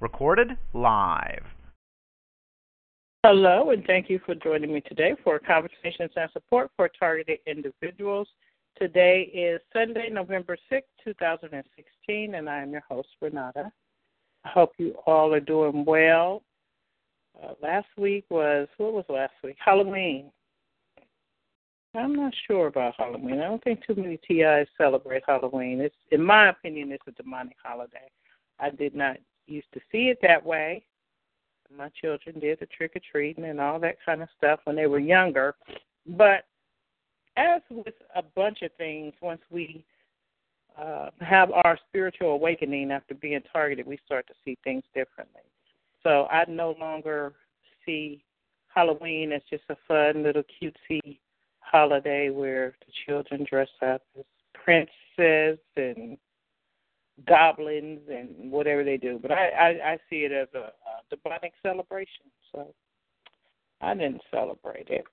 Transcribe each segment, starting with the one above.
Recorded live. Hello, and thank you for joining me today for Conversations and Support for Targeted Individuals. Today is Sunday, November sixth, 2016, and I am your host, Renata. I hope you all are doing well. Uh, last week was, what was last week? Halloween. I'm not sure about Halloween. I don't think too many TIs celebrate Halloween. It's, in my opinion, it's a demonic holiday. I did not used to see it that way. My children did the trick or treating and all that kind of stuff when they were younger. But as with a bunch of things, once we uh, have our spiritual awakening after being targeted, we start to see things differently. So I no longer see Halloween as just a fun little cutesy holiday where the children dress up as princesses and goblins and whatever they do. But I, I, I see it as a, a demonic celebration. So I didn't celebrate it.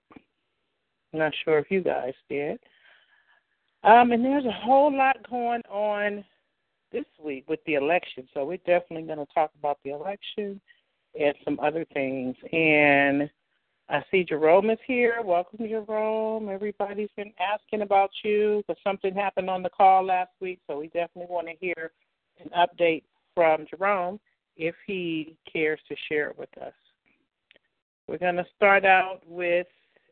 I'm not sure if you guys did. Um, and there's a whole lot going on this week with the election. So we're definitely going to talk about the election and some other things. And I see Jerome is here. Welcome, Jerome. Everybody's been asking about you because something happened on the call last week. So we definitely want to hear an update from Jerome if he cares to share it with us. We're going to start out with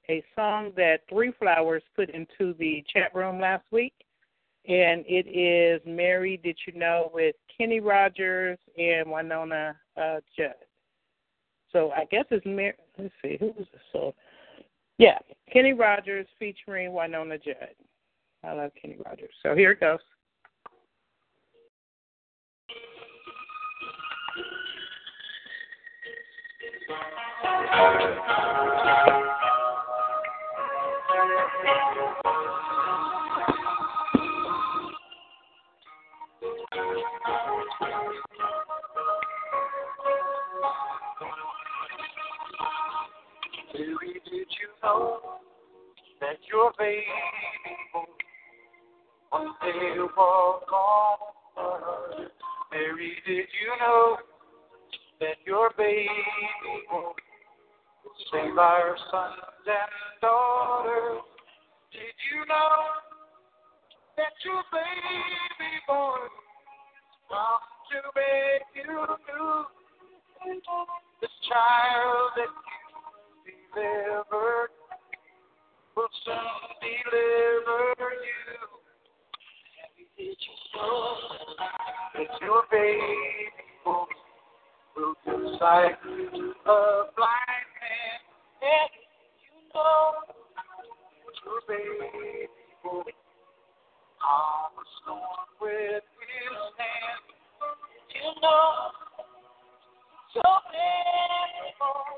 a song that Three Flowers put into the chat room last week, and it is Mary Did You Know with Kenny Rogers and Wynonna uh, Judd. So I guess it's Mary. Let's see, who was song? Yeah, Kenny Rogers featuring Wynonna Judd. I love Kenny Rogers. So here it goes. You know that your baby one day was gone? Mary, did you know that your baby will save our sons and daughters? Did you know that your baby boy come to make you new? This child that delivered will soon deliver you. Did you know that your will, give sight blind man? And you know your will calm a storm with his hand. You know so many more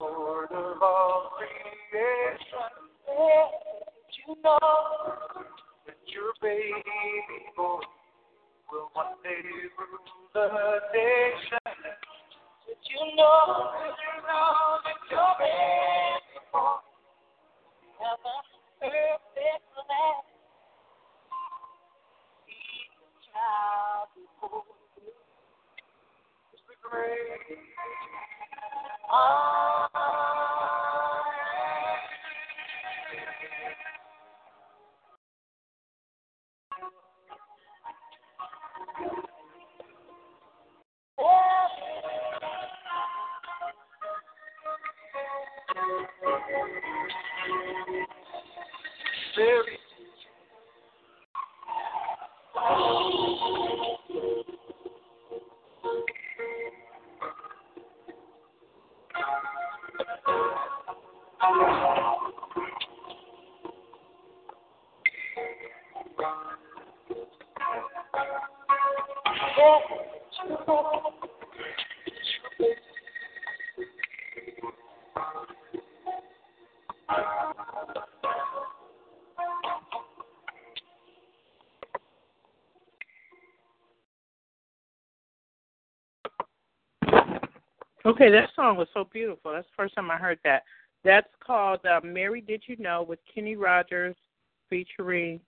Lord of all creation? You know that your baby boy will one day rule the nation. Did you know, did you know that you're ready for heaven perfect land? Be the child before you. Is the great Very Okay, that song was so beautiful. That's the first time I heard that. That's called uh, "Mary Did You Know" with Kenny Rogers featuring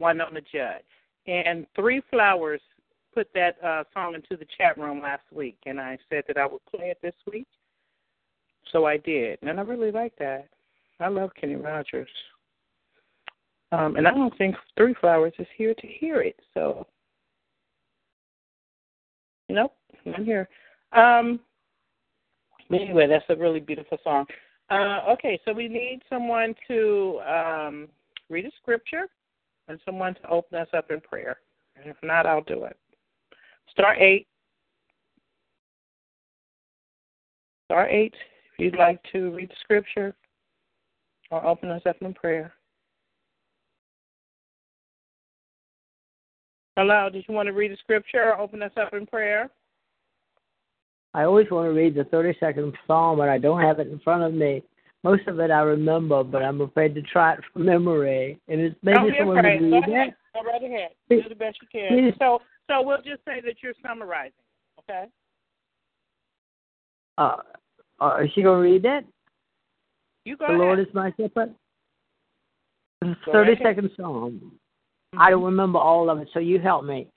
Wynonna Judd. And Three Flowers put that uh, song into the chat room last week, and I said that I would play it this week. So I did, and I really like that. I love Kenny Rogers. Um, and I don't think Three Flowers is here to hear it, so nope, I'm here. Um, anyway, that's a really beautiful song. Uh, okay, so we need someone to um, read a scripture and someone to open us up in prayer. And if not, I'll do it. Star eight. Star eight, if you'd like to read the scripture or open us up in prayer. Hello, did you want to read the scripture or open us up in prayer? I always want to read the 32nd Psalm, but I don't have it in front of me. Most of it I remember, but I'm afraid to try it from memory. And it's maybe Don't be someone afraid. Go read ahead. it. Go right ahead. Do the best you can. Please. So, so we'll just say that you're summarizing. Okay. Uh, uh, is she going to read that? You go the ahead. Lord is my shepherd. The Go right ahead. 32nd Psalm. I don't remember all of it, so you help me.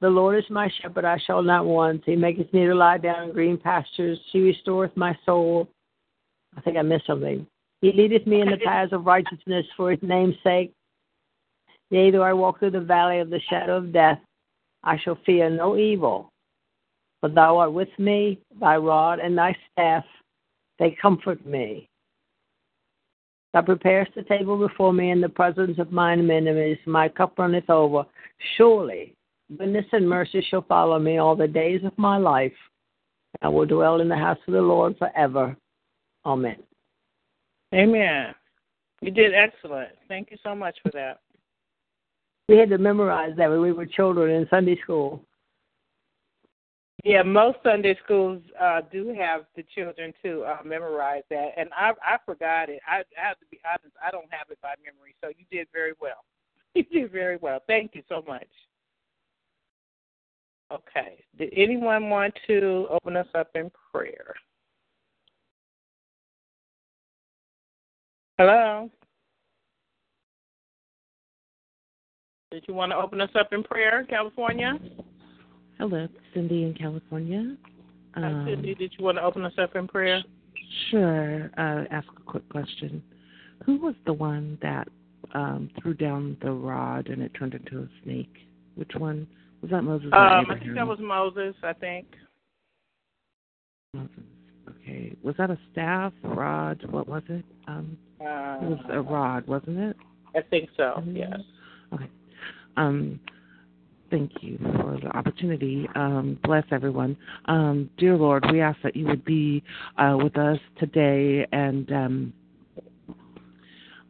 The Lord is my shepherd, I shall not want. He maketh me to lie down in green pastures. He restoreth my soul. I think I missed something. He leadeth me in the paths of righteousness for his name's sake. Yea, though I walk through the valley of the shadow of death, I shall fear no evil. For thou art with me, thy rod and thy staff, they comfort me. Thou preparest the table before me in the presence of mine enemies. My cup runneth over. Surely goodness and mercy shall follow me all the days of my life. I will dwell in the house of the Lord forever. Amen. Amen. You did excellent. Thank you so much for that. We had to memorize that when we were children in Sunday school. Yeah, most Sunday schools uh, do have the children to uh, memorize that, and I I forgot it. I, I have to be honest; I don't have it by memory. So you did very well. You did very well. Thank you so much. Okay. Did anyone want to open us up in prayer? Hello. Did you want to open us up in prayer, California? Hello, Cindy in California. Hi, Um, Cindy, did you want to open us up in prayer? Sure. Uh, ask a quick question. Who was the one that um, threw down the rod and it turned into a snake? Which one was that? Moses or Um, I think that was Moses. I think. Moses. Okay. Was that a staff, rod? What was it? Um, Uh, it was a rod, wasn't it? I think so. Mhm. Yes. Okay. Um, thank you for the opportunity. Um, bless everyone. Um, dear Lord, we ask that you would be uh, with us today and um,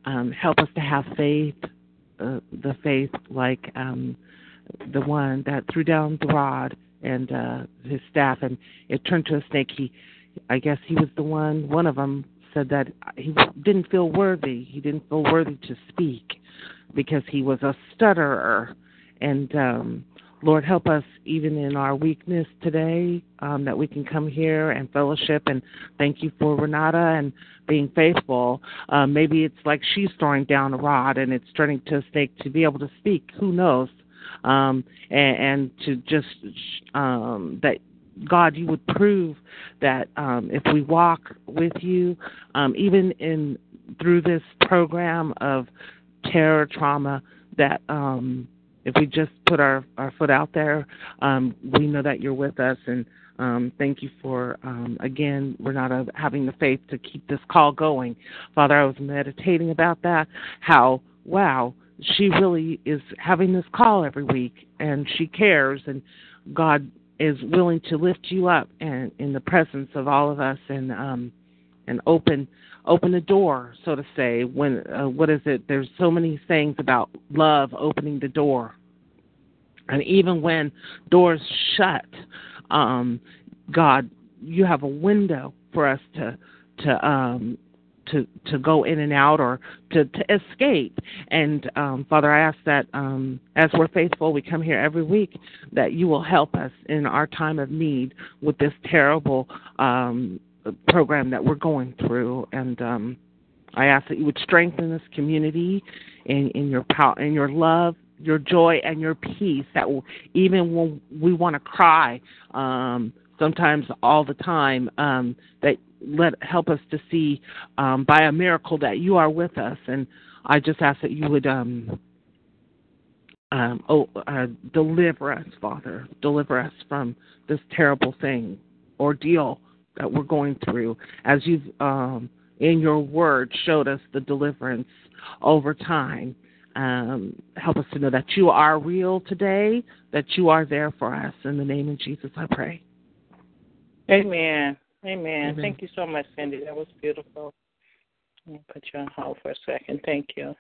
um, help us to have faith, uh, the faith like um, the one that threw down the rod and uh, his staff, and it turned to a snake. He, I guess, he was the one. One of them said that he didn't feel worthy. He didn't feel worthy to speak because he was a stutterer and um Lord, help us even in our weakness today um, that we can come here and fellowship. And thank you for Renata and being faithful. Uh, maybe it's like she's throwing down a rod and it's turning to a snake to be able to speak. Who knows? Um, and, and to just um, that God, you would prove that um, if we walk with you, um, even in through this program of terror trauma, that um, if we just put our, our foot out there, um, we know that you're with us. And um, thank you for, um, again, we're not uh, having the faith to keep this call going. Father, I was meditating about that, how, wow, she really is having this call every week and she cares and God is willing to lift you up and in the presence of all of us and um and open open the door so to say when uh, what is it? There's so many sayings about love opening the door. And even when doors shut um god you have a window for us to to um to to go in and out or to to escape. And um father i ask that um as we're faithful we come here every week that you will help us in our time of need with this terrible um program that we're going through. And um i ask that you would strengthen this community in in your power in your love your joy and your peace that will even when we want to cry um sometimes all the time um that let help us to see um, by a miracle that you are with us. And I just ask that you would um, um, oh, uh, deliver us, Father, deliver us from this terrible thing, ordeal that we're going through, as you've um, in your word showed us the deliverance over time. Um, help us to know that you are real today, that you are there for us. In the name of Jesus, I pray. Amen. Amen. Amen. Thank you so much, Cindy. That was beautiful. Let me put you on hold for a second. Thank you.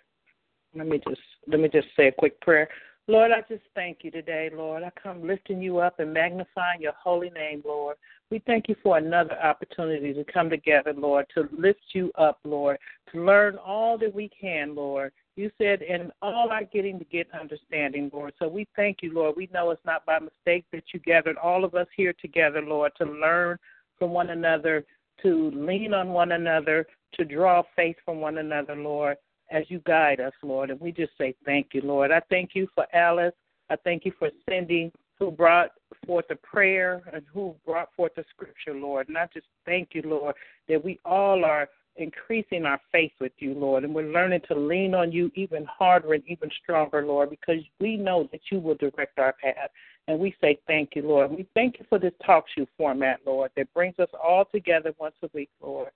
Let me just let me just say a quick prayer. Lord, I just thank you today, Lord. I come lifting you up and magnifying your holy name, Lord. We thank you for another opportunity to come together, Lord, to lift you up, Lord, to learn all that we can, Lord. You said, in all our getting to get understanding, Lord. So we thank you, Lord. We know it's not by mistake that you gathered all of us here together, Lord, to learn from one another, to lean on one another, to draw faith from one another, Lord, as you guide us, Lord. And we just say thank you, Lord. I thank you for Alice. I thank you for Cindy, who brought forth a prayer and who brought forth the scripture, Lord. And I just thank you, Lord, that we all are increasing our faith with you, Lord, and we're learning to lean on you even harder and even stronger, Lord, because we know that you will direct our path. And we say thank you, Lord. We thank you for this talk show format, Lord, that brings us all together once a week, Lord.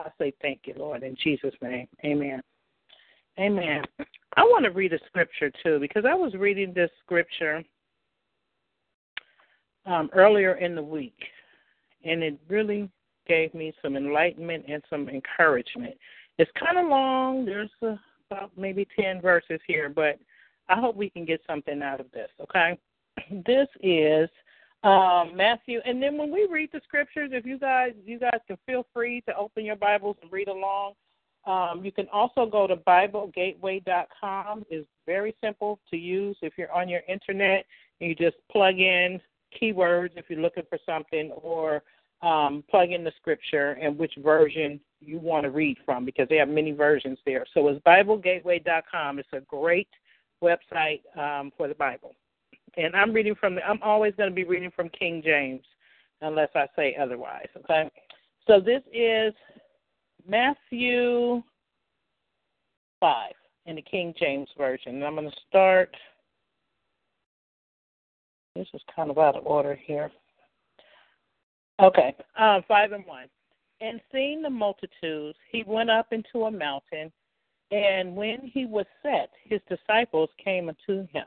I say thank you, Lord, in Jesus' name. Amen. Amen. I want to read a scripture too because I was reading this scripture um, earlier in the week, and it really gave me some enlightenment and some encouragement. It's kind of long. There's uh, about maybe 10 verses here, but I hope we can get something out of this, okay? This is um, Matthew. And then when we read the scriptures, if you guys you guys can feel free to open your Bibles and read along. Um, you can also go to BibleGateway.com. It's very simple to use if you're on your internet you just plug in keywords if you're looking for something, or um, plug in the scripture and which version you want to read from because they have many versions there. So it's BibleGateway.com. It's a great website um, for the Bible and I'm reading from the, I'm always going to be reading from King James unless I say otherwise. Okay. So this is Matthew 5 in the King James Version. And I'm going to start. This is kind of out of order here. Okay. Um, 5 and 1. And seeing the multitudes, he went up into a mountain. And when he was set, his disciples came unto him.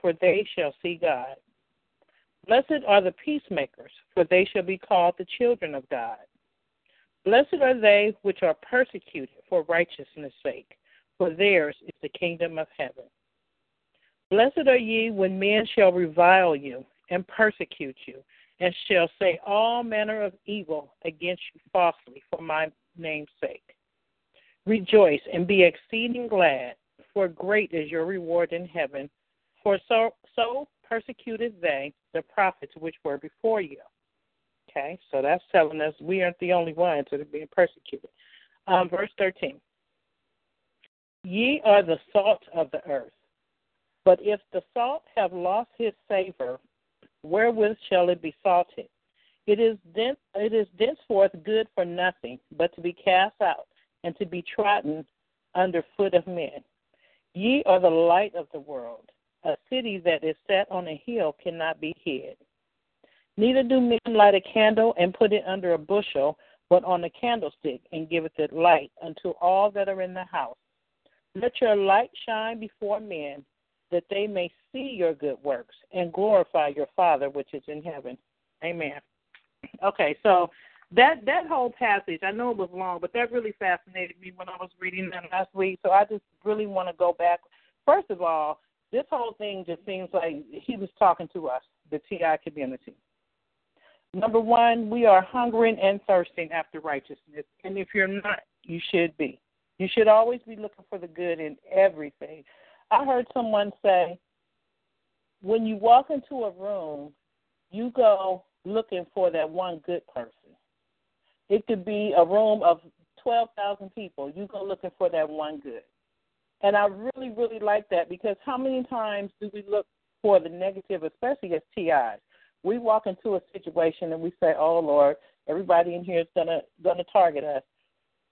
for they shall see God. Blessed are the peacemakers, for they shall be called the children of God. Blessed are they which are persecuted for righteousness' sake, for theirs is the kingdom of heaven. Blessed are ye when men shall revile you and persecute you, and shall say all manner of evil against you falsely for my name's sake. Rejoice and be exceeding glad, for great is your reward in heaven. For so, so persecuted they the prophets which were before you. Okay, so that's telling us we aren't the only ones that are being persecuted. Um, verse 13 Ye are the salt of the earth. But if the salt have lost his savor, wherewith shall it be salted? It is, thence, it is thenceforth good for nothing, but to be cast out and to be trodden under foot of men. Ye are the light of the world. A city that is set on a hill cannot be hid. Neither do men light a candle and put it under a bushel, but on a candlestick, and giveth it light unto all that are in the house. Let your light shine before men, that they may see your good works and glorify your Father which is in heaven. Amen. Okay, so that that whole passage, I know it was long, but that really fascinated me when I was reading that last week. So I just really want to go back. First of all, this whole thing just seems like he was talking to us, the TI community. Number one, we are hungering and thirsting after righteousness. And if you're not, you should be. You should always be looking for the good in everything. I heard someone say, when you walk into a room, you go looking for that one good person. It could be a room of 12,000 people. You go looking for that one good. And I really, really like that because how many times do we look for the negative, especially as TIs? We walk into a situation and we say, "Oh Lord, everybody in here is gonna gonna target us."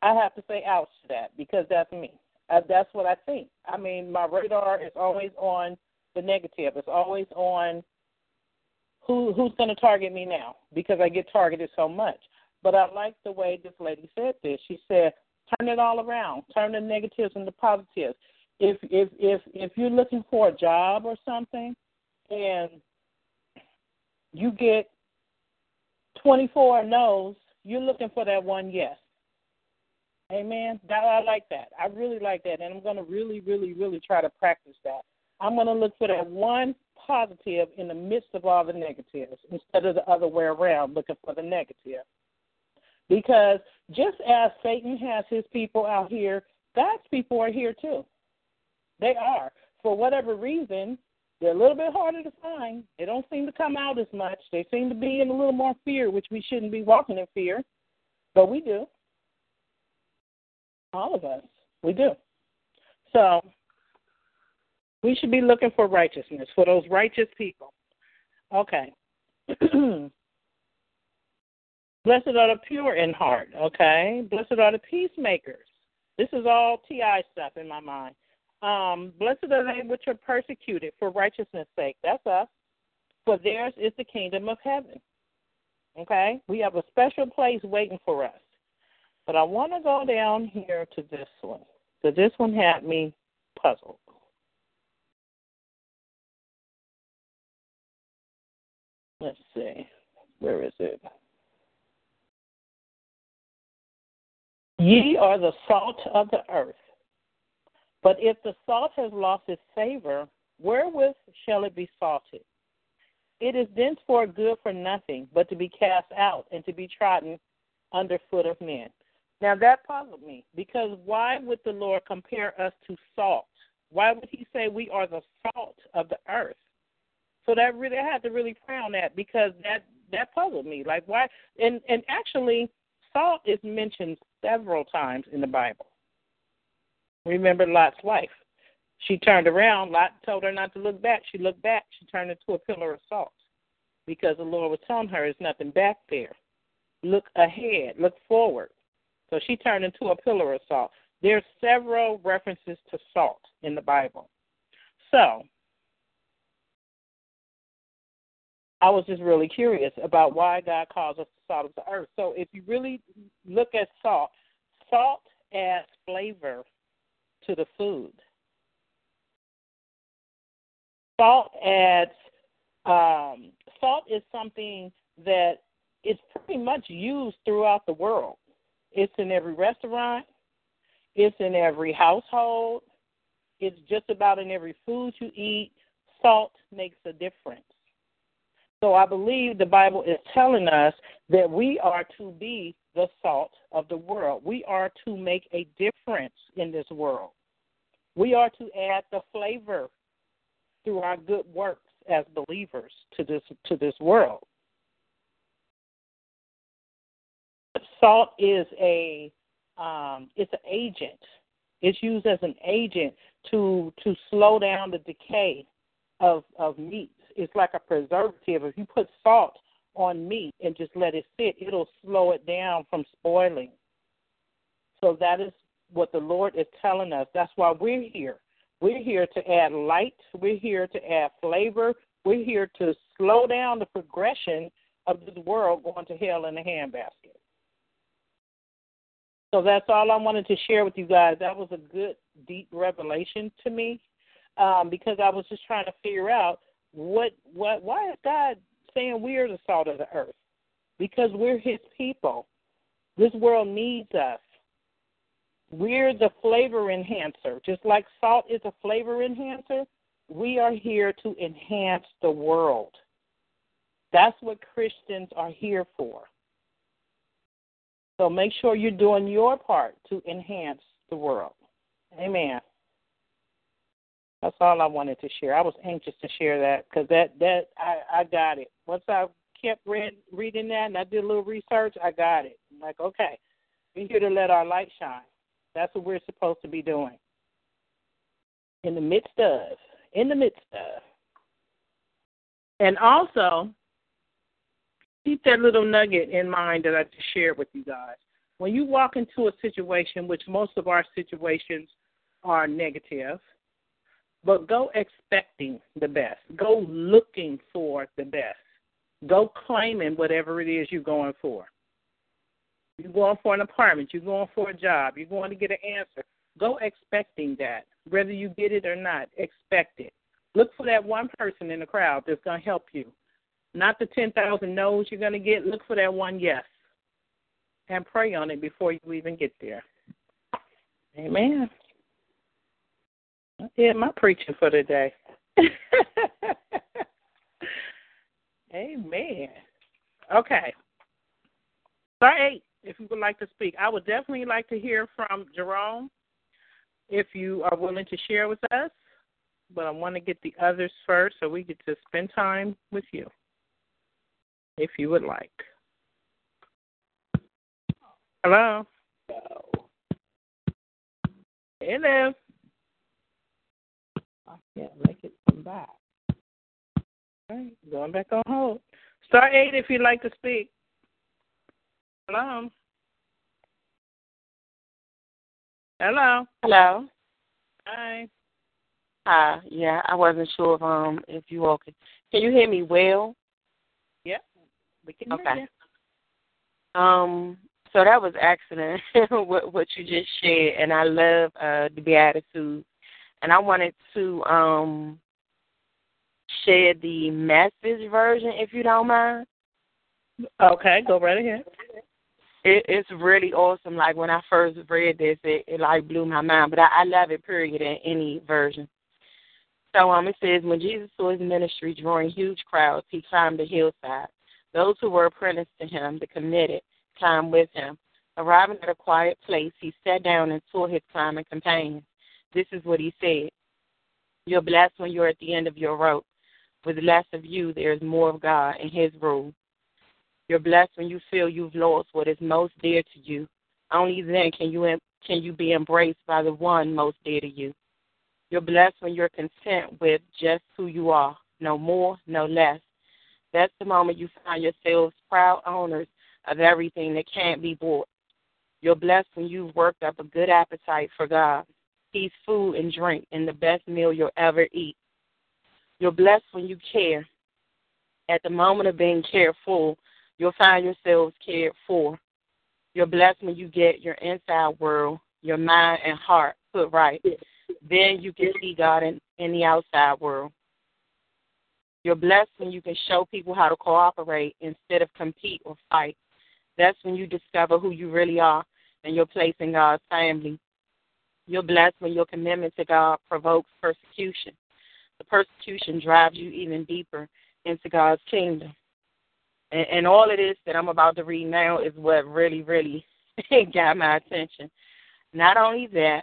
I have to say ouch to that because that's me. Uh, that's what I think. I mean, my radar is always on the negative. It's always on who who's going to target me now because I get targeted so much. But I like the way this lady said this. She said, "Turn it all around. Turn the negatives into positives. If if if if you're looking for a job or something, and you get 24 no's, you're looking for that one yes. Amen. That I like that. I really like that, and I'm going to really, really, really try to practice that. I'm going to look for that one positive in the midst of all the negatives instead of the other way around, looking for the negative. Because just as Satan has his people out here, God's people are here too. They are. For whatever reason, they're a little bit harder to find. They don't seem to come out as much. They seem to be in a little more fear, which we shouldn't be walking in fear, but we do. All of us. We do. So we should be looking for righteousness, for those righteous people. Okay. Blessed are the pure in heart, okay? Blessed are the peacemakers. This is all TI stuff in my mind. Um, blessed are they which are persecuted for righteousness' sake. That's us. For theirs is the kingdom of heaven. Okay? We have a special place waiting for us. But I want to go down here to this one. So this one had me puzzled. Let's see. Where is it? Ye are the salt of the earth. But if the salt has lost its savor, wherewith shall it be salted? It is thenceforth good for nothing, but to be cast out and to be trodden under foot of men. Now that puzzled me because why would the Lord compare us to salt? Why would He say we are the salt of the earth? So that really I had to really frown at because that that puzzled me. Like why? And and actually, salt is mentioned several times in the Bible. Remember Lot's wife. She turned around. Lot told her not to look back. She looked back. She turned into a pillar of salt because the Lord was telling her there's nothing back there. Look ahead. Look forward. So she turned into a pillar of salt. There's several references to salt in the Bible. So I was just really curious about why God calls us the salt of the earth. So if you really look at salt, salt adds flavor to the food. Salt adds um, salt is something that is pretty much used throughout the world. It's in every restaurant, it's in every household, it's just about in every food you eat. Salt makes a difference. So I believe the Bible is telling us that we are to be the salt of the world. We are to make a difference in this world. We are to add the flavor through our good works as believers to this to this world. Salt is a um, it's an agent. It's used as an agent to to slow down the decay of of meats. It's like a preservative. If you put salt on meat and just let it sit, it'll slow it down from spoiling. So that is what the Lord is telling us. That's why we're here. We're here to add light. We're here to add flavor. We're here to slow down the progression of this world going to hell in a handbasket. So that's all I wanted to share with you guys. That was a good, deep revelation to me um, because I was just trying to figure out what, what, why is God saying we're the salt of the earth? Because we're His people. This world needs us. We're the flavor enhancer. Just like salt is a flavor enhancer, we are here to enhance the world. That's what Christians are here for. So make sure you're doing your part to enhance the world. Amen. That's all I wanted to share. I was anxious to share that because that that I I got it. Once I kept read, reading that and I did a little research, I got it. I'm like, okay, we're here to let our light shine. That's what we're supposed to be doing. In the midst of, in the midst of. And also, keep that little nugget in mind that I just shared with you guys. When you walk into a situation, which most of our situations are negative, but go expecting the best. Go looking for the best. Go claiming whatever it is you're going for. You're going for an apartment. You're going for a job. You're going to get an answer. Go expecting that. Whether you get it or not, expect it. Look for that one person in the crowd that's going to help you. Not the 10,000 no's you're going to get. Look for that one yes. And pray on it before you even get there. Amen. Yeah, my preaching for today. Amen. Okay. Star eight if you would like to speak. I would definitely like to hear from Jerome if you are willing to share with us. But I want to get the others first so we get to spend time with you, if you would like. Hello. Hello. I can't make it come back. All right, going back on hold. Star eight if you'd like to speak. Hello. Hello. Hello. Hi. Hi. Yeah, I wasn't sure if um if you all could. Can you hear me well? Yeah. We can okay. hear you. Um. So that was excellent what what you just shared, and I love uh the beatitude, and I wanted to um share the message version if you don't mind. Okay, go right ahead it, it's really awesome. Like when I first read this, it, it like blew my mind. But I, I love it, period, in any version. So um, it says when Jesus saw his ministry drawing huge crowds, he climbed the hillside. Those who were apprenticed to him, the committed, climbed with him. Arriving at a quiet place, he sat down and saw his climbing companions. This is what he said: "You're blessed when you're at the end of your rope. With less of you, there is more of God and His rule. You're blessed when you feel you've lost what is most dear to you. Only then can you can you be embraced by the one most dear to you. You're blessed when you're content with just who you are, no more, no less. That's the moment you find yourselves proud owners of everything that can't be bought. You're blessed when you've worked up a good appetite for God. He's food and drink and the best meal you'll ever eat. You're blessed when you care. At the moment of being careful, You'll find yourselves cared for. You're blessed when you get your inside world, your mind and heart put right. Then you can see God in, in the outside world. You're blessed when you can show people how to cooperate instead of compete or fight. That's when you discover who you really are and your place in God's family. You're blessed when your commitment to God provokes persecution. The persecution drives you even deeper into God's kingdom. And, and all of this that I'm about to read now is what really, really got my attention. Not only that,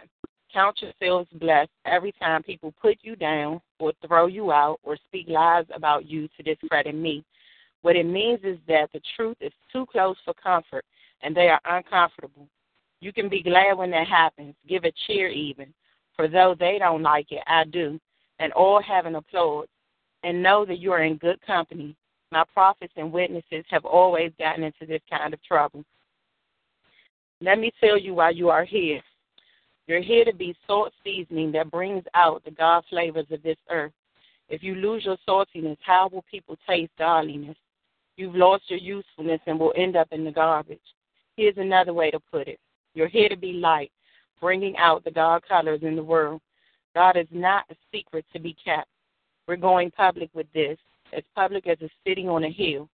count yourselves blessed every time people put you down or throw you out or speak lies about you to discredit me. What it means is that the truth is too close for comfort and they are uncomfortable. You can be glad when that happens. Give a cheer even. For though they don't like it, I do. And all have an applause. And know that you are in good company. My prophets and witnesses have always gotten into this kind of trouble. Let me tell you why you are here. You're here to be salt seasoning that brings out the God flavors of this earth. If you lose your saltiness, how will people taste godliness? You've lost your usefulness and will end up in the garbage. Here's another way to put it You're here to be light, bringing out the God colors in the world. God is not a secret to be kept. We're going public with this, as public as a sitting on a hill.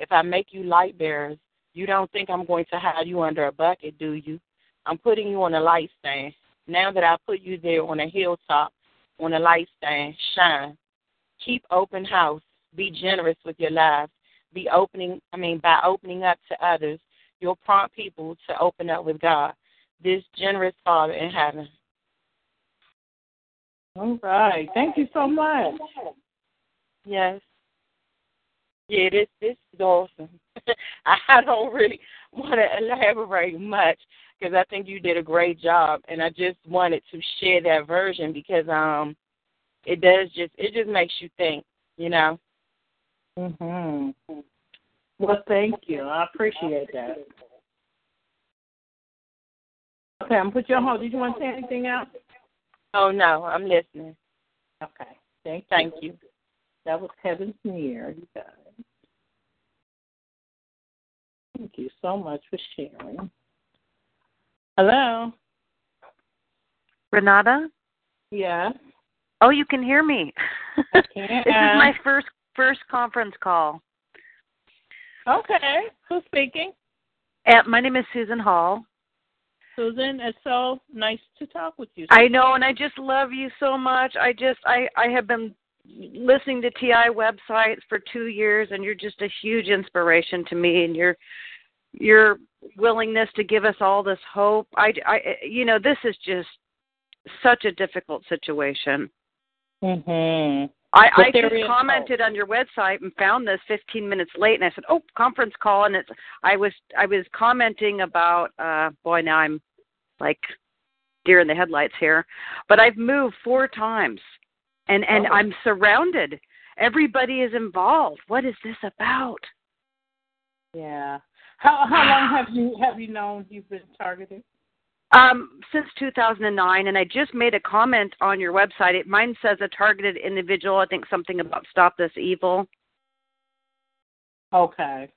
If I make you light bearers, you don't think I'm going to hide you under a bucket, do you? I'm putting you on a light stand. Now that I put you there on a hilltop, on a light stand, shine. Keep open house. Be generous with your lives. Be opening, I mean, by opening up to others, you'll prompt people to open up with God, this generous Father in heaven. All right. Thank you so much. Yes. Yeah, this this is awesome. I don't really want to elaborate much because I think you did a great job, and I just wanted to share that version because um, it does just it just makes you think, you know. Mhm. Well, thank you. I appreciate that. Okay, I'm put you on hold. Did you want to say anything else? Oh no, I'm listening. Okay. Thank you. Thank you. That was Heaven's Near, you guys. Thank you so much for sharing. Hello. Renata? Yeah. Oh, you can hear me. I this is uh, my first first conference call. Okay. Who's speaking? Uh, my name is Susan Hall. Susan, it's so nice to talk with you. I know, and I just love you so much. I just I I have been listening to TI websites for two years, and you're just a huge inspiration to me. And your your willingness to give us all this hope. I I you know this is just such a difficult situation. Mhm. I, I just commented on your website and found this 15 minutes late, and I said, "Oh, conference call." And it's I was I was commenting about uh boy now I'm like deer in the headlights here, but I've moved four times, and and Oh. I'm surrounded. Everybody is involved. What is this about? Yeah. How how long have you have you known you've been targeted? Um, since 2009, and I just made a comment on your website. It mine says a targeted individual. I think something about stop this evil. Okay.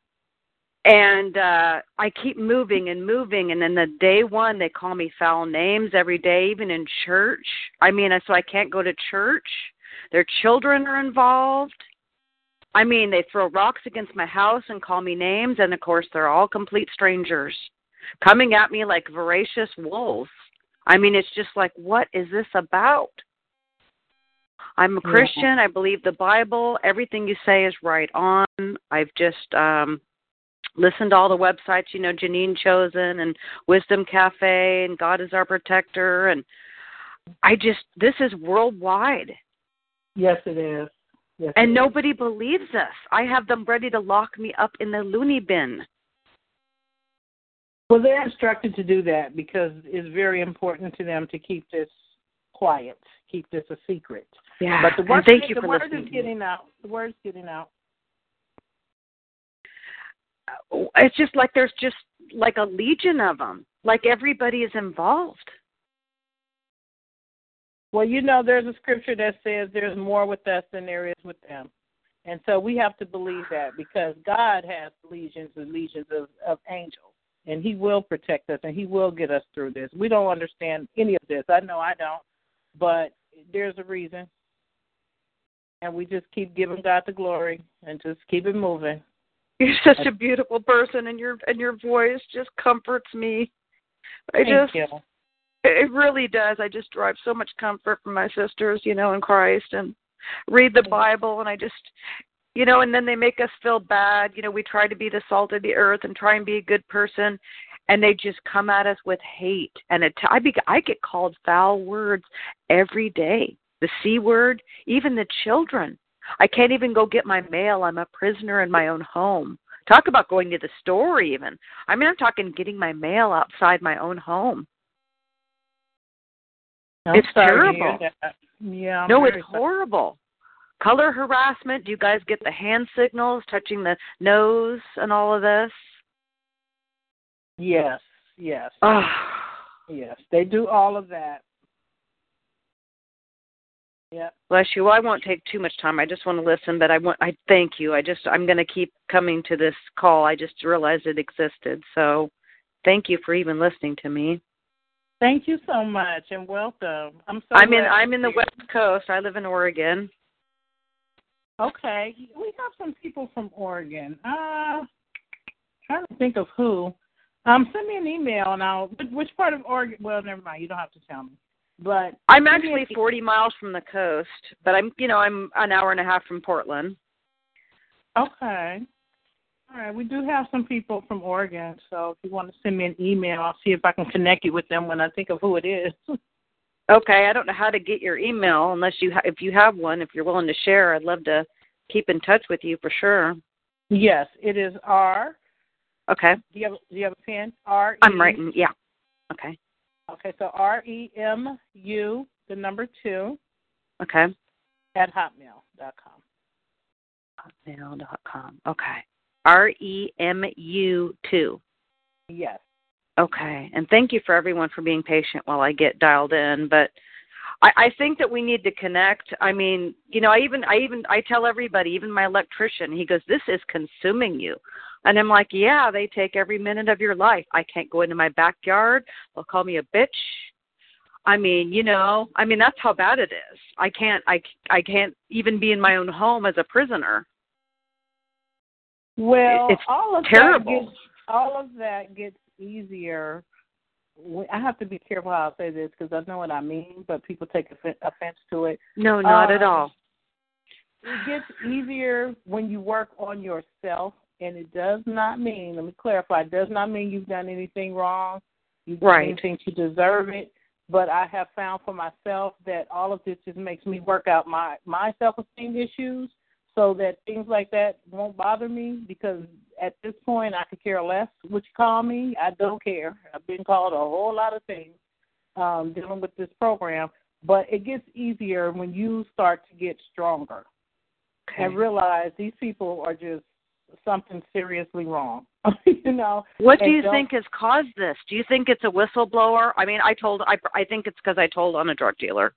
and uh I keep moving and moving and then the day one they call me foul names every day even in church. I mean so I can't go to church. Their children are involved. I mean they throw rocks against my house and call me names and of course they're all complete strangers coming at me like voracious wolves. I mean it's just like what is this about? I'm a Christian. I believe the Bible. Everything you say is right on. I've just um listened to all the websites, you know, Janine Chosen and Wisdom Cafe and God is Our Protector and I just this is worldwide Yes, it is. Yes, and it is. nobody believes us. I have them ready to lock me up in the loony bin. Well, they're instructed to do that because it's very important to them to keep this quiet, keep this a secret. Yeah. But the and word, thank you the for word listening. is getting out. The word's getting out. It's just like there's just like a legion of them. Like everybody is involved. Well, you know, there's a scripture that says there's more with us than there is with them. And so we have to believe that because God has legions and legions of, of angels, and He will protect us and He will get us through this. We don't understand any of this. I know I don't, but there's a reason. and we just keep giving God the glory and just keep it moving. You're such a beautiful person, and your and your voice just comforts me. I Thank just you. it really does. I just derive so much comfort from my sisters, you know, in Christ, and read the Bible, and I just, you know, and then they make us feel bad. You know, we try to be the salt of the earth and try and be a good person, and they just come at us with hate. And it, I be, I get called foul words every day. The c word, even the children. I can't even go get my mail. I'm a prisoner in my own home. Talk about going to the store, even. I mean, I'm talking getting my mail outside my own home. I'm It's terrible. Yeah. I'm no, it's horrible. Color harassment. Do you guys get the hand signals, touching the nose, and all of this? Yes, yes, Oh, yes. They do all of that. Yep. bless you. Well, I won't take too much time. I just want to listen, but I want. I thank you. I just. I'm going to keep coming to this call. I just realized it existed. So, thank you for even listening to me. Thank you so much and welcome. I'm so I'm in. I'm in the. West Coast. I live in Oregon. Okay, we have some people from Oregon. Uh, trying to think of who. Um, send me an email and I'll. Which, which part of Oregon? Well, never mind. You don't have to tell me. But I'm send me an actually 40 miles from the coast, but I'm. You know, I'm an hour and a half from Portland. Okay. All right. We do have some people from Oregon, so if you want to send me an email, I'll see if I can connect you with them when I think of who it is. Okay, I don't know how to get your email unless you ha- if you have one. If you're willing to share, I'd love to keep in touch with you for sure. yes, it is R. Okay, Do you have Do you have a pen? R. I'm writing. Yeah. Okay. Okay, so R E M U, the number two, Okay. at hotmail dot com. Hotmail.com. Okay. R E M U two. Yes. Okay. And thank you for everyone for being patient while I get dialed in. But I, I think that we need to connect. I mean, you know, I even I even I tell everybody, even my electrician, he goes, This is consuming you. And I'm like, Yeah, they take every minute of your life. I can't go into my backyard. They'll call me a bitch. I mean, you know, I mean that's how bad it is. I can't I I can't even be in my own home as a prisoner. Well, It's all of terrible. that gets all of that gets easier. I have to be careful how I say this because I know what I mean, but people take offen- offense to it. No, not at Um, all. It gets easier when you work on yourself, and it does not mean. Let me clarify. It does not mean you've done anything wrong. Done Right. anything to deserve it. But I have found for myself that all of this just makes me work out my my self esteem issues, so that things like that won't bother me. Because at this point, I could care less what you call me. I don't care. I've been called a whole lot of things um, dealing with this program, but it gets easier when you start to get stronger and realize these people are just something seriously wrong. you know. What do you think has caused this? Do you think it's a whistleblower? I mean, I told I I think it's because I told on a drug dealer.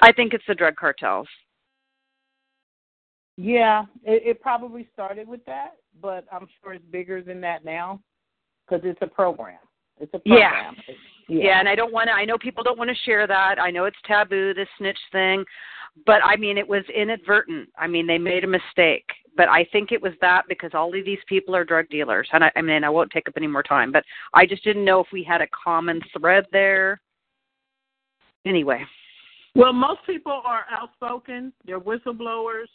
I think it's the drug cartels. Yeah, it, it probably started with that, but I'm sure it's bigger than that now because it's a program. It's a Yeah. program. Yeah. and I don't want to. I know people don't want to share that. I know it's taboo, this snitch thing, but I mean, it was inadvertent. I mean, they made a mistake, but I think it was that because all of these people are drug dealers, and I, I mean, I won't take up any more time, but I just didn't know if we had a common thread there. Anyway, Well, most people are outspoken. They're whistleblowers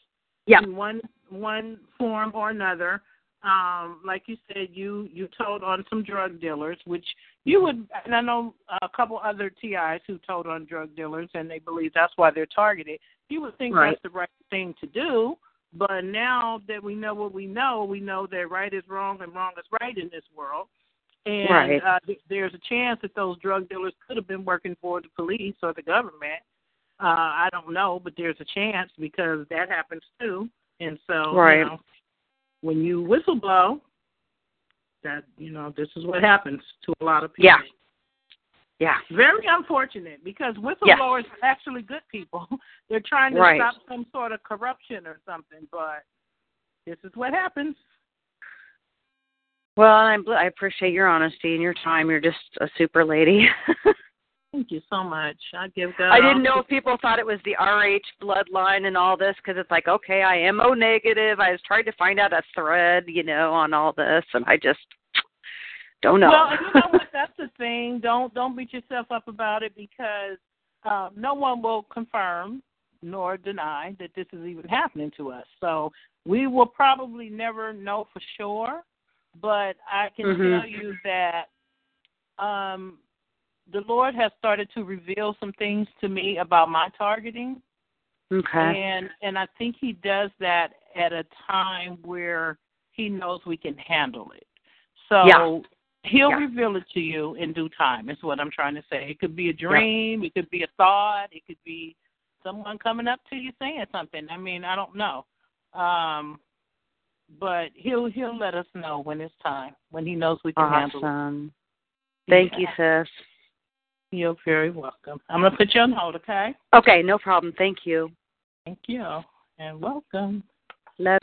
Yeah. in one one form or another. Um, like you said, you you told on some drug dealers, which you would, and I know a couple other TIs who told on drug dealers, and they believe that's why they're targeted. You would think Right. that's the right thing to do, but now that we know what we know, we know that right is wrong and wrong is right in this world. And Right. uh, th- there's a chance that those drug dealers could have been working for the police or the government. Uh, I don't know, but there's a chance because that happens too. And so, Right. you know, when you whistleblow, that you know, this is what happens to a lot of people. Yeah. yeah. Very unfortunate because whistleblowers are actually good people. They're trying to Right. stop some sort of corruption or something, but this is what happens. Well, I'm, I appreciate your honesty and your time. You're just a super lady. Thank you so much. I give God. I didn't know if people thought it was the RH bloodline and all this because it's like, okay, I am O negative. I was trying to find out a thread, you know, on all this, and I just don't know. Well, you know what? That's the thing. Don't don't beat yourself up about it because um, no one will confirm nor deny that this is even happening to us. So we will probably never know for sure. But I can Mhm. tell you that um, the Lord has started to reveal some things to me about my targeting. okay. And and I think he does that at a time where he knows we can handle it. So Yeah. he'll Yeah. reveal it to you in due time. Is what I'm trying to say. It could be a dream. It could be a thought. It could be someone coming up to you saying something. I mean, I don't know. Um, but he'll he'll let us know when it's time when he knows we can handle it. Awesome. Thank you, sis. You're very welcome. I'm gonna put you on hold, okay? Okay, no problem. Thank you. Thank you and welcome. Let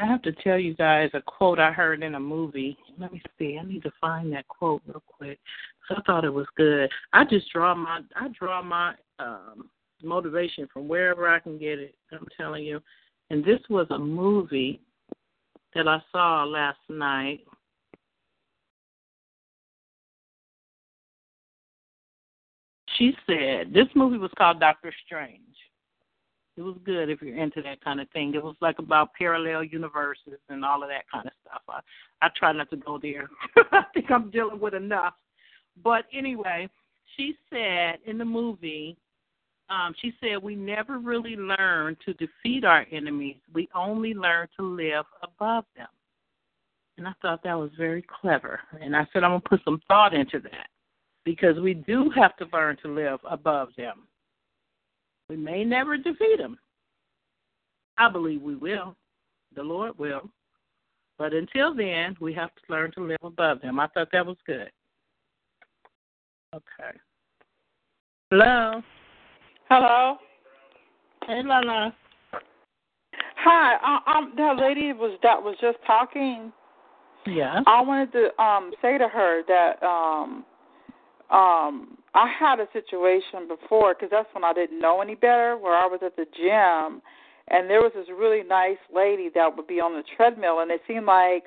I have to tell you guys a quote I heard in a movie. Let me see. I need to find that quote real quick. 'cause I thought it was good. I just draw my I draw my um motivation from wherever I can get it. I'm telling you. And this was a movie that I saw last night. She said this movie was called Doctor Strange. It was good if you're into that kind of thing. It was like about parallel universes and all of that kind of stuff. I I try not to go there. I think I'm dealing with enough. But anyway, she said in the movie, um, she said we never really learn to defeat our enemies. We only learn to live above them. And I thought that was very clever. And I said I'm gonna put some thought into that because we do have to learn to live above them. We may never defeat them. I believe we will. The Lord will. But until then, we have to learn to live above them. I thought that was good. Okay. Hello. Hello. Hey, Lala. Hi. Uh, um, that lady was that was just talking. Yeah. I wanted to um say to her that um um I had a situation before because that's when I didn't know any better, where I was at the gym, and there was this really nice lady that would be on the treadmill, and it seemed like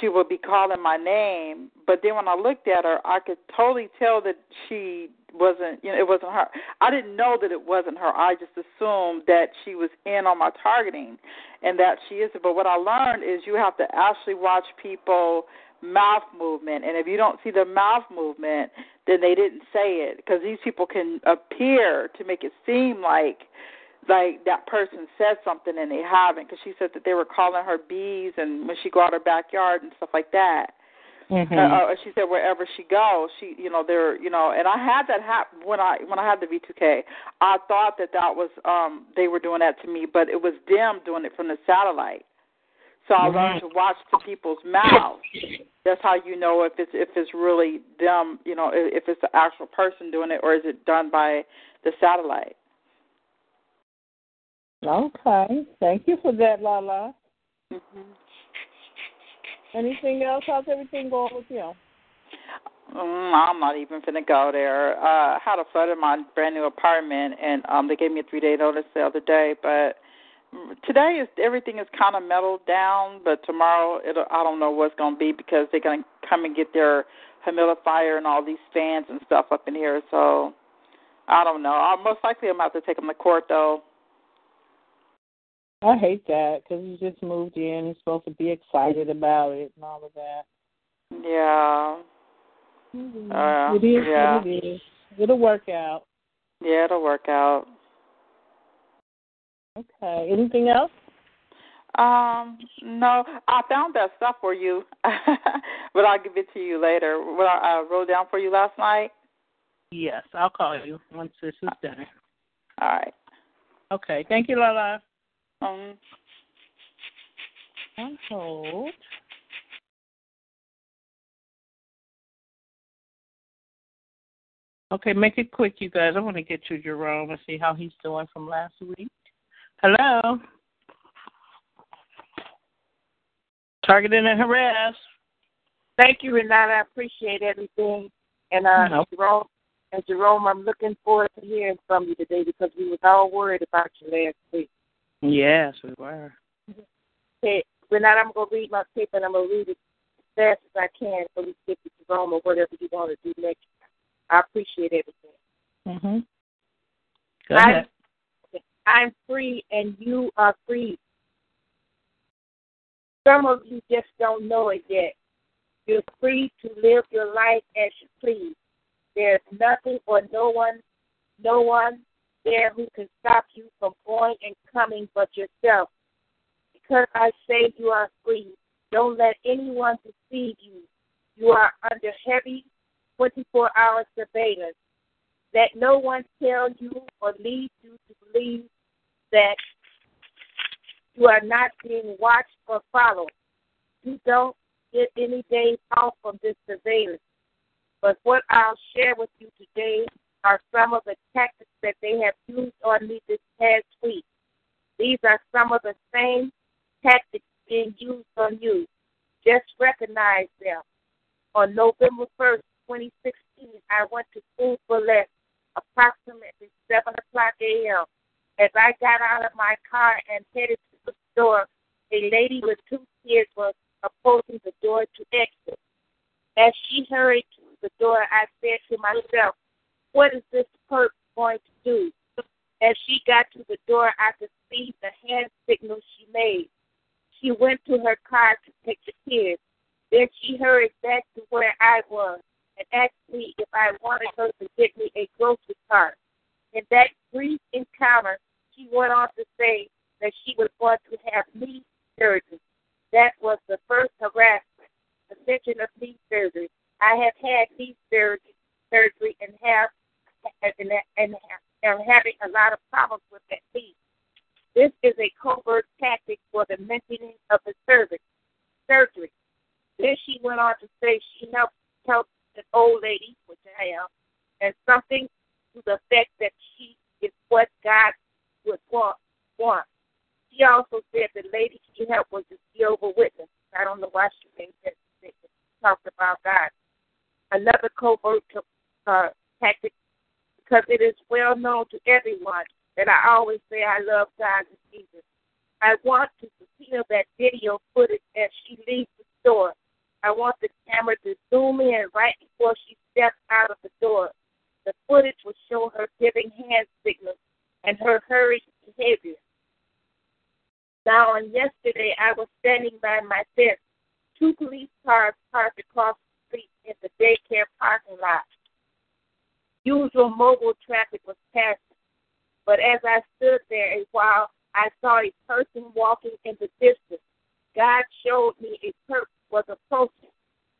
she would be calling my name, but then when I looked at her, I could totally tell that she wasn't, you know, it wasn't her. I didn't know that it wasn't her. I just assumed that she was in on my targeting, and that she is. But what I learned is you have to actually watch people mouth movement and if you don't see the mouth movement then they didn't say it because these people can appear to make it seem like like that person said something and they haven't because she said that they were calling her bees and when she go out her backyard and stuff like that Mm-hmm. uh, uh, she said wherever she goes, she, you know, they're, you know, and I had that happen when I when I had the V2K. I thought that that was um they were doing that to me, but it was them doing it from the satellite. So I learned to watch the people's mouths. That's how you know if it's if it's really them, you know, if it's the actual person doing it or is it done by the satellite. Okay. Thank you for that, Lala. Mm-hmm. Anything else? How's everything going with you? Mm, I'm not even finna go there. Uh, I had a flood in my brand new apartment, and um, they gave me a three day notice the other day. But today is everything is kind of melted down. But tomorrow, it'll, I don't know what's gonna be because they're gonna come and get their humidifier and all these fans and stuff up in here. So I don't know. I'll, most likely, I'm about to take them to court though. I hate that because you just moved in. You're supposed to be excited about it and all of that. Yeah. Uh, it is yeah. what it is. It'll work out. Yeah, it'll work out. Okay. Anything else? Um, no, I found that stuff for you, but I'll give it to you later. What I uh, wrote down for you last night. Yes, I'll call you once this is done. All right. Okay. Thank you, Lala. Um. On hold. Okay, make it quick, you guys. I want to get to Jerome and see how he's doing from last week. Hello. Targeted and harassed. Thank you, Renata. I appreciate everything. And uh, No. Jerome, And Jerome, I'm looking forward to hearing from you today because we was all worried about you last week. Yes, we were. Okay, Renata, I'm gonna read my paper and I'm gonna read it as fast as I can so we can get to Jerome or whatever you want to do next. I appreciate everything. Mhm. Go ahead. I'm free and you are free. Some of you just don't know it yet. You're free to live your life as you please. There's nothing or no one, no one there who can stop you from going and coming but yourself. Because I say you are free, don't let anyone deceive you. You are under heavy 24 hour surveillance. Let no one tell you or lead you to believe that you are not being watched or followed. You don't get any days off from this surveillance. But what I'll share with you today are some of the tactics that they have used on me this past week. These are some of the same tactics being used on you. Just recognize them. On November 1st, 2016, I went to school for Less approximately 7 o'clock a.m. As I got out of my car and headed to the store, a lady with two kids was approaching the door to exit. As she hurried to the door, I said to myself, What is this perp going to do? As she got to the door, I could see the hand signal she made. She went to her car to take the kids. Then she hurried back to where I was and asked me if I wanted her to get me a grocery cart. In that brief encounter, she went on to say that she was going to have knee surgery. That was the first harassment, the mention of knee surgery. I have had knee surgery, surgery and have and, and am having a lot of problems with that knee. This is a covert tactic for the mentioning of the surgery. Surgery. Then she went on to say she helped help an old lady, which I am, and something to the effect that she is what God would want. want. She also said the lady she helped was a Jehovah Witness. I don't know why she made that statement. Talked about God. Another covert uh, tactic, because it is well known to everyone that I always say I love God and Jesus. I want to secure that video footage as she leaves the store. I want the camera to zoom in right before she steps out of the door. The footage will show her giving hand signals and her hurried behavior. Now, on yesterday, I was standing by my fence. Two police cars parked across the street in the daycare parking lot. Usual mobile traffic was passing, but as I stood there a while, I saw a person walking in the distance. God showed me a person was approaching.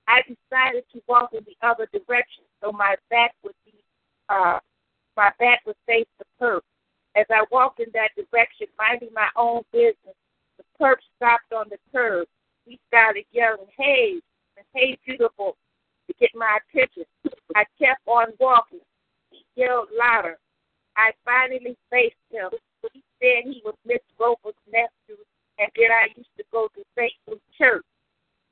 I decided to walk in the other direction so my back would be uh my back would face the perp. As I walked in that direction, minding my own business, the perp stopped on the curb. He started yelling, Hey, hey beautiful to get my attention. I kept on walking. He yelled louder. I finally faced him. He said he was Miss Roper's nephew and that I used to go to. Luke's Church.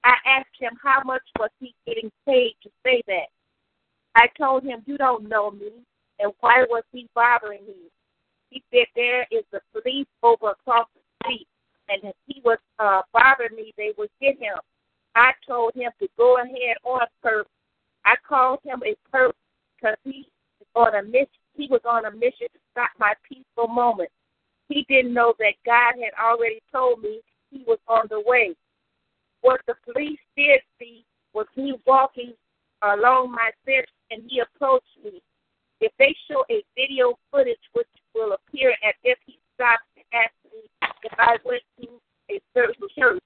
I asked him how much was he getting paid to say that. I told him, You don't know me, and why was he bothering me? He said, There is the police over across the street, and if he was uh, bothering me, they would get him. I told him to go ahead on perp. I called him a perp because he on a mission. He was on a mission to stop my peaceful moment. He didn't know that God had already told me he was on the way. What the police did see was me walking along my fence and he approached me. If they show a video footage which will appear as if he stopped and asked me if I went to a certain church,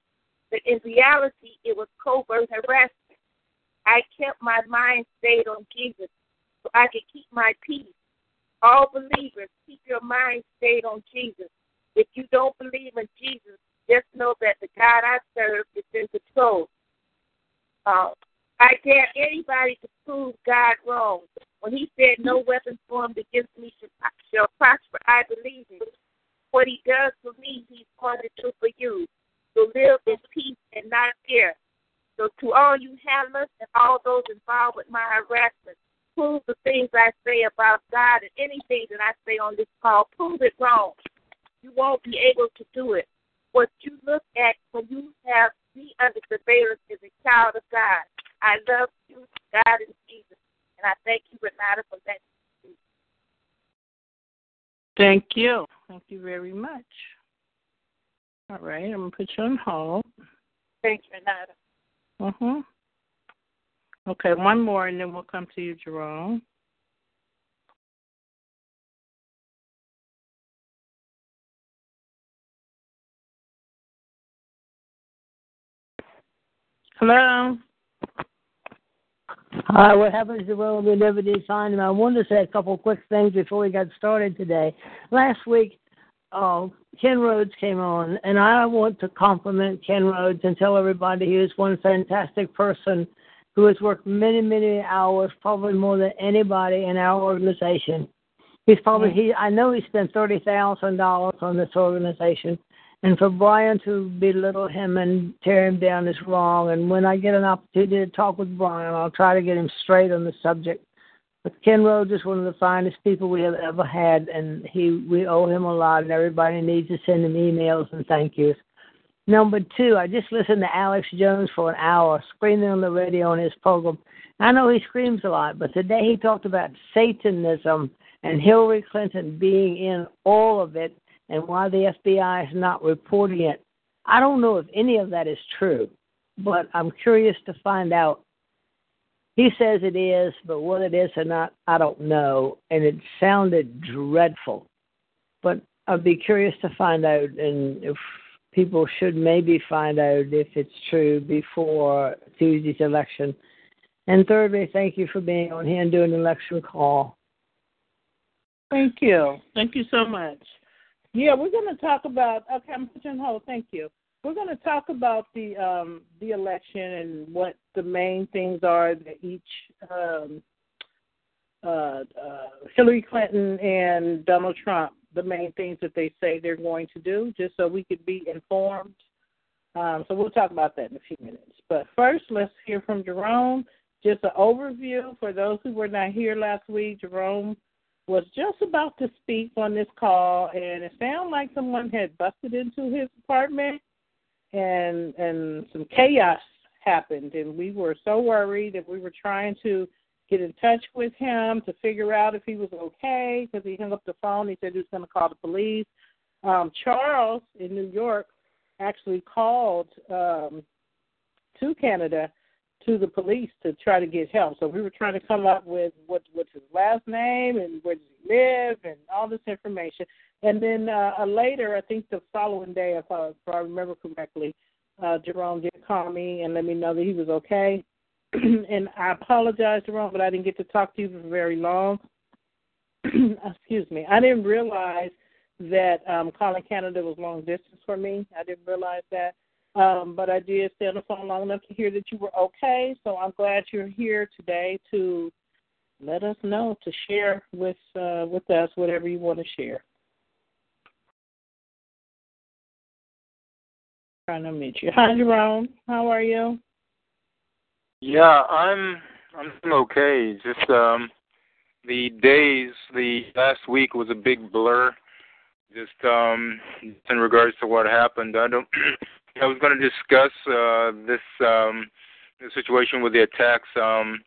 but in reality it was covert harassment. I kept my mind stayed on Jesus so I could keep my peace. All believers, keep your mind stayed on Jesus. If you don't believe in Jesus, just know that the God I serve is in control. Uh, I dare anybody to prove God wrong. When he said, No weapon formed against me shall prosper, I believe him. What he does for me, he's going to do for you. To live in peace and not fear. So, to all you handlers and all those involved with my harassment, prove the things I say about God and anything that I say on this call, prove it wrong. You won't be able to do it. What you look at when you have me under surveillance is a child of God. I love you, God and Jesus. And I thank you, Renata, for that. Thank you. Thank you very much. All right, I'm gonna put you on hold. Thanks, Renata. Mhm. Okay, one more, and then we'll come to you, Jerome. Hello. Hi, what happens to well we never did find him? I wanted to say a couple quick things before we got started today. Last week, uh, Ken Rhodes came on, and I want to compliment Ken Rhodes and tell everybody he is one fantastic person who has worked many, many hours, probably more than anybody in our organization. He's probably mm. he. I know he spent thirty thousand dollars on this organization, and for Brian to belittle him and tear him down is wrong. And when I get an opportunity to talk with Brian, I'll try to get him straight on the subject. But Ken Rhodes is one of the finest people we have ever had, and he we owe him a lot. And everybody needs to send him emails and thank yous. Number two, I just listened to Alex Jones for an hour, screaming on the radio on his program. I know he screams a lot, but today he talked about Satanism and Hillary Clinton being in all of it and why the FBI is not reporting it. I don't know if any of that is true, but I'm curious to find out. He says it is, but what it is or not, I don't know. And it sounded dreadful. But I'd be curious to find out, and if people should maybe find out if it's true before Tuesday's election. And thirdly, thank you for being on here and doing an election call. Thank you. Thank you so much. Yeah, we're going to talk about. Okay, I'm putting on hold. Thank you. We're going to talk about the um, the election and what the main things are that each um, uh, uh, Hillary Clinton and Donald Trump, the main things that they say they're going to do, just so we could be informed. Um, so we'll talk about that in a few minutes. But first, let's hear from Jerome. Just an overview for those who were not here last week. Jerome was just about to speak on this call, and it sounded like someone had busted into his apartment, and and some chaos happened, and we were so worried that we were trying to get in touch with him to figure out if he was okay because he hung up the phone. He said he was going to call the police. Um, Charles in New York actually called um, to Canada to the police to try to get help. So we were trying to come up with what what's his last name and where does he live and all this information. And then uh, later, I think the following day, if I, if I remember correctly, uh, Jerome did call me and let me know that he was okay. and I apologize, Jerome, but I didn't get to talk to you for very long. Excuse me. I didn't realize that um, calling Canada was long distance for me. I didn't realize that. Um, but I did stay on the phone long enough to hear that you were okay. So I'm glad you're here today to let us know to share with uh, with us whatever you want to share. Trying to meet you. Hi, Jerome. How are you? Yeah, I'm I'm okay. Just um the days the last week was a big blur. Just um in regards to what happened. I don't I was going to discuss uh, this um, the situation with the attacks. Um,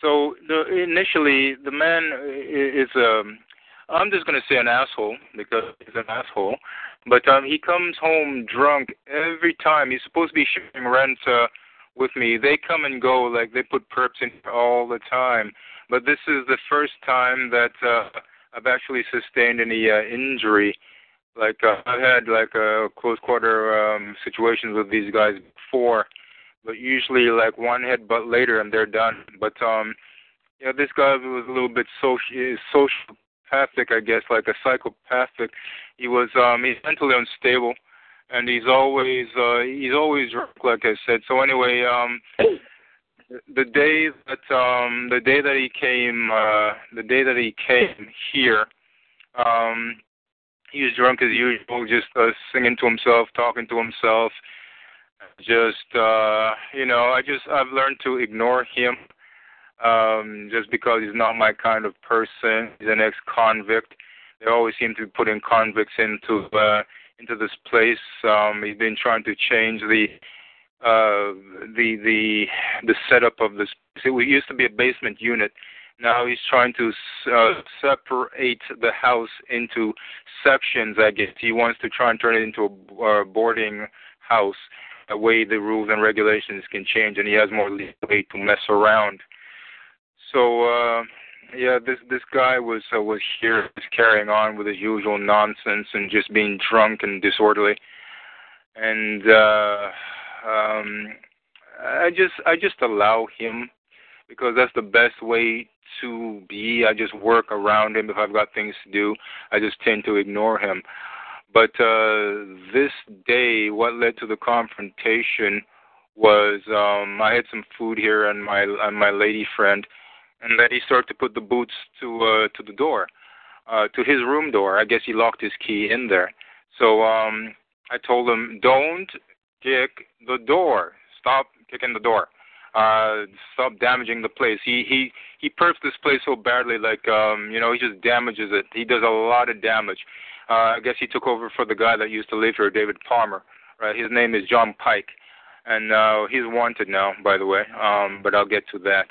so the, initially, the man is. Um, I'm just going to say an asshole because he's an asshole. But um, he comes home drunk every time. He's supposed to be sharing rent uh, with me. They come and go like they put perps in all the time. But this is the first time that uh, I've actually sustained any uh, injury like uh, I've had like a close quarter um, situations with these guys before, but usually like one headbutt later and they're done. But um, yeah, this guy was a little bit social, sociopathic, I guess, like a psychopathic. He was um, he's mentally unstable, and he's always uh, he's always drunk, like I said. So anyway, um, the day that um, the day that he came, uh, the day that he came here. Um, he was drunk as usual, just uh, singing to himself, talking to himself. Just uh, you know, I just I've learned to ignore him. Um, just because he's not my kind of person. He's an ex-convict. They always seem to be putting convicts into uh, into this place. Um, he's been trying to change the uh, the the the setup of this. We used to be a basement unit. Now he's trying to uh, separate the house into sections. I guess he wants to try and turn it into a uh, boarding house. A way the rules and regulations can change, and he has more leeway to mess around. So uh, yeah, this this guy was uh, was here, was carrying on with his usual nonsense and just being drunk and disorderly, and uh, um, I just I just allow him because that's the best way to be. I just work around him. If I've got things to do, I just tend to ignore him. But uh, this day, what led to the confrontation was um, I had some food here and my and my lady friend and then he started to put the boots to uh, to the door, uh, to his room door. I guess he locked his key in there. So um, I told him, don't kick the door. Stop kicking the door. Uh, stop damaging the place. He he he perps this place so badly, like um, you know, he just damages it. He does a lot of damage. Uh, I guess he took over for the guy that used to live here, David Palmer. Right, his name is John Pike, and uh, he's wanted now, by the way. Um, but I'll get to that.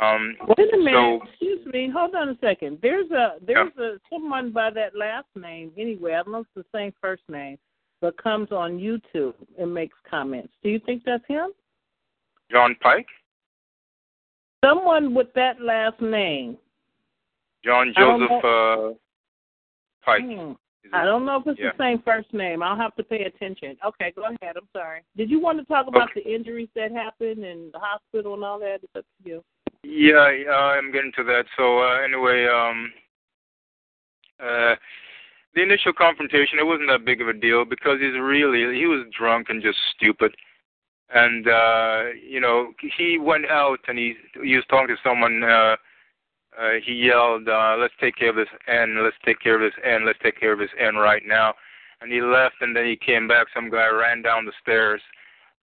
Um, Wait a minute. So, Excuse me. Hold on a second. There's a there's a someone by that last name anyway. I don't know if it's the same first name, but comes on YouTube and makes comments. Do you think that's him? John Pike, Someone with that last name. John Joseph uh, Pike. Hmm. I don't know if it's Yeah. the same first name. I'll have to pay attention. Okay, go ahead. I'm sorry. Did you want to talk about the injuries that happened and the hospital and all that? It's up to you. Yeah, I'm getting to that. So uh, anyway, um, uh, the initial confrontation it wasn't that big of a deal because he's really he was drunk and just stupid, and uh, you know he went out and he he was talking to someone. Uh, uh, he yelled, uh, "Let's take care of this N. Let's take care of this N. Let's take care of this N right now." And he left, and then he came back. Some guy ran down the stairs.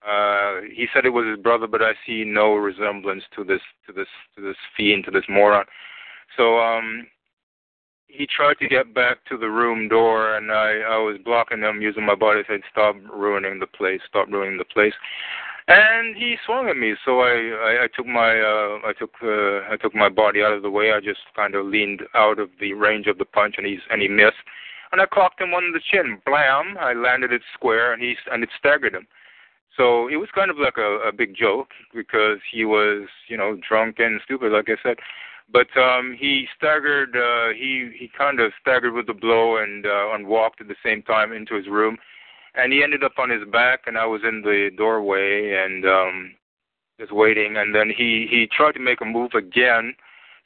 Uh, he said it was his brother, but I see no resemblance to this to this to this fiend, to this moron. So um, he tried to get back to the room door, and I I was blocking him using my body. I said, "Stop ruining the place! Stop ruining the place!" And he swung at me, so I I, I took my uh, I took uh, I took my body out of the way. I just kind of leaned out of the range of the punch, and he's and he missed. And I clocked him on the chin. Blam! I landed it square, and he and it staggered him. So it was kind of like a, a big joke because he was, you know, drunk and stupid, like I said. But um, he staggered. Uh, he he kind of staggered with the blow and uh, and walked at the same time into his room, and he ended up on his back, and I was in the doorway and um, just waiting. And then he he tried to make a move again,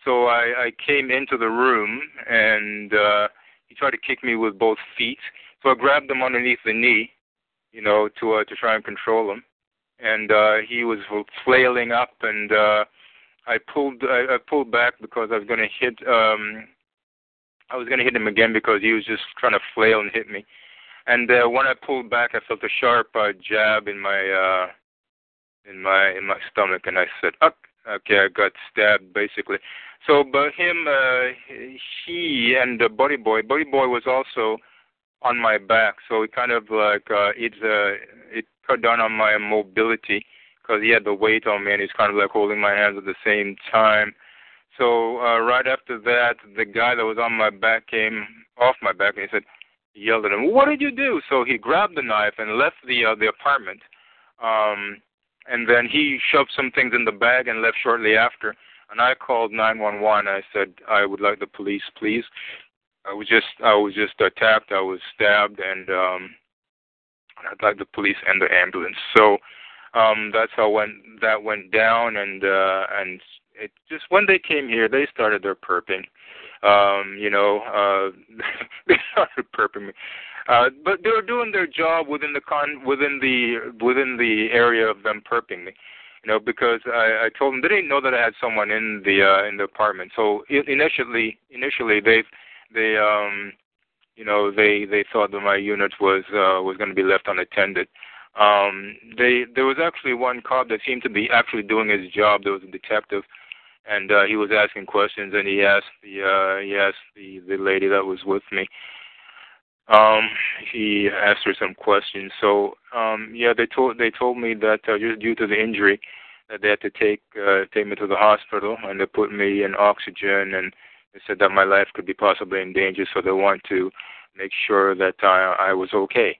so I I came into the room and uh, he tried to kick me with both feet. So I grabbed him underneath the knee you know, to uh, to try and control him. And uh, he was flailing up, and uh, I pulled I, I pulled back because I was going to hit um, I was going to hit him again because he was just trying to flail and hit me. And uh, when I pulled back, I felt a sharp uh, jab in my uh, in my in my stomach, and I said, "Uck." Okay, I got stabbed basically. So, but him, uh, he and uh, Buddy Boy, Buddy Boy was also on my back, so it kind of like uh, it's uh, it cut down on my mobility because he had the weight on me and he's kind of like holding my hands at the same time. So uh, right after that, the guy that was on my back came off my back and he said, yelled at him, "What did you do?" So he grabbed the knife and left the uh, the apartment. Um, and then he shoved some things in the bag and left shortly after. And I called 911. I said, "I would like the police, please." I was just I was just attacked. I was stabbed, and um, I'd like the police and the ambulance. So um, that's how went that went down, and uh, and it just when they came here, they started their perping. Um, you know, uh, they started perping me. Uh, but they were doing their job within the con within the within the area of them perping me. You know, because I, I told them they didn't know that I had someone in the uh, in the apartment. So initially, initially they they um you know they they thought that my unit was uh, was going to be left unattended. Um, they there was actually one cop that seemed to be actually doing his job. There was a detective, and uh, he was asking questions, and he asked the uh, he asked the the lady that was with me. Um, he asked her some questions. So um, yeah, they told they told me that uh, just due to the injury, that they had to take uh, take me to the hospital, and they put me in oxygen, and they said that my life could be possibly in danger. So they want to make sure that I I was okay.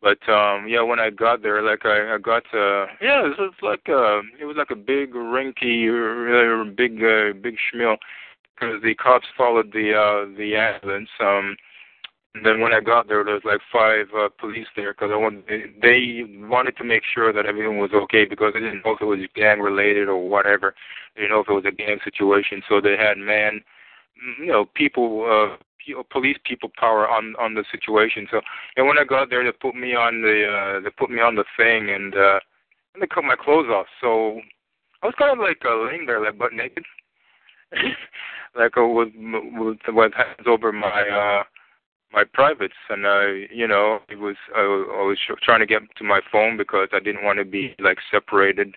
But um yeah, when I got there, like I, I got uh yeah, it was like uh it was like a big rinky, uh, big uh, big schmill because the cops followed the uh the ambulance. Um, and then when I got there, there was like five uh, police there because I wanted they wanted to make sure that everything was okay because they didn't know if it was gang related or whatever. They didn't know if it was a gang situation, so they had man, you know, people uh police people power on on the situation. So and when I got there, they put me on the uh, they put me on the thing and uh, and they cut my clothes off. So I was kind of like uh, laying there like butt naked, like uh, with with with hands over my uh my privates and uh you know it was I, I was trying to get to my phone because I didn't want to be like separated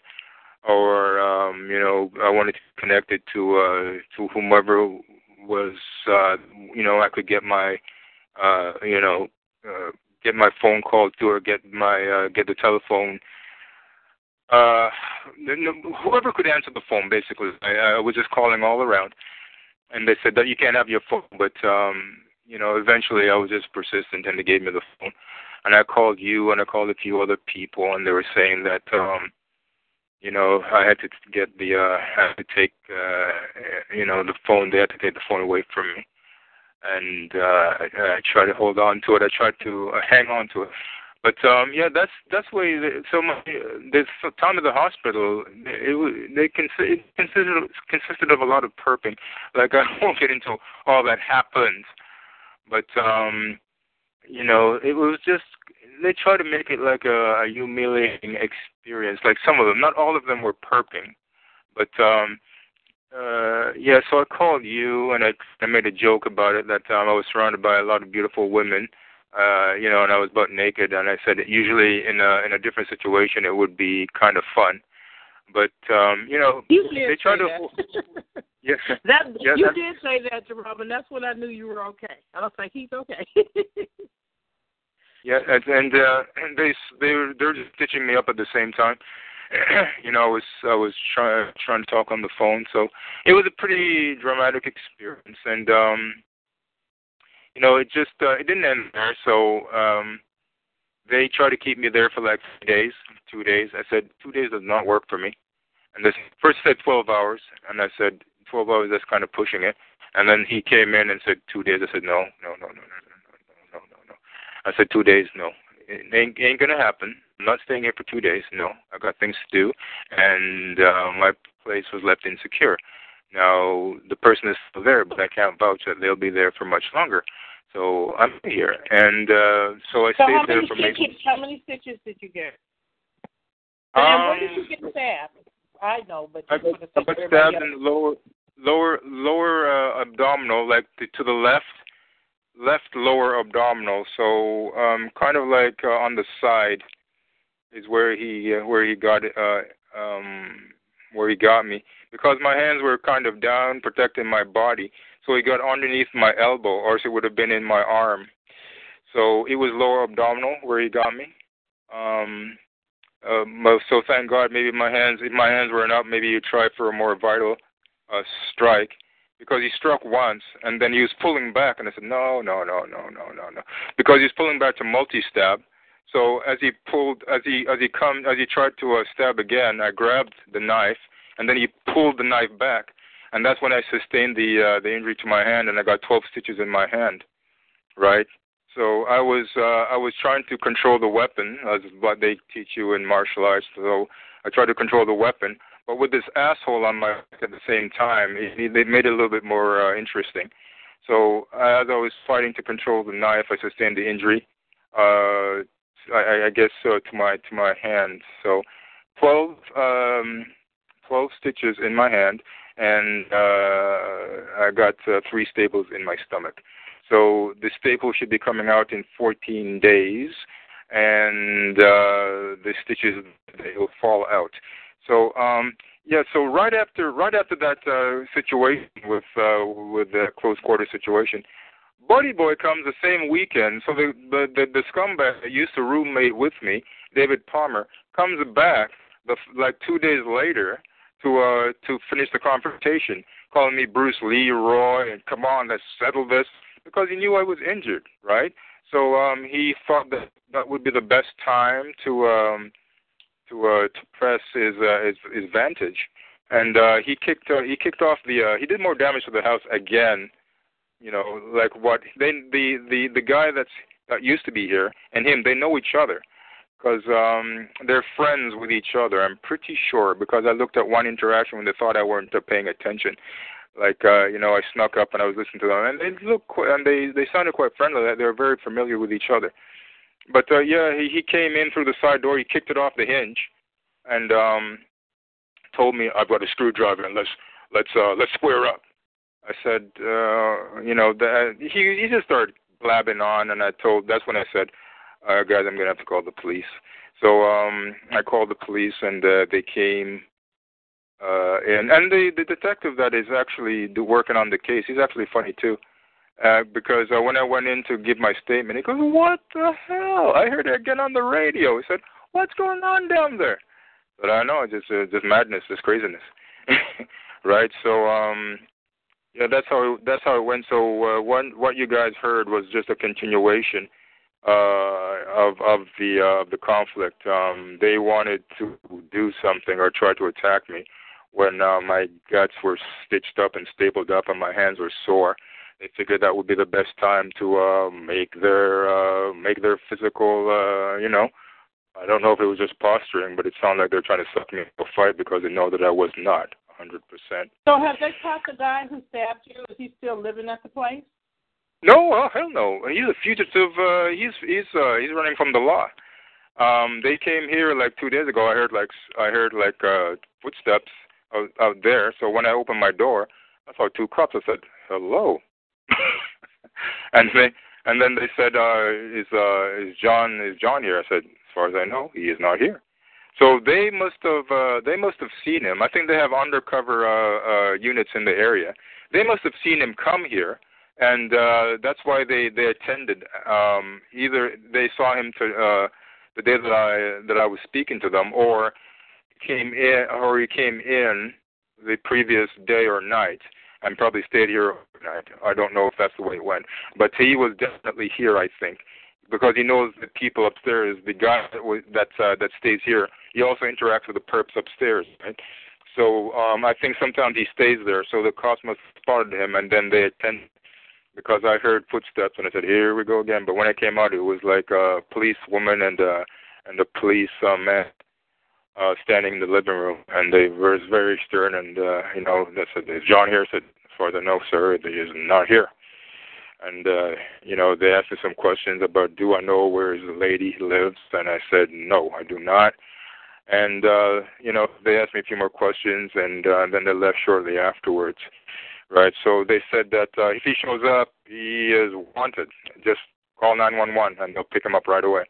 or um you know I wanted to connect it to uh to whomever was uh you know I could get my uh you know uh get my phone call to or get my uh get the telephone. Uh whoever could answer the phone basically. I, I was just calling all around and they said that you can't have your phone but um you know eventually I was just persistent and they gave me the phone. And I called you and I called a few other people and they were saying that um you know, I had to get the uh had to take uh you know, the phone they had to take the phone away from me. And uh I, I tried to hold on to it. I tried to uh, hang on to it. But um yeah, that's that's why the, so my this time at the hospital it they consider it consisted consisted of a lot of perping. Like I won't get into all that happened, but um you know, it was just they try to make it like a, a humiliating experience. Like some of them, not all of them were perping, but um, uh, yeah. So I called you and I, I made a joke about it. That um, I was surrounded by a lot of beautiful women, uh, you know, and I was butt naked. And I said usually in a in a different situation it would be kind of fun, but um, you know, you they try to. That. Yes. that yeah, you that, did say that to Robin. That's when I knew you were okay. I was like, he's okay. Yeah, and uh, and they they were they're just stitching me up at the same time. you know, I was I was trying trying to talk on the phone, so it was a pretty dramatic experience, and um, you know, it just uh, it didn't end there. So um, they tried to keep me there for like three days, two days. I said two days does not work for me, and they first said twelve hours, and I said twelve hours that's kind of pushing it. And then he came in and said two days. I said no, no, no, no, no, I said two days, no. It ain't, ain't gonna happen. I'm not staying here for two days. No, I got things to do, and uh, my place was left insecure. Now the person is still there, but I can't vouch that they'll be there for much longer. So I'm here, and uh, so I so stayed there for stitches, maybe. How many stitches did you get? Um, and where did you get stabbed? I know, but I got, the I got stabbed in the lower, lower, lower uh, abdominal, like to, to the left, left lower abdominal. So um, kind of like uh, on the side is where he uh, where he got uh, um, where he got me because my hands were kind of down protecting my body. So he got underneath my elbow, or else it would have been in my arm. So it was lower abdominal where he got me. Um, uh, so thank God, maybe my hands, if my hands weren't up, maybe you try for a more vital uh, strike because he struck once and then he was pulling back, and I said, no, no, no, no, no, no, no, because he's pulling back to multi-stab. So as he pulled, as he as he come, as he tried to uh, stab again, I grabbed the knife, and then he pulled the knife back, and that's when I sustained the uh, the injury to my hand, and I got 12 stitches in my hand, right? So I was uh, I was trying to control the weapon, as what they teach you in martial arts. So I tried to control the weapon, but with this asshole on my at the same time, it, it made it a little bit more uh, interesting. So as I was fighting to control the knife, I sustained the injury. Uh, I, I guess uh, to my to my hand. So 12, um, 12 stitches in my hand, and uh, I got uh, three staples in my stomach. So the staple should be coming out in 14 days, and uh, the stitches they will fall out. So um, yeah. So right after right after that uh, situation with uh, with the close quarter situation, Buddy Boy comes the same weekend. So the the the, the scumbag that used to roommate with me, David Palmer, comes back the like two days later to uh to finish the confrontation, calling me Bruce Leroy and come on, let's settle this because he knew I was injured, right? So um he thought that that would be the best time to um to uh to press his uh, his his vantage. And uh he kicked uh, he kicked off the uh he did more damage to the house again. You know, like what they the the the guy that's that used to be here and him, they know each other because um, they're friends with each other. I'm pretty sure because I looked at one interaction when they thought I weren't paying attention. Like uh, you know, I snuck up and I was listening to them, and they look and they they sounded quite friendly. They were very familiar with each other. But uh, yeah, he he came in through the side door. He kicked it off the hinge, and um, told me I've got a screwdriver and let's let's uh, let's square up. I said, uh, you know, the, he he just started blabbing on, and I told that's when I said uh, guys, I'm gonna have to call the police. So um, I called the police, and uh, they came. Uh, and and the the detective that is actually working on the case, he's actually funny too. Uh, because uh, when I went in to give my statement, he goes, "What the hell? I heard it again on the radio." He said, "What's going on down there?" But I know, it's just uh, just madness, just craziness, right? So um, yeah, that's how that's how it went. So uh, what what you guys heard was just a continuation uh, of of the uh, of the conflict. Um, they wanted to do something or try to attack me when uh, my guts were stitched up and stapled up and my hands were sore. They figured that would be the best time to uh, make their uh, make their physical, uh, you know. I don't know if it was just posturing, but it sounded like they're trying to suck me into a fight because they know that I was not 100%. So have they caught the guy who stabbed you? Is he still living at the place? No, oh, hell no. He's a fugitive. Uh, he's he's uh, he's running from the law. Um, they came here like two days ago. I heard like I heard like uh, footsteps out, out there. So when I opened my door, I saw two cops. I said, "Hello," and they and then they said, uh, "Is uh, is John is John here?" I said, "As far as I know, he is not here." So they must have uh, they must have seen him. I think they have undercover uh, uh, units in the area. They must have seen him come here and uh, that's why they they attended. Um, either they saw him to uh, the day that I that I was speaking to them, or came in, or he came in the previous day or night, and probably stayed here overnight. I don't know if that's the way it went, but he was definitely here. I think because he knows the people upstairs. The guy that that uh, that stays here, he also interacts with the perps upstairs, right? So um, I think sometimes he stays there. So the have spotted him, and then they attend because I heard footsteps and I said, "Here we go again." But when I came out, it was like a police woman and uh, and a police uh, man uh, standing in the living room, and they were very stern. And uh, you know, they said, "Is John here?" I said, "For the no, sir, he is not here." And uh, you know, they asked me some questions about, "Do I know where his lady lives?" And I said, "No, I do not." And uh, you know, they asked me a few more questions, and uh, then they left shortly afterwards right? So they said that uh, if he shows up, he is wanted. Just call 911 and they'll pick him up right away.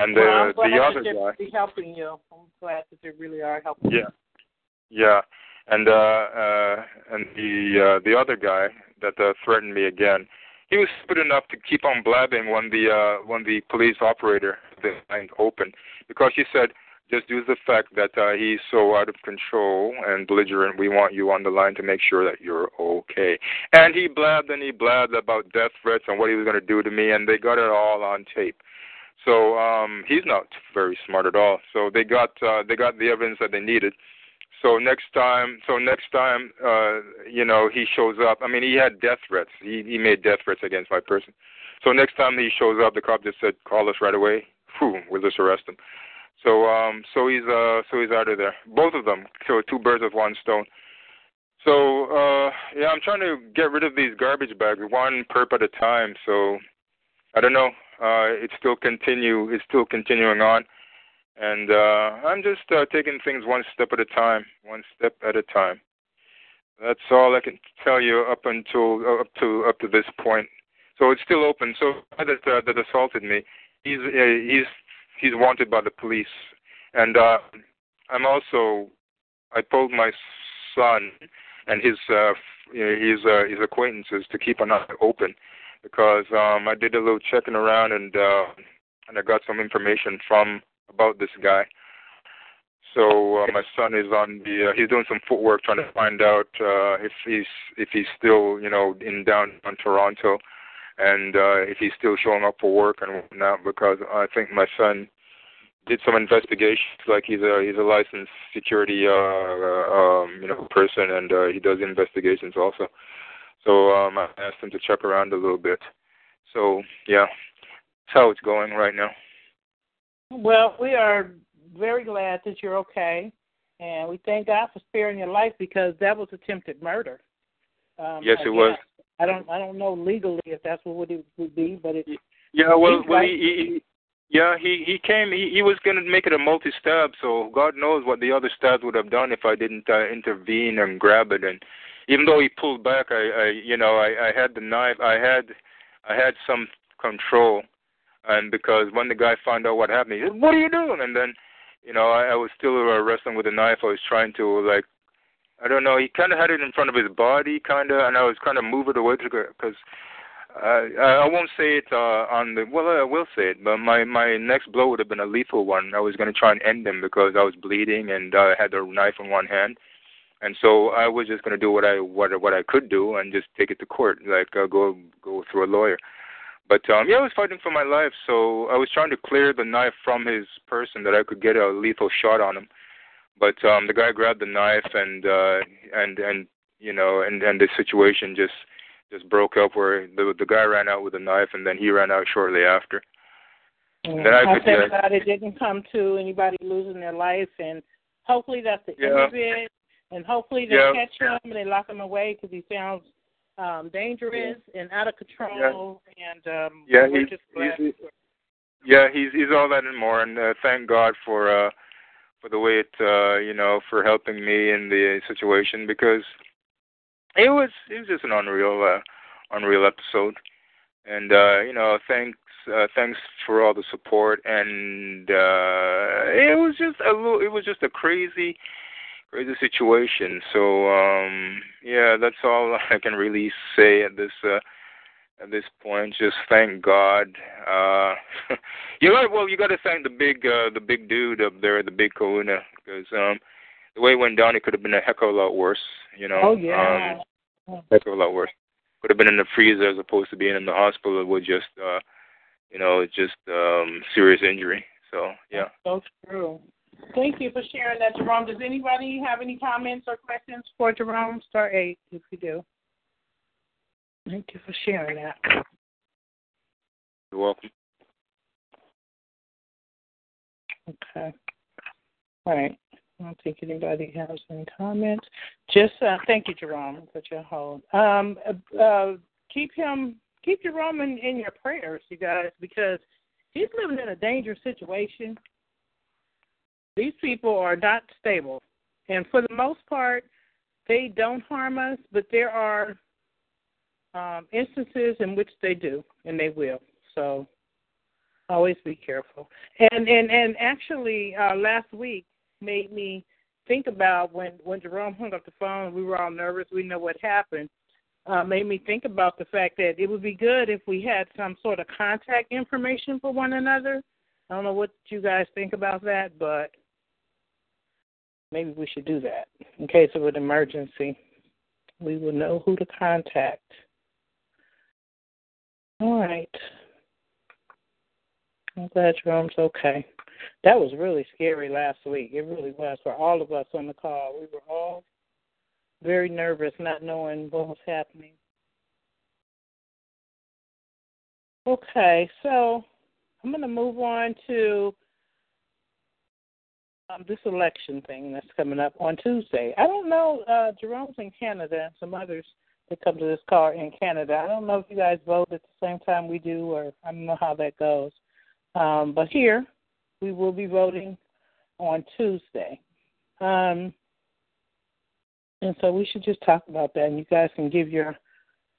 And the well, I'm glad the that other they're guy, really helping you. I'm glad that they really are helping. yeah, yeah, and uh, uh, and the uh, the other guy that uh, threatened me again, he was stupid enough to keep on blabbing when the uh, when the police operator the line opened because he said just due to the fact that uh, he's so out of control and belligerent, we want you on the line to make sure that you're okay. And he blabbed and he blabbed about death threats and what he was going to do to me, and they got it all on tape. So um, he's not very smart at all. So they got uh, they got the evidence that they needed. So next time, so next time, uh, you know, he shows up. I mean, he had death threats. He he made death threats against my person. So next time he shows up, the cop just said, "Call us right away." Whew, we'll just arrest him. So um so he's uh so he's out of there. Both of them. So two birds with one stone. So uh yeah, I'm trying to get rid of these garbage bags, one perp at a time. So I don't know. Uh it's still continue it's still continuing on. And uh I'm just uh taking things one step at a time, one step at a time. That's all I can tell you up until uh, up to up to this point. So it's still open. So that uh, that assaulted me, he's uh, he's he's wanted by the police, and uh, I'm also I told my son and his uh, his uh, his acquaintances to keep an eye open because um, I did a little checking around and uh, and I got some information from about this guy. So uh, my son is on the uh, he's doing some footwork trying to find out uh, if he's if he's still you know in downtown Toronto and uh, if he's still showing up for work and whatnot because I think my son did some investigations like he's a he's a licensed security uh, uh um you know person and uh, he does investigations also. So um I asked him to check around a little bit. So yeah, that's how it's going right now. Well, we are very glad that you're okay, and we thank God for sparing your life because that was attempted murder. Um, yes, it was. I don't I don't know legally if that's what it would be, but it. Yeah, well, well, he, he, yeah, he he came. He he was gonna make it a multi stab, so God knows what the other stabs would have done if I didn't uh, intervene and grab it. And even though he pulled back, I, I you know I I had the knife. I had I had some control, and because when the guy found out what happened, he said, "What are you doing?" And then you know, I, I was still uh, wrestling with a knife. I was trying to like, I don't know. He kind of had it in front of his body, kind of, and I was kind of moving away because uh, I won't say it uh, on the. Well, I will say it, but my my next blow would have been a lethal one. I was going to try and end him because I was bleeding and uh, I had the knife in one hand, and so I was just going to do what I what what I could do and just take it to court, like uh, go go through a lawyer. But um, yeah, I was fighting for my life, so I was trying to clear the knife from his person that I could get a lethal shot on him. But um, the guy grabbed the knife, and uh, and and you know, and and the situation just just broke up where the the guy ran out with the knife, and then he ran out shortly after. And then I, I could, God it didn't come to anybody losing their life, and hopefully that's the yeah. end of it. And hopefully they yeah. catch him and they lock him away because he sounds um, dangerous and out of control. Yeah. And um, yeah, he's, just glad. he's, yeah, he's he's all that and more. And uh, thank God for uh, for the way it uh, you know for helping me in the situation because it was it was just an unreal uh, unreal episode. And uh, you know, thanks uh, thanks for all the support. And uh, it was just a little, it was just a crazy crazy situation. So um yeah, that's all I can really say at this uh at this point. Just thank God. Uh you got well you gotta thank the big uh the big dude up there, the big kahuna, because um the way it went down it could have been a heck of a lot worse, you know. Oh yeah. Um, heck of a lot worse. Could have been in the freezer as opposed to being in the hospital with just uh you know, just um serious injury. So yeah. So true. Thank you for sharing that, Jerome. Does anybody have any comments or questions for Jerome? Star eight, if you do. Thank you for sharing that. You're welcome. Okay. All right. I don't think anybody has any comments. Just uh, thank you, Jerome. Put your hold. Um, uh, uh, keep him, keep Jerome in, in your prayers, you guys, because he's living in a dangerous situation. These people are not stable, and for the most part, they don't harm us. But there are um, instances in which they do, and they will. So always be careful. And and and actually, uh, last week made me think about when when Jerome hung up the phone. We were all nervous. We know what happened. Uh, made me think about the fact that it would be good if we had some sort of contact information for one another. I don't know what you guys think about that, but maybe we should do that in case of an emergency. We will know who to contact. All right. I'm glad Jerome's okay. That was really scary last week. It really was for all of us on the call. We were all very nervous, not knowing what was happening. Okay, so I'm going to move on to um, this election thing that's coming up on Tuesday. I don't know. Uh, Jerome's in Canada and some others that come to this call in Canada. I don't know if you guys vote at the same time we do, or I don't know how that goes. Um, but here, we will be voting on Tuesday. Um, and so we should just talk about that, and you guys can give your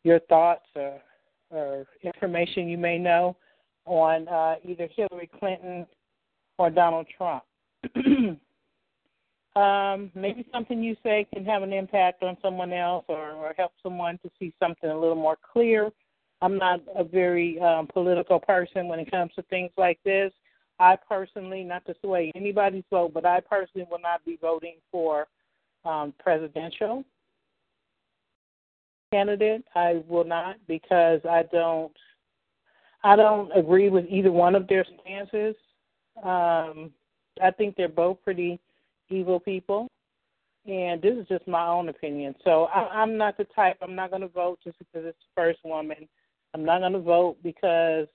your thoughts or, or information you may know on uh, either Hillary Clinton or Donald Trump. um, maybe something you say can have an impact on someone else or, or help someone to see something a little more clear. I'm not a very um, political person when it comes to things like this. I personally, not to sway anybody's vote, but I personally will not be voting for um, presidential candidate. I will not because I don't. I don't agree with either one of their stances. Um, I think they're both pretty evil people, and this is just my own opinion. So I, I'm not the type. I'm not going to vote just because it's the first woman. I'm not going to vote because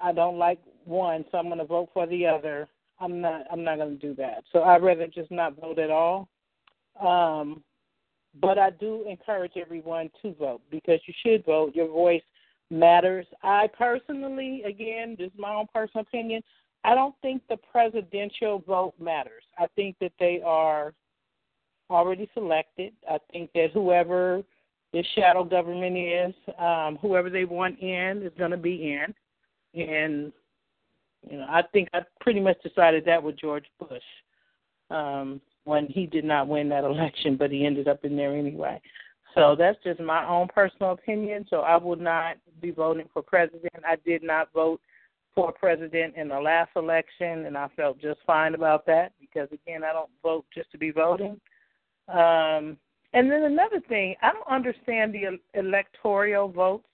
I don't like one, so I'm going to vote for the other. I'm not. I'm not going to do that. So I'd rather just not vote at all. Um, but I do encourage everyone to vote because you should vote. Your voice matters. I personally, again, this is my own personal opinion. I don't think the presidential vote matters. I think that they are already selected. I think that whoever this shadow government is, um, whoever they want in is going to be in. And, you know, I think I pretty much decided that with George Bush um, when he did not win that election, but he ended up in there anyway. So that's just my own personal opinion. So I will not be voting for president. I did not vote for president in the last election, and I felt just fine about that because, again, I don't vote just to be voting. Um, and then another thing, I don't understand the electoral votes.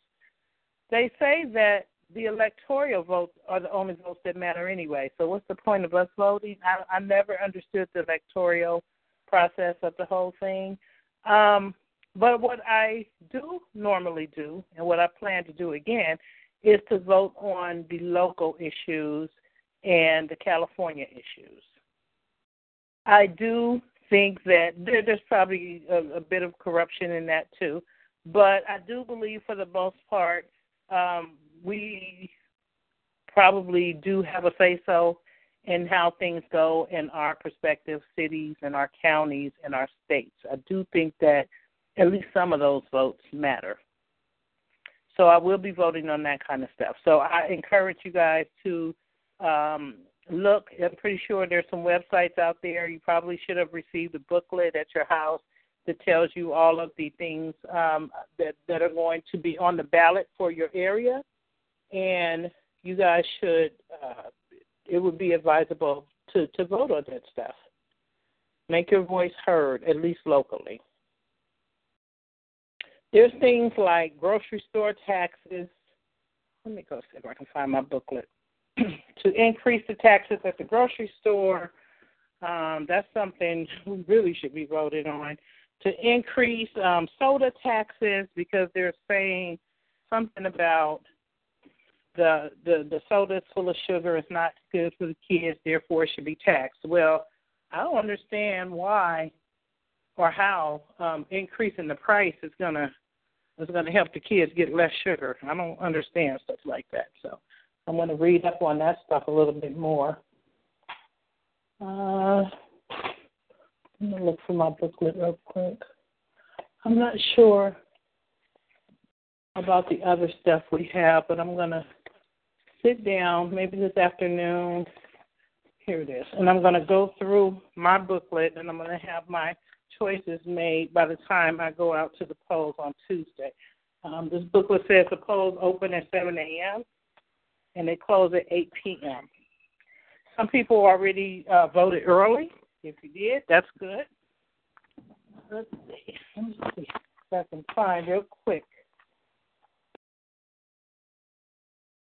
They say that the electoral votes are the only votes that matter anyway. So what's the point of us voting? I, I never understood the electoral process of the whole thing. Um, but what I do normally do, and what I plan to do again, is to vote on the local issues and the California issues. I do think that there, there's probably a, a bit of corruption in that too, but I do believe for the most part um, we probably do have a say so in how things go in our prospective cities and our counties and our states. I do think that at least some of those votes matter. So I will be voting on that kind of stuff. So I encourage you guys to um, look. I'm pretty sure there's some websites out there. You probably should have received a booklet at your house that tells you all of the things um, that that are going to be on the ballot for your area, and you guys should. Uh, it would be advisable to to vote on that stuff. Make your voice heard, at least locally. There's things like grocery store taxes. Let me go see if I can find my booklet. to increase the taxes at the grocery store, um, that's something we really should be voted on. To increase um, soda taxes because they're saying something about the the the soda's full of sugar. It's not good for the kids, therefore it should be taxed. Well, I don't understand why or how um, increasing the price is gonna is gonna help the kids get less sugar. I don't understand stuff like that. So I'm gonna read up on that stuff a little bit more. Uh, I'm gonna look for my booklet real quick. I'm not sure about the other stuff we have, but I'm gonna sit down maybe this afternoon. Here it is, and I'm gonna go through my booklet, and I'm gonna have my choices made by the time I go out to the polls on Tuesday. Um, this booklet says the polls open at 7 a.m. and they close at 8 p.m. Some people already uh, voted early. If you did, that's good. Let's see. Let me see if I can find real quick.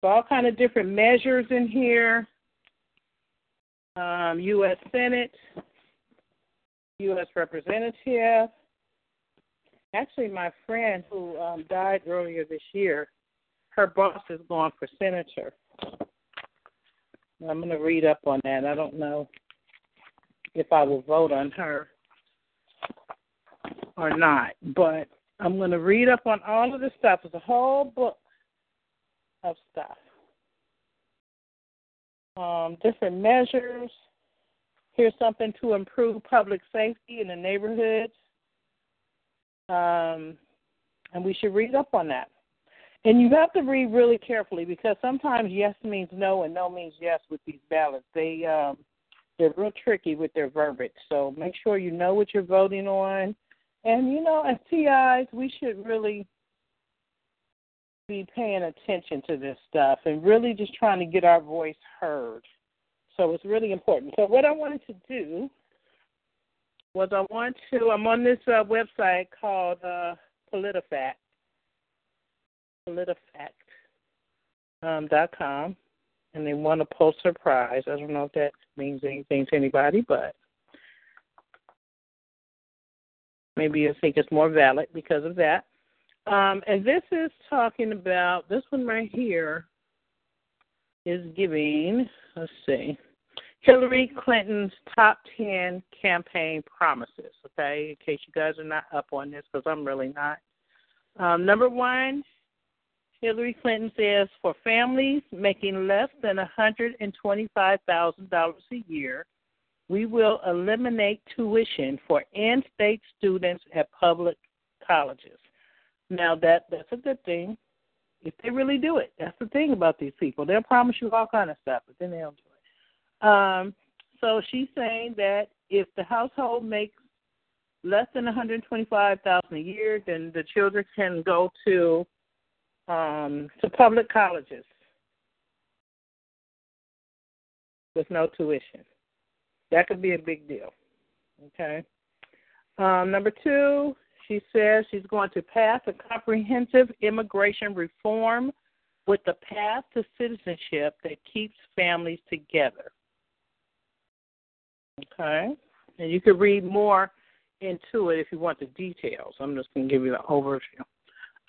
All kind of different measures in here. Um, U.S. Senate, U.S. Representative. Actually, my friend who um, died earlier this year, her boss is going for senator. I'm going to read up on that. I don't know if I will vote on her or not, but I'm going to read up on all of the stuff. It's a whole book of stuff. Um, different measures, Here's something to improve public safety in the neighborhoods. Um, and we should read up on that. And you have to read really carefully because sometimes yes means no and no means yes with these ballots. They um, they're real tricky with their verbiage. So make sure you know what you're voting on. And you know, as TIs, we should really be paying attention to this stuff and really just trying to get our voice heard. So it's really important. So what I wanted to do was I want to I'm on this uh, website called uh, PolitiFact. PolitiFact um, com, and they won a Pulitzer Prize. I don't know if that means anything to anybody, but maybe you think it's more valid because of that. Um, and this is talking about this one right here is giving. Let's see. Hillary Clinton's top 10 campaign promises, okay, in case you guys are not up on this, because I'm really not. Um, number one, Hillary Clinton says for families making less than $125,000 a year, we will eliminate tuition for in state students at public colleges. Now, that that's a good thing if they really do it. That's the thing about these people. They'll promise you all kind of stuff, but then they don't do it. Um, so she's saying that if the household makes less than 125,000 a year, then the children can go to um, to public colleges with no tuition. That could be a big deal. Okay. Um, number two, she says she's going to pass a comprehensive immigration reform with the path to citizenship that keeps families together. Okay. And you can read more into it if you want the details. I'm just going to give you the overview.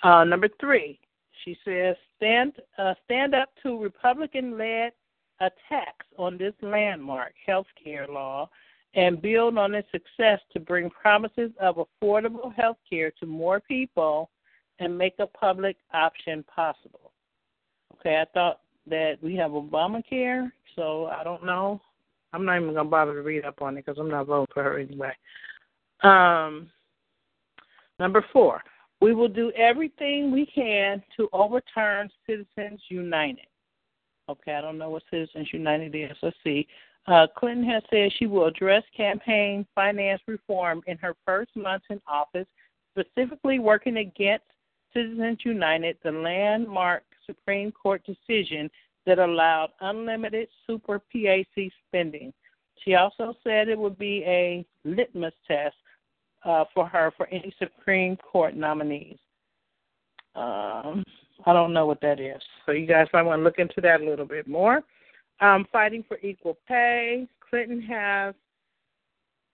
Uh, number three, she says, stand uh, stand up to Republican-led attacks on this landmark health care law and build on its success to bring promises of affordable health care to more people and make a public option possible. Okay, I thought that we have Obamacare, so I don't know I'm not even gonna bother to read up on it because I'm not voting for her anyway. Um, number four, we will do everything we can to overturn Citizens United. Okay, I don't know what Citizens United is. Let's see. Uh, Clinton has said she will address campaign finance reform in her first month in office, specifically working against Citizens United, the landmark Supreme Court decision that allowed unlimited super PAC spending. She also said it would be a litmus test uh, for her for any Supreme Court nominees. Um, I don't know what that is. So you guys might want to look into that a little bit more. Um, fighting for equal pay. Clinton has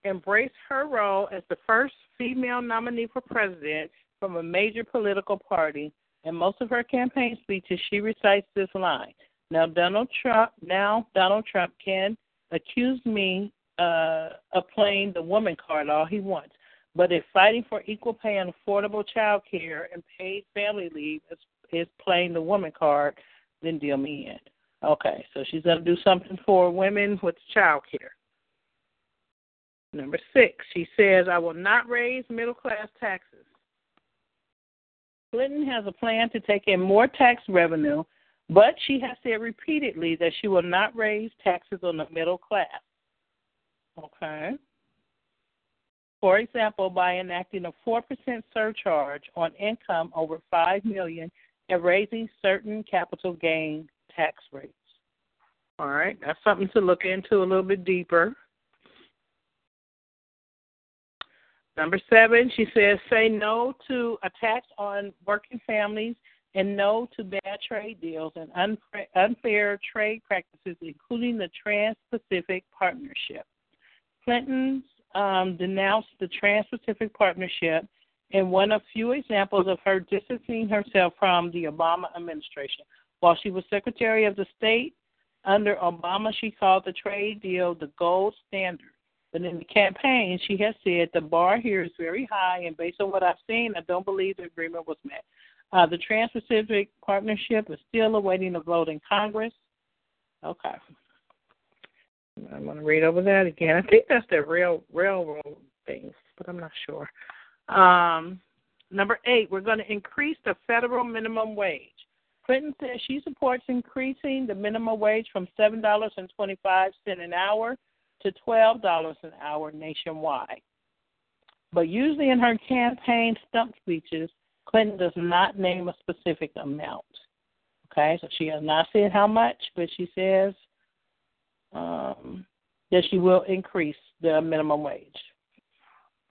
embraced her role as the first female nominee for president from a major political party. In most of her campaign speeches, she recites this line now Donald Trump now Donald Trump can accuse me uh, of playing the woman card all he wants. But if fighting for equal pay and affordable child care and paid family leave is, is playing the woman card, then deal me in. Okay, so she's going to do something for women with child care. Number six, she says, I will not raise middle class taxes. Clinton has a plan to take in more tax revenue but she has said repeatedly that she will not raise taxes on the middle class. Okay. For example, by enacting a 4% surcharge on income over 5 million and raising certain capital gain tax rates. All right, that's something to look into a little bit deeper. Number seven, she says, say no to attacks on working families and no to bad trade deals and unfair trade practices, including the Trans Pacific Partnership. Clinton um, denounced the Trans Pacific Partnership and one of few examples of her distancing herself from the Obama administration. While she was Secretary of the State under Obama, she called the trade deal the gold standard. But in the campaign, she has said the bar here is very high, and based on what I've seen, I don't believe the agreement was met. Uh, the Trans Pacific Partnership is still awaiting a vote in Congress. Okay. I'm going to read over that again. I think that's the rail railroad things, but I'm not sure. Um, number eight, we're going to increase the federal minimum wage. Clinton says she supports increasing the minimum wage from seven dollars and twenty-five cent an hour to $12 an hour nationwide. But usually in her campaign stump speeches, Clinton does not name a specific amount. Okay, so she has not said how much, but she says um, that she will increase the minimum wage.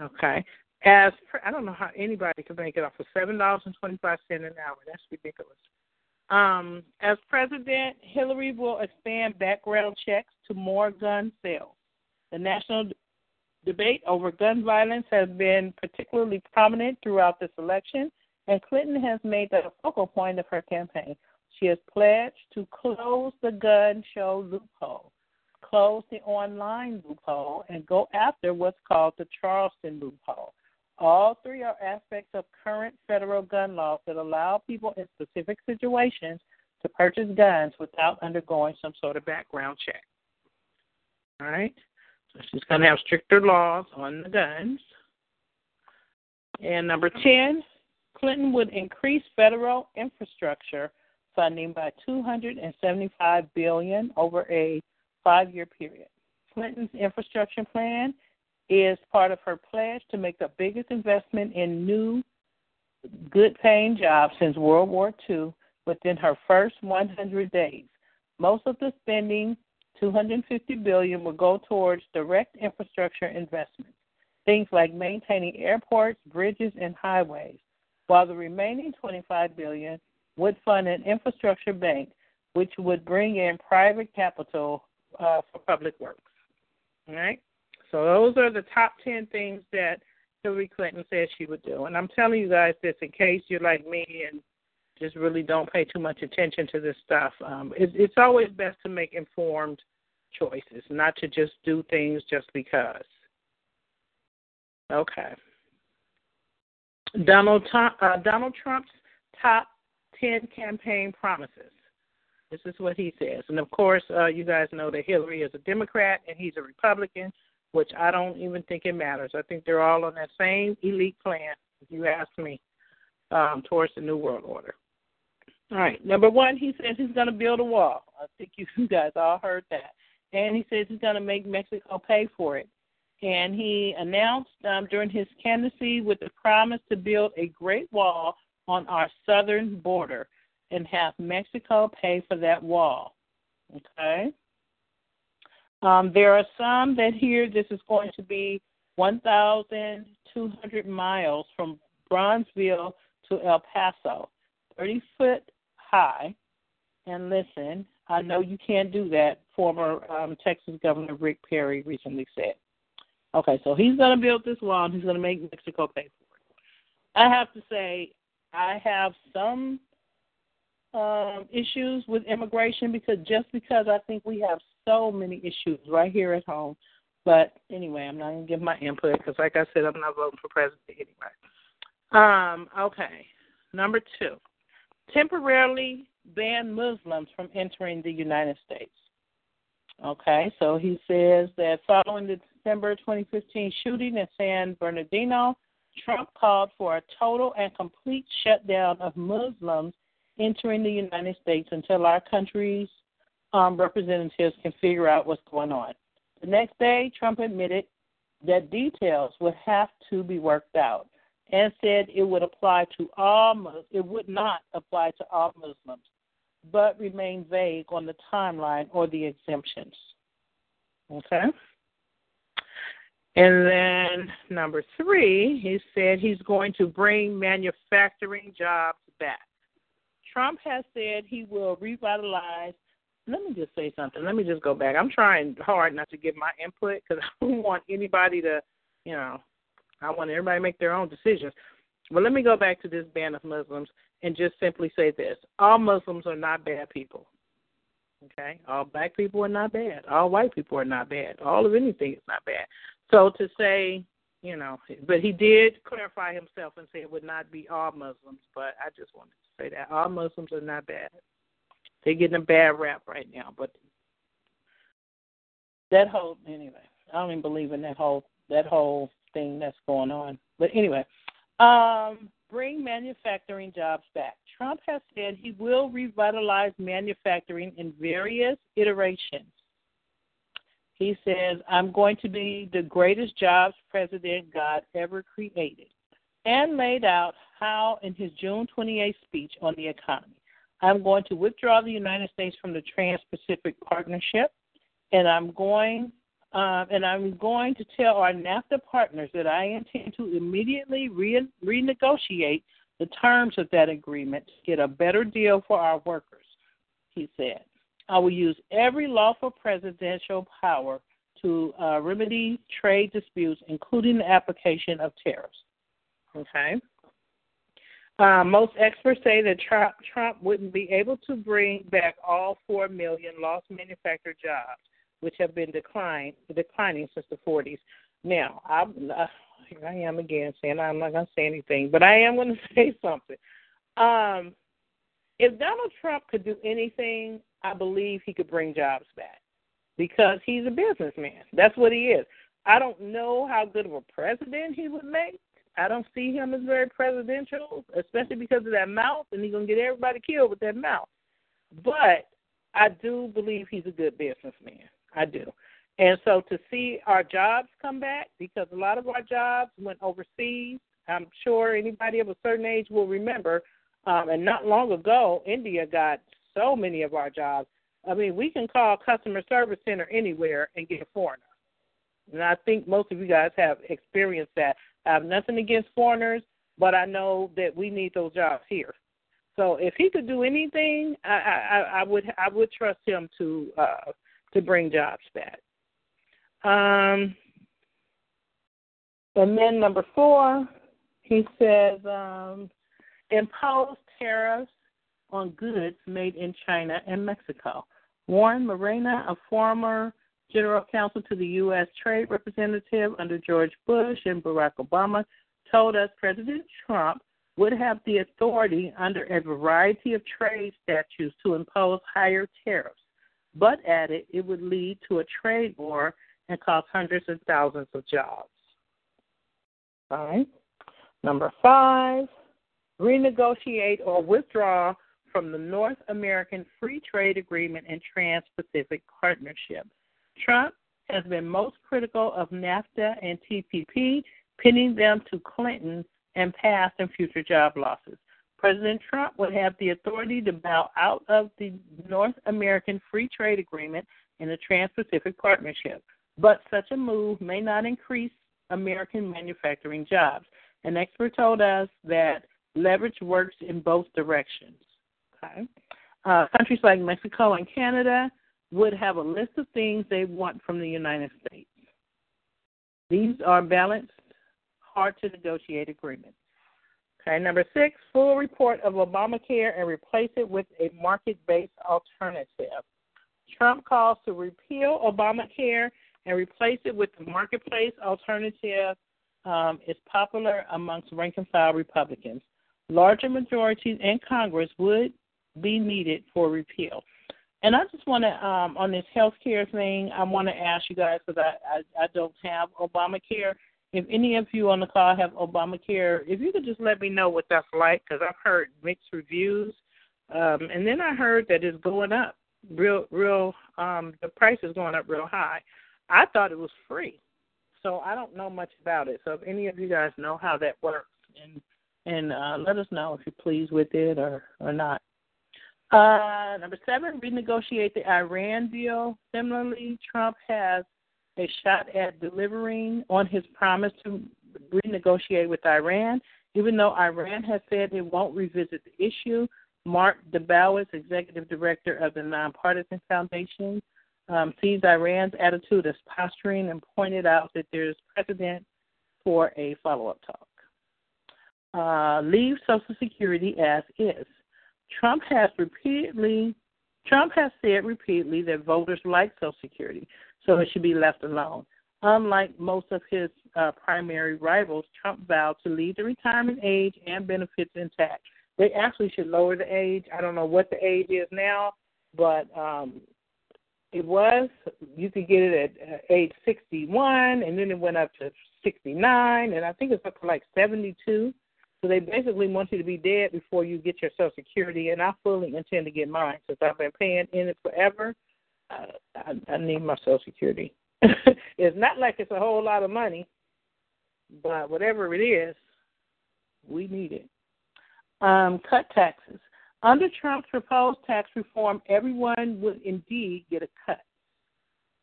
Okay, as I don't know how anybody could make it off of seven dollars and twenty five cents an hour. That's ridiculous. Um, as president, Hillary will expand background checks to more gun sales. The national debate over gun violence has been particularly prominent throughout this election, and Clinton has made that a focal point of her campaign. She has pledged to close the gun show loophole, close the online loophole, and go after what's called the Charleston loophole. All three are aspects of current federal gun laws that allow people in specific situations to purchase guns without undergoing some sort of background check. All right? So she's going to have stricter laws on the guns. And number 10, Clinton would increase federal infrastructure funding by 275 billion over a 5-year period. Clinton's infrastructure plan is part of her pledge to make the biggest investment in new good paying jobs since World War II within her first 100 days. Most of the spending, 250 billion, will go towards direct infrastructure investments, things like maintaining airports, bridges, and highways, while the remaining 25 billion would fund an infrastructure bank, which would bring in private capital uh, for public works. All right. So those are the top 10 things that Hillary Clinton said she would do. And I'm telling you guys this in case you're like me and just really don't pay too much attention to this stuff. Um, it, it's always best to make informed choices, not to just do things just because. Okay. Donald, uh, Donald Trump's top 10 campaign promises. This is what he says. And of course, uh, you guys know that Hillary is a Democrat and he's a Republican which I don't even think it matters. I think they're all on that same elite plan, if you ask me, um, towards the New World Order. All right. Number one, he says he's going to build a wall. I think you guys all heard that. And he says he's going to make Mexico pay for it. And he announced um, during his candidacy with the promise to build a great wall on our southern border and have Mexico pay for that wall. Okay? Um, there are some that here this is going to be 1,200 miles from Brownsville to El Paso, 30 foot high. And listen, I know you can't do that, former um, Texas Governor Rick Perry recently said. Okay, so he's going to build this wall and he's going to make Mexico pay for it. I have to say, I have some um, issues with immigration because just because I think we have so many issues right here at home. But anyway, I'm not going to give my input because, like I said, I'm not voting for president anyway. Um, okay. Number two, temporarily ban Muslims from entering the United States. Okay, so he says that following the December 2015 shooting in San Bernardino, Trump called for a total and complete shutdown of Muslims entering the United States until our country's um, representatives can figure out what's going on. The next day, Trump admitted that details would have to be worked out and said it would apply to all Muslims, it would not apply to all Muslims, but remain vague on the timeline or the exemptions. Okay. And then number three, he said he's going to bring manufacturing jobs back. Trump has said he will revitalize let me just say something. Let me just go back. I'm trying hard not to give my input because I don't want anybody to, you know, I want everybody to make their own decisions. But let me go back to this ban of Muslims and just simply say this: all Muslims are not bad people. Okay, all black people are not bad. All white people are not bad. All of anything is not bad. So to say, you know, but he did clarify himself and say it would not be all Muslims. But I just wanted to say that all Muslims are not bad. They're getting a bad rap right now, but that whole anyway, I don't even believe in that whole that whole thing that's going on. But anyway, um, bring manufacturing jobs back. Trump has said he will revitalize manufacturing in various iterations. He says, I'm going to be the greatest jobs president God ever created, and laid out how in his June 28th speech on the economy. I'm going to withdraw the United States from the Trans Pacific Partnership, and I'm going um, and I'm going to tell our NAFTA partners that I intend to immediately re- renegotiate the terms of that agreement to get a better deal for our workers, he said. I will use every lawful presidential power to uh, remedy trade disputes, including the application of tariffs. Okay. Uh, most experts say that Trump, Trump wouldn't be able to bring back all 4 million lost manufactured jobs, which have been declined, declining since the 40s. Now, I'm, uh, here I am again saying I'm not going to say anything, but I am going to say something. Um, if Donald Trump could do anything, I believe he could bring jobs back because he's a businessman. That's what he is. I don't know how good of a president he would make. I don't see him as very presidential, especially because of that mouth, and he's gonna get everybody killed with that mouth. But I do believe he's a good businessman. I do. And so to see our jobs come back, because a lot of our jobs went overseas. I'm sure anybody of a certain age will remember. Um, and not long ago, India got so many of our jobs. I mean, we can call customer service center anywhere and get a foreigner. And I think most of you guys have experienced that. I have nothing against foreigners, but I know that we need those jobs here. So if he could do anything, I, I, I would I would trust him to uh, to bring jobs back. Um, and then number four, he says um, impose tariffs on goods made in China and Mexico. Warren Moreno, a former general counsel to the U.S. Trade Representative under George Bush and Barack Obama, told us President Trump would have the authority under a variety of trade statutes to impose higher tariffs, but added it would lead to a trade war and cost hundreds of thousands of jobs. All right. Number five, renegotiate or withdraw from the North American Free Trade Agreement and Trans Pacific Partnership. Trump has been most critical of NAFTA and TPP, pinning them to Clinton and past and future job losses. President Trump would have the authority to bow out of the North American Free Trade Agreement and the Trans Pacific Partnership, but such a move may not increase American manufacturing jobs. An expert told us that leverage works in both directions. Okay. Uh, countries like Mexico and Canada would have a list of things they want from the United States. These are balanced, hard to negotiate agreements. Okay, number six, full report of Obamacare and replace it with a market based alternative. Trump calls to repeal Obamacare and replace it with the marketplace alternative um, is popular amongst rank and file Republicans. Larger majorities in Congress would be needed for repeal. And I just want to, um, on this health care thing, I want to ask you guys because I, I, I don't have Obamacare. If any of you on the call have Obamacare, if you could just let me know what that's like because I've heard mixed reviews. Um, and then I heard that it's going up real, real, um, the price is going up real high. I thought it was free. So I don't know much about it. So if any of you guys know how that works, and and uh, let us know if you're pleased with it or or not. Uh, number seven, renegotiate the Iran deal. Similarly, Trump has a shot at delivering on his promise to renegotiate with Iran, even though Iran has said it won't revisit the issue. Mark Dubowitz, executive director of the Nonpartisan Foundation, um, sees Iran's attitude as posturing and pointed out that there's precedent for a follow up talk. Uh, leave Social Security as is. Trump has repeatedly Trump has said repeatedly that voters like Social Security, so it should be left alone. Unlike most of his uh, primary rivals, Trump vowed to leave the retirement age and benefits intact. They actually should lower the age. I don't know what the age is now, but um, it was you could get it at uh, age 61, and then it went up to 69, and I think it's up to like 72. So they basically want you to be dead before you get your Social Security, and I fully intend to get mine since I've been paying in it forever. I, I, I need my Social Security. it's not like it's a whole lot of money, but whatever it is, we need it. Um, cut taxes. Under Trump's proposed tax reform, everyone would indeed get a cut.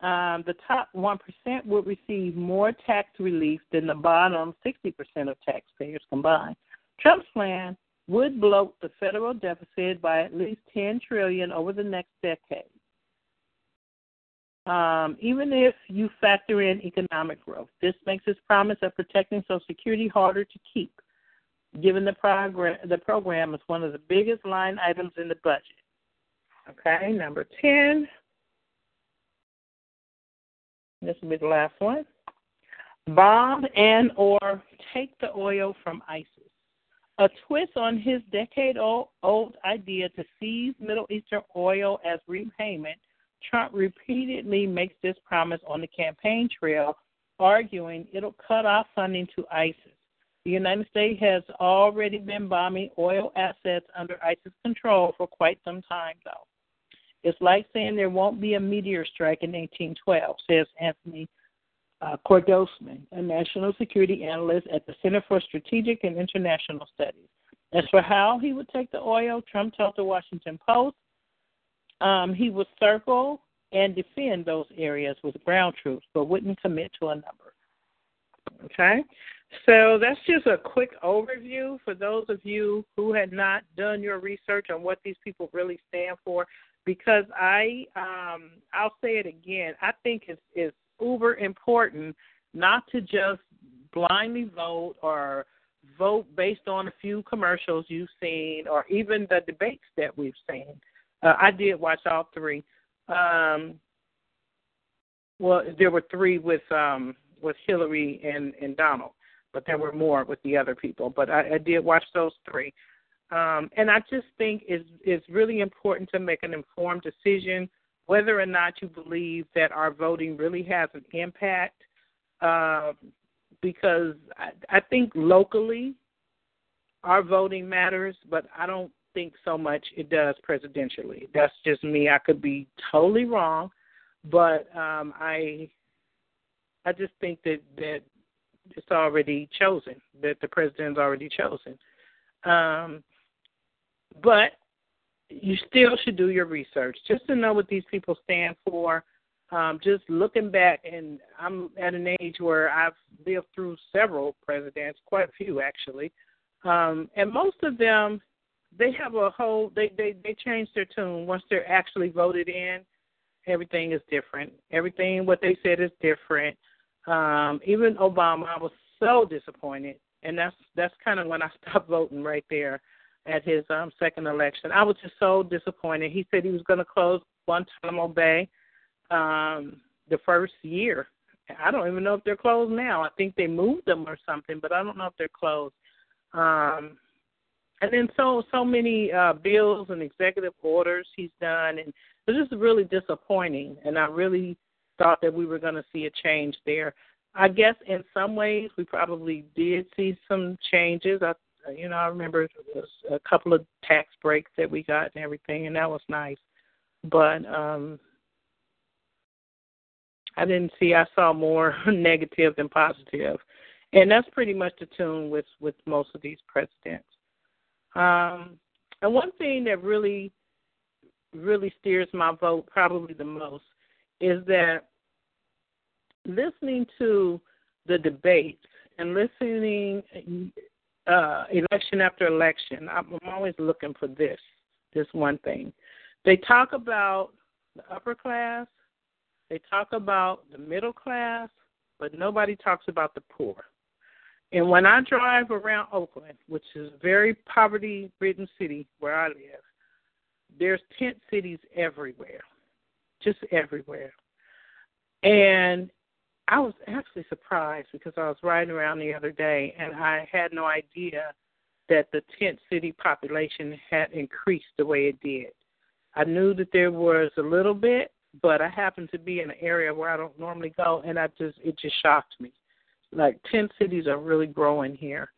Um, the top 1% would receive more tax relief than the bottom 60% of taxpayers combined. Trump's plan would bloat the federal deficit by at least 10 trillion over the next decade. Um, even if you factor in economic growth, this makes his promise of protecting Social Security harder to keep, given the program the program is one of the biggest line items in the budget. Okay, number 10. This will be the last one. Bomb and or take the oil from ISIS. A twist on his decade old idea to seize Middle Eastern oil as repayment, Trump repeatedly makes this promise on the campaign trail, arguing it'll cut off funding to ISIS. The United States has already been bombing oil assets under ISIS control for quite some time, though. It's like saying there won't be a meteor strike in 1812, says Anthony uh, Cordesman, a national security analyst at the Center for Strategic and International Studies. As for how he would take the oil, Trump told the Washington Post um, he would circle and defend those areas with ground troops, but wouldn't commit to a number. Okay? So that's just a quick overview for those of you who had not done your research on what these people really stand for because I um I'll say it again. I think it's it's uber important not to just blindly vote or vote based on a few commercials you've seen or even the debates that we've seen. Uh, I did watch all three. Um well there were three with um with Hillary and, and Donald, but there were more with the other people. But I, I did watch those three. Um, and I just think it's, it's really important to make an informed decision whether or not you believe that our voting really has an impact. Uh, because I, I think locally our voting matters, but I don't think so much it does presidentially. That's just me. I could be totally wrong, but um, I I just think that that it's already chosen, that the president's already chosen. Um, but you still should do your research just to know what these people stand for. Um, just looking back, and I'm at an age where I've lived through several presidents, quite a few actually, um, and most of them they have a whole they they they change their tune once they're actually voted in. Everything is different. Everything what they said is different. Um, even Obama, I was so disappointed, and that's that's kind of when I stopped voting right there at his um, second election. I was just so disappointed. He said he was going to close Guantanamo Bay um, the first year. I don't even know if they're closed now. I think they moved them or something, but I don't know if they're closed. Um, and then so so many uh, bills and executive orders he's done, and it was just really disappointing. And I really thought that we were going to see a change there. I guess in some ways we probably did see some changes. I you know, I remember it was a couple of tax breaks that we got and everything, and that was nice. But um I didn't see. I saw more negative than positive, and that's pretty much the tune with with most of these presidents. Um, and one thing that really, really steers my vote probably the most is that listening to the debates and listening uh, election after election, I'm, I'm always looking for this, this one thing. They talk about the upper class, they talk about the middle class, but nobody talks about the poor. And when I drive around Oakland, which is a very poverty ridden city where I live, there's tent cities everywhere, just everywhere. And I was actually surprised because I was riding around the other day and I had no idea that the tent city population had increased the way it did. I knew that there was a little bit, but I happened to be in an area where I don't normally go and I just it just shocked me. Like tent cities are really growing here.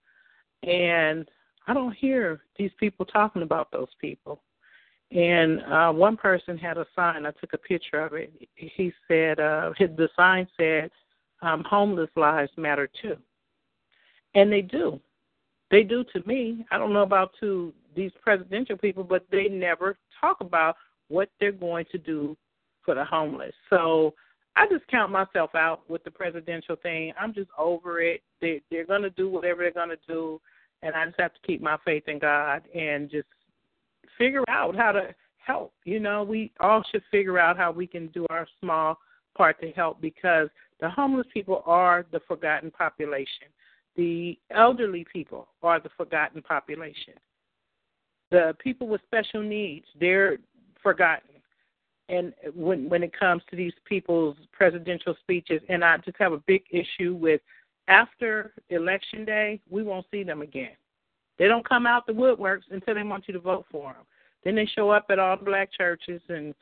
And I don't hear these people talking about those people. And uh, one person had a sign. I took a picture of it. He said, uh, his, the sign said, um, "Homeless lives matter too," and they do. They do to me. I don't know about to these presidential people, but they never talk about what they're going to do for the homeless. So I just count myself out with the presidential thing. I'm just over it. They they're gonna do whatever they're gonna do, and I just have to keep my faith in God and just figure out how to help. You know, we all should figure out how we can do our small part to help because the homeless people are the forgotten population. The elderly people are the forgotten population. The people with special needs, they're forgotten. And when when it comes to these people's presidential speeches, and I just have a big issue with after election day, we won't see them again. They don't come out the woodworks until they want you to vote for them. Then they show up at all black churches and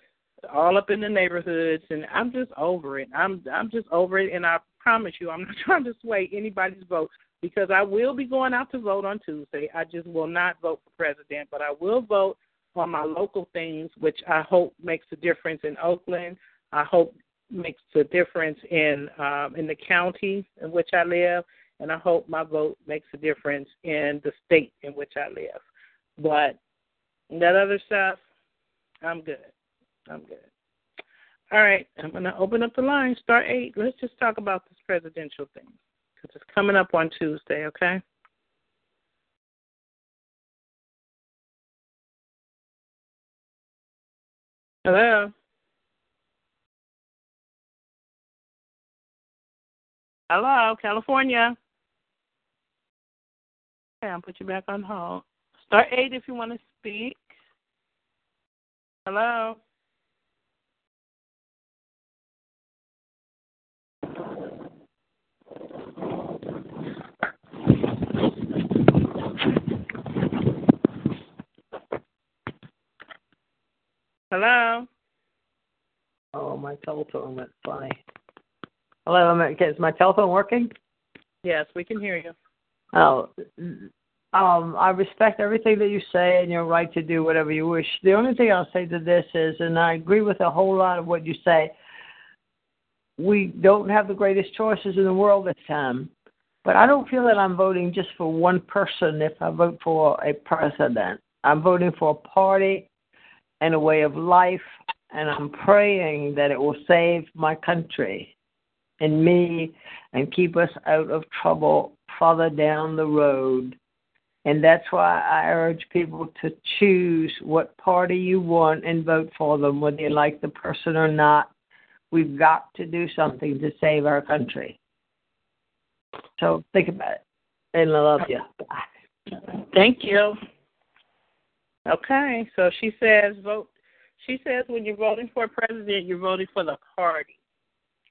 all up in the neighborhoods, and I'm just over it. I'm I'm just over it, and I promise you, I'm not trying to sway anybody's vote because I will be going out to vote on Tuesday. I just will not vote for president, but I will vote on my local things, which I hope makes a difference in Oakland. I hope makes a difference in um, in the county in which I live, and I hope my vote makes a difference in the state in which I live. But that other stuff, I'm good. I'm good. All right, I'm going to open up the line. Start eight. Let's just talk about this presidential thing because it's coming up on Tuesday, okay? Hello? Hello, California. Okay, I'll put you back on hold. Star 8 if you want to speak. Hello? Hello? Oh, my telephone went funny. Hello, is my telephone working? Yes, we can hear you. Oh, um, I respect everything that you say, and you're right to do whatever you wish. The only thing I'll say to this is, and I agree with a whole lot of what you say. We don't have the greatest choices in the world this time, but I don't feel that I'm voting just for one person if I vote for a president. I'm voting for a party and a way of life, and I'm praying that it will save my country and me and keep us out of trouble further down the road. And that's why I urge people to choose what party you want and vote for them, whether you like the person or not. We've got to do something to save our country. So think about it. And I love you. Thank you. Okay, so she says vote. She says when you're voting for a president, you're voting for the party.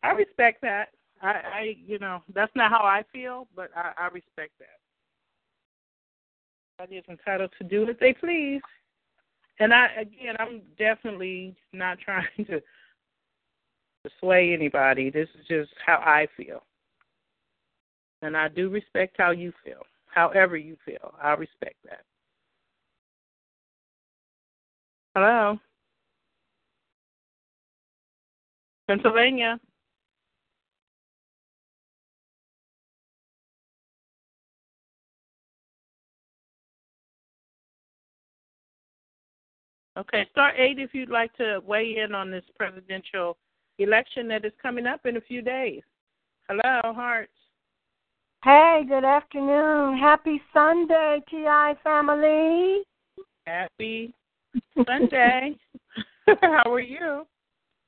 I respect that. I, I you know, that's not how I feel, but I, I respect that. Everybody is entitled to do what they please. And I again, I'm definitely not trying to sway anybody. This is just how I feel. And I do respect how you feel. However you feel, I respect that. Hello. Pennsylvania. Okay, star eight if you'd like to weigh in on this presidential election that is coming up in a few days. Hello, Hearts. Hey, good afternoon. Happy Sunday, TI family. Happy Sunday. How are you?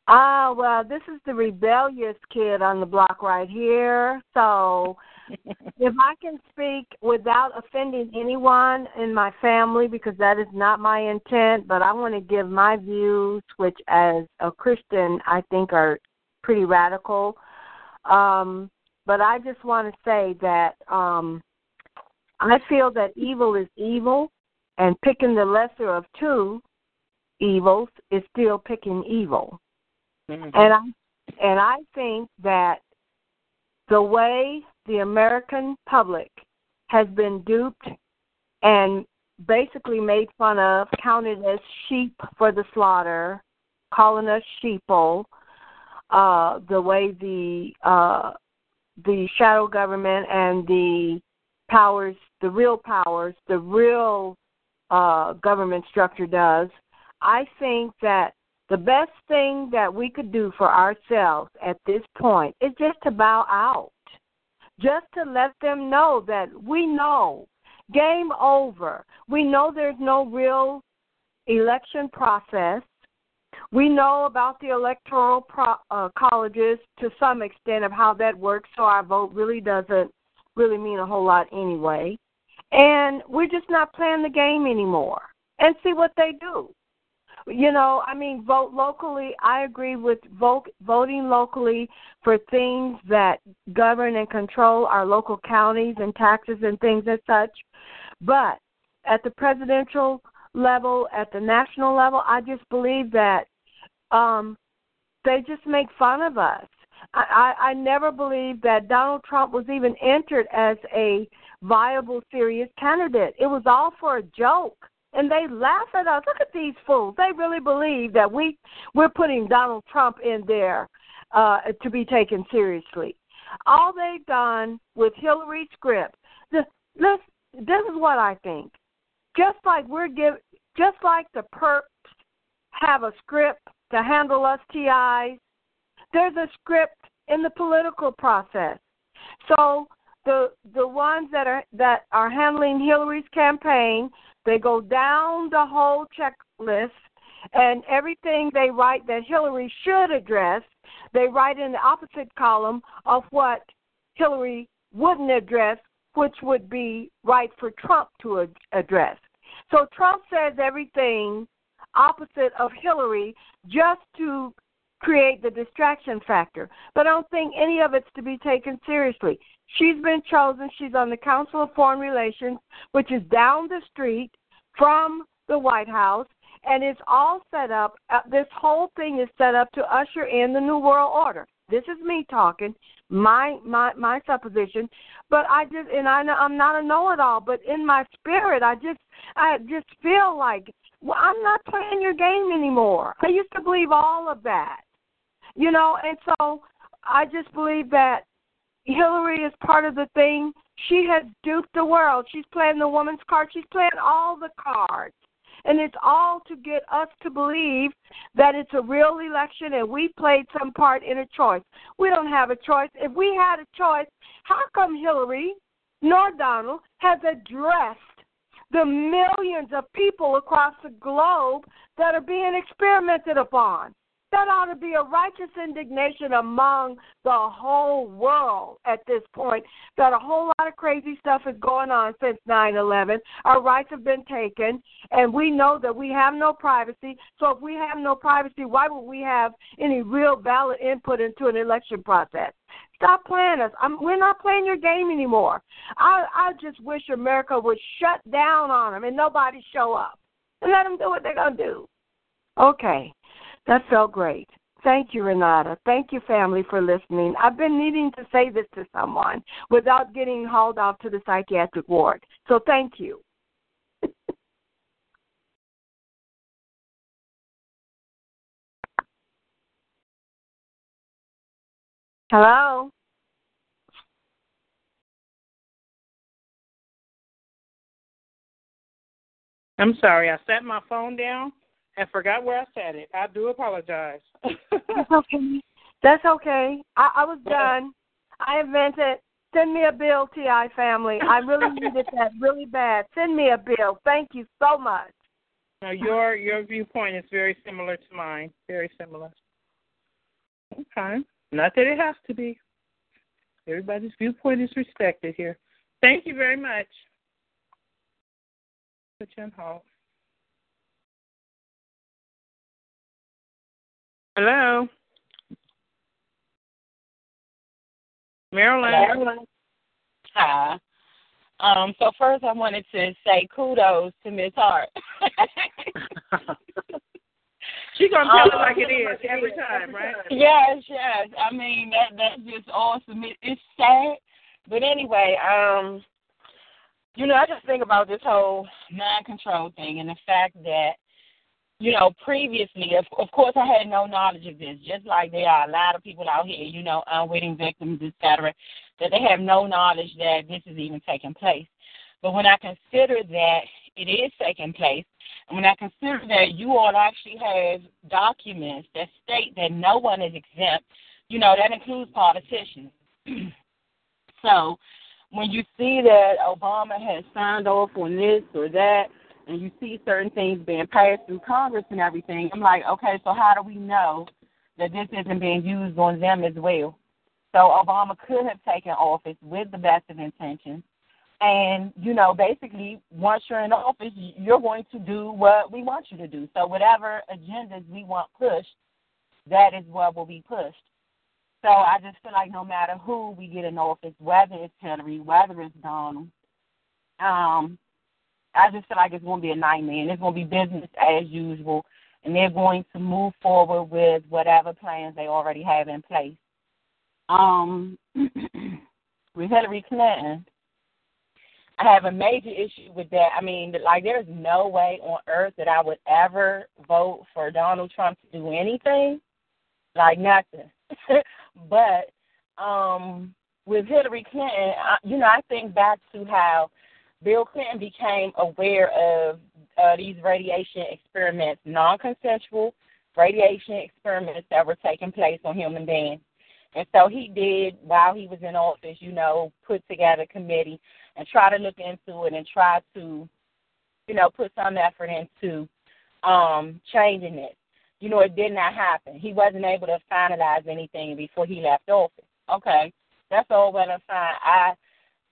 Ah, well, this is the rebellious kid on the block right here. So, if I can speak without offending anyone in my family, because that is not my intent, but I want to give my views, which as a Christian I think are pretty radical. Um, but I just want to say that um, I feel that evil is evil, and picking the lesser of two evils is still picking evil. Mm-hmm. And I and I think that the way the American public has been duped and basically made fun of, counted as sheep for the slaughter, calling us sheeple. Uh, the way the uh, the shadow government and the powers, the real powers, the real uh, government structure does. I think that the best thing that we could do for ourselves at this point is just to bow out. Just to let them know that we know game over. We know there's no real election process. We know about the electoral pro- uh, colleges to some extent of how that works, so our vote really doesn't really mean a whole lot anyway. And we're just not playing the game anymore. And see what they do. You know, I mean, vote locally. I agree with vote, voting locally for things that govern and control our local counties and taxes and things as such. But at the presidential level, at the national level, I just believe that um, they just make fun of us. I, I, I never believed that Donald Trump was even entered as a viable, serious candidate. It was all for a joke and they laugh at us. Look at these fools. They really believe that we we're putting Donald Trump in there uh, to be taken seriously. All they've done with Hillary's script. This, this this is what I think. Just like we're give, just like the perps have a script to handle us TIs, there's a script in the political process. So the the ones that are that are handling Hillary's campaign they go down the whole checklist, and everything they write that Hillary should address, they write in the opposite column of what Hillary wouldn't address, which would be right for Trump to address. So Trump says everything opposite of Hillary just to create the distraction factor. But I don't think any of it's to be taken seriously. She's been chosen. She's on the Council of Foreign Relations, which is down the street from the White House, and it's all set up. Uh, this whole thing is set up to usher in the New World Order. This is me talking, my my my supposition, but I just and I I'm not a know-it-all, but in my spirit, I just I just feel like well, I'm not playing your game anymore. I used to believe all of that, you know, and so I just believe that Hillary is part of the thing. She has duped the world. She's playing the woman's card. She's playing all the cards. And it's all to get us to believe that it's a real election and we played some part in a choice. We don't have a choice. If we had a choice, how come Hillary nor Donald has addressed the millions of people across the globe that are being experimented upon? That ought to be a righteous indignation among the whole world at this point that a whole lot of crazy stuff is going on since 9 11. Our rights have been taken, and we know that we have no privacy. So, if we have no privacy, why would we have any real valid input into an election process? Stop playing us. I'm, we're not playing your game anymore. I, I just wish America would shut down on them and nobody show up and let them do what they're to do. Okay. That felt great. Thank you, Renata. Thank you, family, for listening. I've been needing to say this to someone without getting hauled off to the psychiatric ward. So thank you. Hello? I'm sorry, I set my phone down and forgot where I said it. I do apologize. That's okay. That's okay. I, I was done. I invented. Send me a bill, TI family. I really needed that really bad. Send me a bill. Thank you so much. Now your your viewpoint is very similar to mine. Very similar. Okay. Not that it has to be. Everybody's viewpoint is respected here. Thank you very much. Put you on hold. Hello. Marilyn. Hi. Um, so first I wanted to say kudos to Miss Hart. She's gonna tell um, it like it is every time, right? Yes, yes. I mean that that's just awesome. It, it's sad, but anyway, um, you know, I just think about this whole mind control thing and the fact that, you know, previously, of, of course, I had no knowledge of this, just like there are a lot of people out here, you know, unwitting victims, et cetera, that they have no knowledge that this is even taking place. But when I consider that it is taking place, and when I consider that you all actually have documents that state that no one is exempt, you know, that includes politicians. so when you see that Obama has signed off on this or that, and you see certain things being passed through Congress and everything, I'm like, okay, so how do we know that this isn't being used on them as well? So Obama could have taken office with the best of intentions. And, you know, basically, once you're in office, you're going to do what we want you to do. So, whatever agendas we want pushed, that is what will be pushed. So, I just feel like no matter who we get in office, whether it's Hillary, whether it's Donald, um, I just feel like it's going to be a nightmare. And it's going to be business as usual. And they're going to move forward with whatever plans they already have in place. Um, with Hillary Clinton, I have a major issue with that. I mean, like, there's no way on earth that I would ever vote for Donald Trump to do anything, like nothing. but um with Hillary Clinton, I, you know, I think back to how Bill Clinton became aware of uh, these radiation experiments, non-consensual radiation experiments that were taking place on human beings. And so he did, while he was in office, you know, put together a committee and try to look into it and try to, you know, put some effort into um changing it. You know, it did not happen. He wasn't able to finalize anything before he left office. Okay. That's all well and fine. I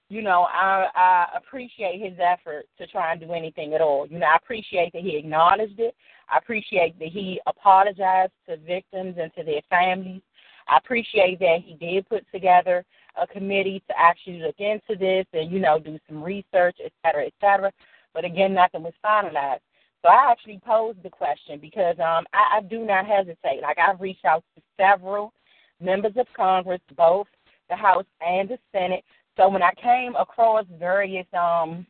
you know, I I appreciate his effort to try and do anything at all. You know, I appreciate that he acknowledged it. I appreciate that he apologized to victims and to their families. I appreciate that he did put together a committee to actually look into this and, you know, do some research, et cetera, et cetera. But again, nothing was finalized. So I actually posed the question because um, I, I do not hesitate. Like I've reached out to several members of Congress, both the House and the Senate. So when I came across various um,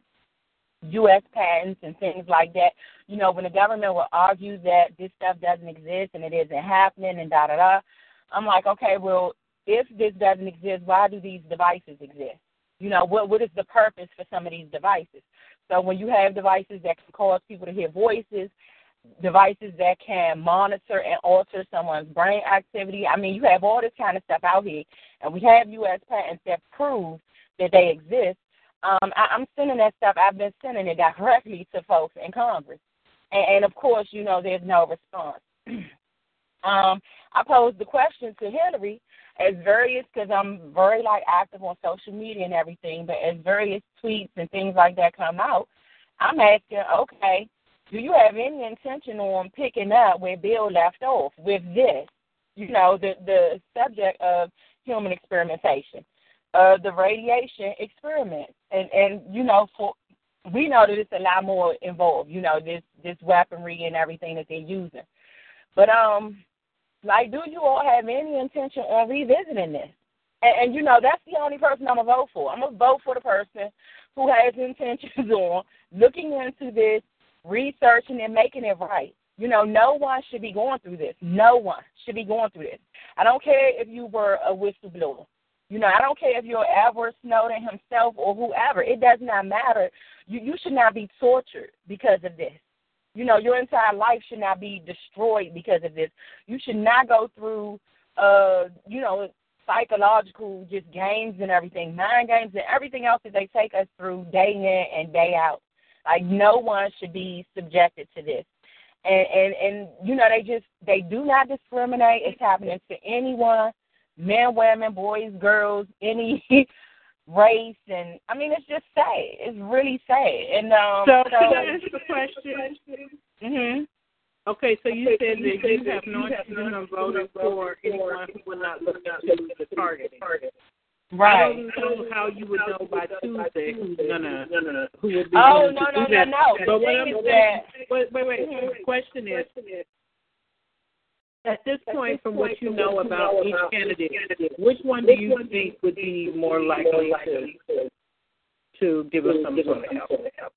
U.S. patents and things like that, you know, when the government will argue that this stuff doesn't exist and it isn't happening and da da da, I'm like, okay, well, if this doesn't exist, why do these devices exist? You know, what what is the purpose for some of these devices? So when you have devices that can cause people to hear voices, devices that can monitor and alter someone's brain activity, I mean, you have all this kind of stuff out here, and we have U.S. patents that prove that they exist. Um, I, I'm sending that stuff. I've been sending it directly to folks in Congress, and, and of course, you know, there's no response. um, I posed the question to Hillary as various because I'm very like active on social media and everything, but as various tweets and things like that come out, I'm asking, okay, do you have any intention on picking up where Bill left off with this? You know, the the subject of human experimentation, uh, the radiation experiment, and and you know, for we know that it's a lot more involved. You know, this this weaponry and everything that they're using, but um, like, do you all have any intention on revisiting this? And, and you know, that's the only person I'm gonna vote for. I'm gonna vote for the person who has intentions on looking into this, researching and making it right. You know, no one should be going through this. No one should be going through this. I don't care if you were a whistleblower. You know, I don't care if you're Edward Snowden himself or whoever. It does not matter. You you should not be tortured because of this. You know, your entire life should not be destroyed because of this. You should not go through, uh, you know, psychological just games and everything, mind games and everything else that they take us through day in and day out. Like no one should be subjected to this. And and and you know they just they do not discriminate. It's happening to anyone, men, women, boys, girls, any race, and I mean it's just sad. It's really sad. And um, so, so can I ask a question? Mhm. Okay, so you said that you have no intention of voting for anyone who would not look into the targeting. Right. I don't know how you would know by Tuesday. No, no, no, no. Who would be Oh no no no no. But what I'm saying, that wait, wait, wait. The question is, at this point, from what you know about each candidate, which one do you think would be more likely to to give us some sort of help.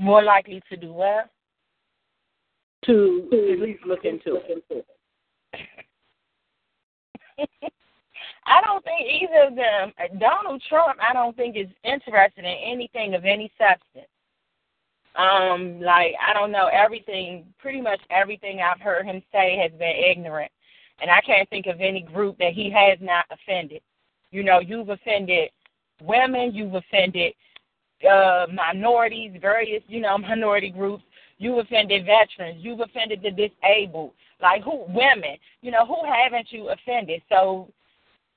More likely to do what? To at least look into it. I don't think either of them. Donald Trump, I don't think is interested in anything of any substance. Um, like I don't know everything. Pretty much everything I've heard him say has been ignorant, and I can't think of any group that he has not offended. You know, you've offended women, you've offended uh, minorities, various you know minority groups. You've offended veterans. You've offended the disabled. Like who? Women. You know who haven't you offended? So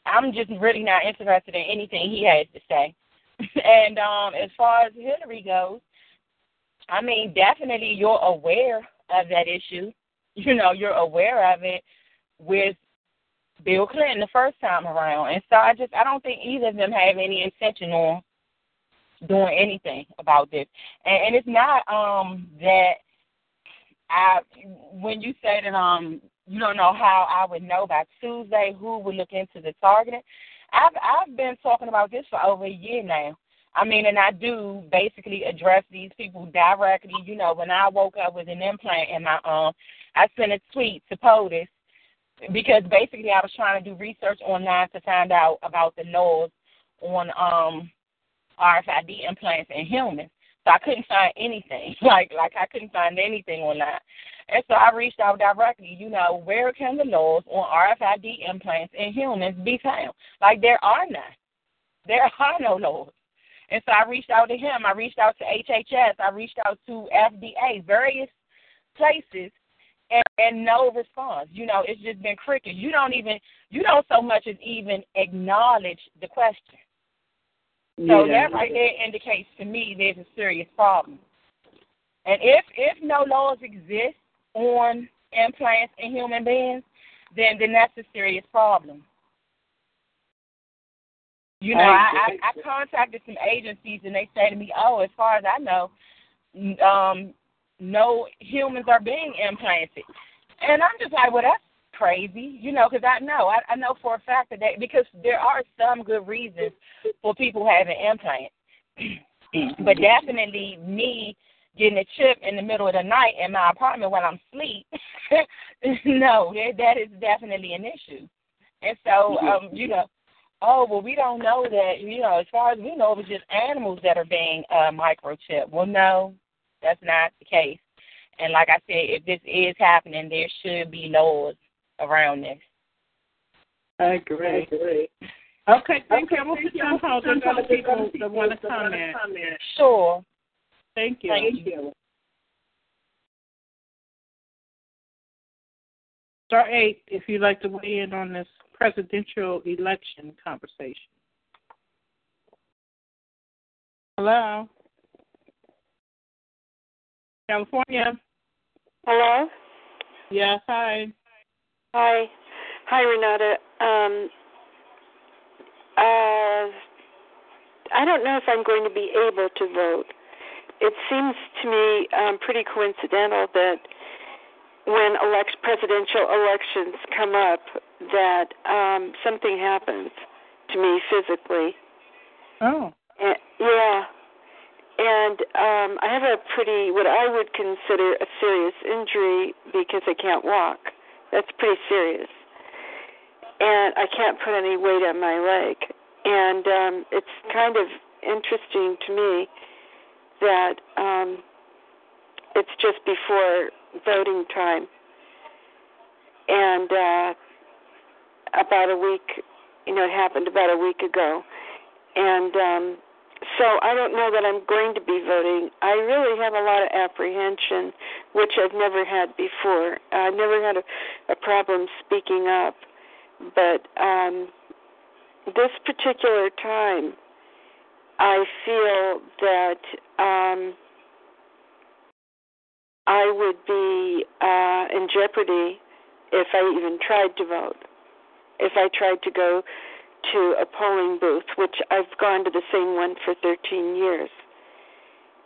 I'm just really not interested in anything he has to say. and um, as far as Hillary goes, I mean, definitely you're aware of that issue. You know, you're aware of it with Bill Clinton the first time around. And so I just I don't think either of them have any intention on doing anything about this. And, and it's not um that I when you say that um you don't know how I would know by Tuesday who would look into the targeting. I've I've been talking about this for over a year now. I mean, and I do basically address these people directly. You know, when I woke up with an implant in my arm, I sent a tweet to POTUS because basically I was trying to do research online to find out about the laws on um RFID implants in humans. So I couldn't find anything. Like like I couldn't find anything online. And so I reached out directly, you know, where can the laws on RFID implants in humans be found? Like there are none. There are no laws. And so I reached out to him. I reached out to HHS. I reached out to FDA, various places, and, and no response. You know, it's just been cricket. You don't even, you don't so much as even acknowledge the question. So Yeah. that right there indicates to me there's a serious problem. And if if no laws exist on implants in human beings, then then that's a serious problem. You know, I, I, I contacted some agencies and they say to me, "Oh, as far as I know, um, no humans are being implanted." And I'm just like, "Well, that's crazy," you know, because I know, I, I know for a fact that they, because there are some good reasons for people having implants, but definitely me getting a chip in the middle of the night in my apartment while I'm asleep, no, that that is definitely an issue. And so, um, you know, oh well, we don't know that. You know, as far as we know, it was just animals that are being uh, microchipped. Well, no, that's not the case. And like I said, if this is happening, there should be laws around this. I agree. Okay, thank you. I'm gonna put you on hold. There's other people that want to comment. Sure. Thank you. Thank you. Star eight, if you'd like to weigh in on this presidential election conversation. Hello. California. Hello. Yes. Hi. Hi. Hi, Renata. Um, uh, I don't know if I'm going to be able to vote. It seems to me um, pretty coincidental that when elect presidential elections come up, that um, something happens to me physically. Oh. And, yeah. And um I have a pretty what I would consider a serious injury because I can't walk. That's pretty serious. And I can't put any weight on my leg. And um it's kind of interesting to me that um it's just before voting time. And uh about a week you know, it happened about a week ago. And um so I don't know that I'm going to be voting. I really have a lot of apprehension, which I've never had before. I've never had a, a problem speaking up, but um, this particular time, I feel that um, I would be uh, in jeopardy if I even tried to vote. If I tried to go to a polling booth, which I've gone to the same one for 13 years,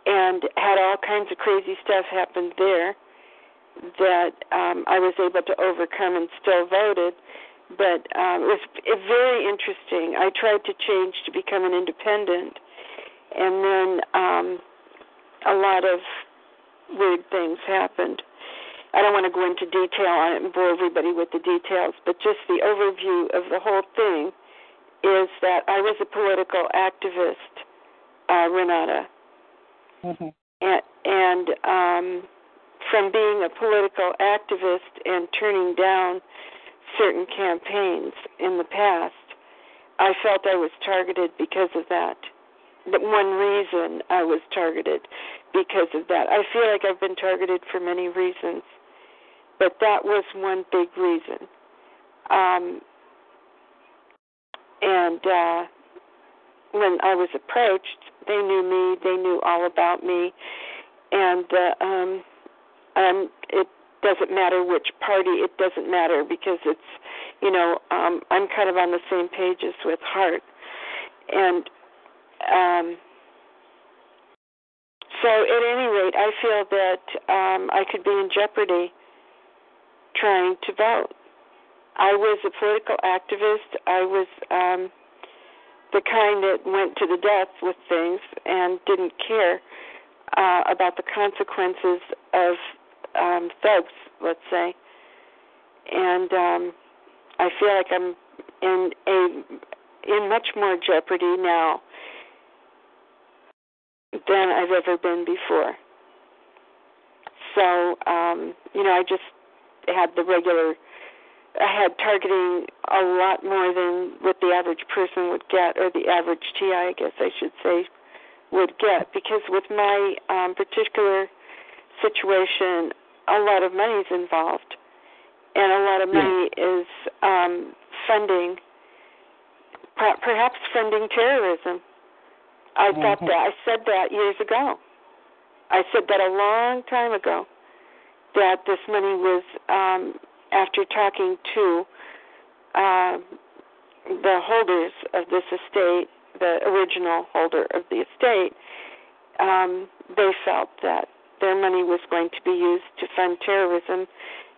and had all kinds of crazy stuff happen there that um, I was able to overcome and still voted. But um, it was very interesting. I tried to change to become an independent, and then um, a lot of weird things happened. I don't want to go into detail on it and bore everybody with the details, but just the overview of the whole thing is that I was a political activist, uh, Renata, Mm-hmm. and, and um, from being a political activist and turning down certain campaigns in the past, I felt I was targeted because of that. One reason I was targeted because of that. I feel like I've been targeted for many reasons, but that was one big reason. Um, and uh, when I was approached, they knew me. They knew all about me, and uh, um, um, it doesn't matter which party. It doesn't matter because it's, you know, um, I'm kind of on the same pages with Heart, and um, so at any rate, I feel that um, I could be in jeopardy trying to vote. I was a political activist. I was um, the kind that went to the death with things and didn't care uh, about the consequences of um, thugs, let's say. And um, I feel like I'm in a in much more jeopardy now than I've ever been before. So, um, you know, I just had the regular I had targeting a lot more than what the average person would get, or the average TI, I guess I should say, would get. Because with my um, particular situation, a lot of money is involved, and a lot of money is um, funding, perhaps funding terrorism. I thought that I said that years ago. I said that a long time ago that this money was um, after talking to uh, the holders of this estate, the original holder of the estate, um, they felt that their money was going to be used to fund terrorism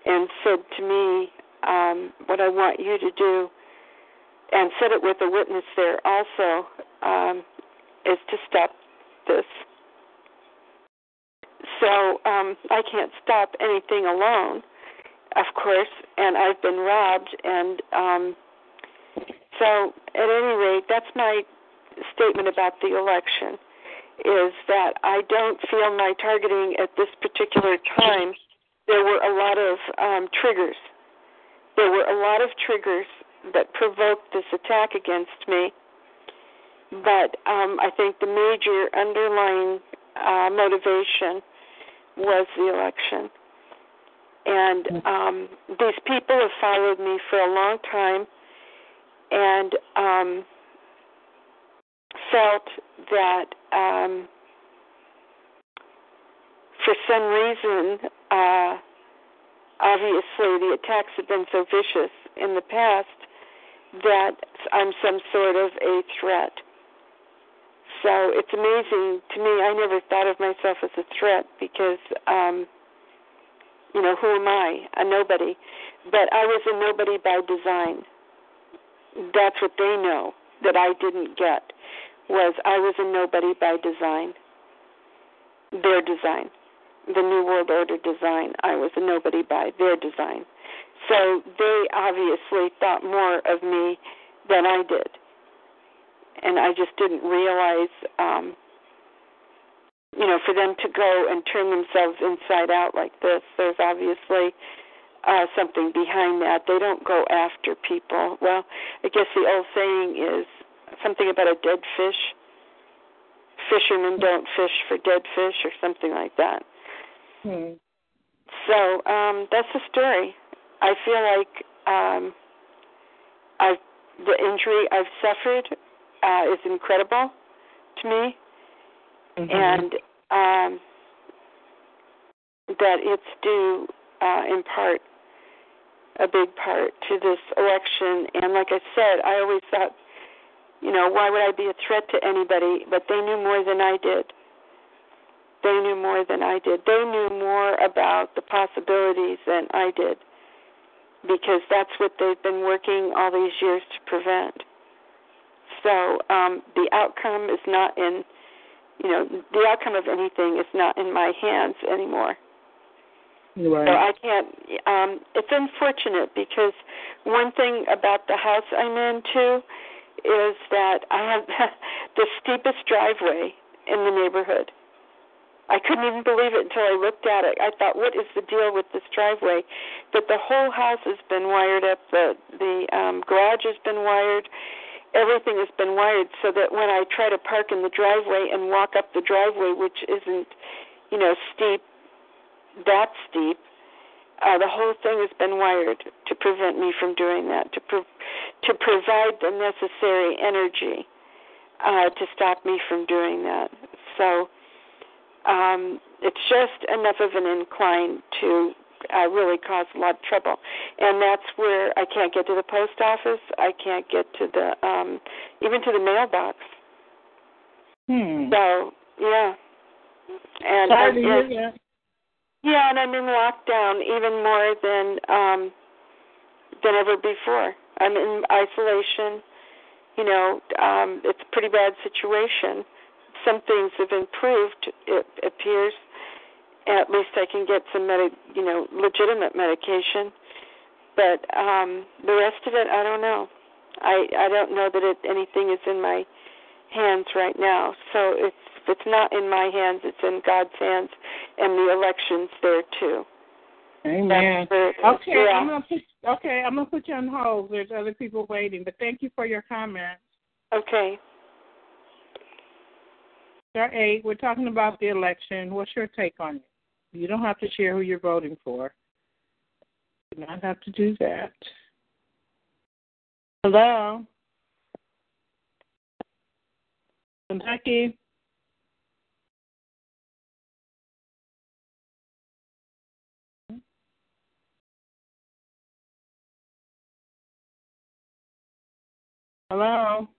and said to me, um, What I want you to do, and said it with a witness there also, um, is to stop this. So um, I can't stop anything alone of course, and I've been robbed. And um, so, at any rate, that's my statement about the election is that I don't feel my targeting at this particular time. There were a lot of um, triggers. There were a lot of triggers that provoked this attack against me. But um, I think the major underlying uh, motivation was the election. And um, these people have followed me for a long time and um, felt that um, for some reason, uh, obviously the attacks have been so vicious in the past that I'm some sort of a threat. So it's amazing to me. I never thought of myself as a threat because um, you know, who am I? A nobody. But I was a nobody by design. That's what they know that I didn't get was I was a nobody by design. Their design. The New World Order design. I was a nobody by their design. So they obviously thought more of me than I did. And I just didn't realize um you know, for them to go and turn themselves inside out like this, there's obviously uh, something behind that. They don't go after people. Well, I guess the old saying is something about a dead fish. Fishermen don't fish for dead fish, or something like that. Hmm. So um, that's the story. I feel like um, I've the injury I've suffered uh, is incredible to me, mm-hmm. and um, that it's due uh, in part, a big part, to this election. And like I said, I always thought, you know, why would I be a threat to anybody? But they knew more than I did. They knew more than I did. They knew more about the possibilities than I did because that's what they've been working all these years to prevent. So um, the outcome is not in you know, the outcome of anything is not in my hands anymore. Right. So I can't. Um, it's unfortunate because one thing about the house I'm in too is that I have the steepest driveway in the neighborhood. I couldn't even believe it until I looked at it. I thought, what is the deal with this driveway? But the whole house has been wired up. The the um, garage has been wired. Everything has been wired so that when I try to park in the driveway and walk up the driveway, which isn't, you know, steep that steep. Uh, the whole thing has been wired to prevent me from doing that, to pro- to provide the necessary energy uh, to stop me from doing that. So um, it's just enough of an incline to uh, really cause a lot of trouble, and that's where I can't get to the post office. I can't get to the um, even to the mailbox. Hmm. So yeah, and Sorry I'm to hear in- that. yeah, and I'm in lockdown even more than um than ever before. I'm in isolation. You know, um it's a pretty bad situation. Some things have improved, it appears. At least I can get some medi- you know, legitimate medication. But um the rest of it I don't know. I I don't know that it anything is in my hands right now. So it's it's not in my hands, it's in God's hands, and the election's there too. Amen. That's where it is. Okay, Yeah. I'm gonna put okay, I'm gonna put you on hold. There's other people waiting, but thank you for your comment. Okay. Star eight, we're talking about the election. What's your take on it? You don't have to share who you're voting for. You do not have to do that. Hello. Kentucky. Hello.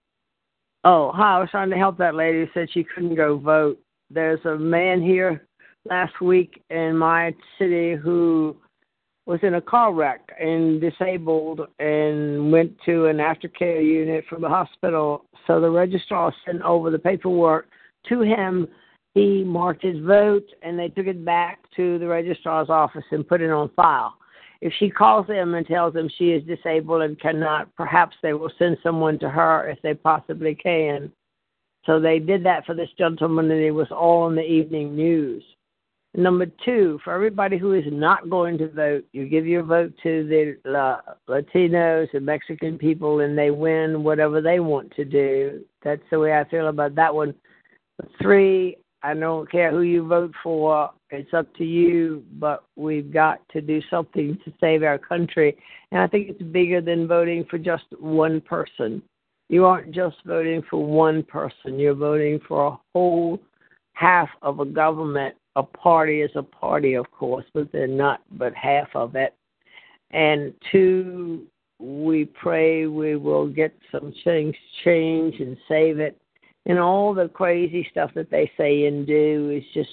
Oh, hi. I was trying to help that lady who said she couldn't go vote. There's a man here last week in my city who was in a car wreck and disabled and went to an aftercare unit from the hospital. So the registrar sent over the paperwork to him. He marked his vote and they took it back to the registrar's office and put it on file. If she calls them and tells them she is disabled and cannot, perhaps they will send someone to her if they possibly can. So they did that for this gentleman, and it was all in the evening news. Number two, for everybody who is not going to vote, you give your vote to the La- Latinos and Mexican people, and they win whatever they want to do. That's the way I feel about that one. Three, I don't care who you vote for. It's up to you, but we've got to do something to save our country. And I think it's bigger than voting for just one person. You aren't just voting for one person, you're voting for a whole half of a government. A party is a party, of course, but they're not but half of it. And two, we pray we will get some things changed and save it. And all the crazy stuff that they say and do is just,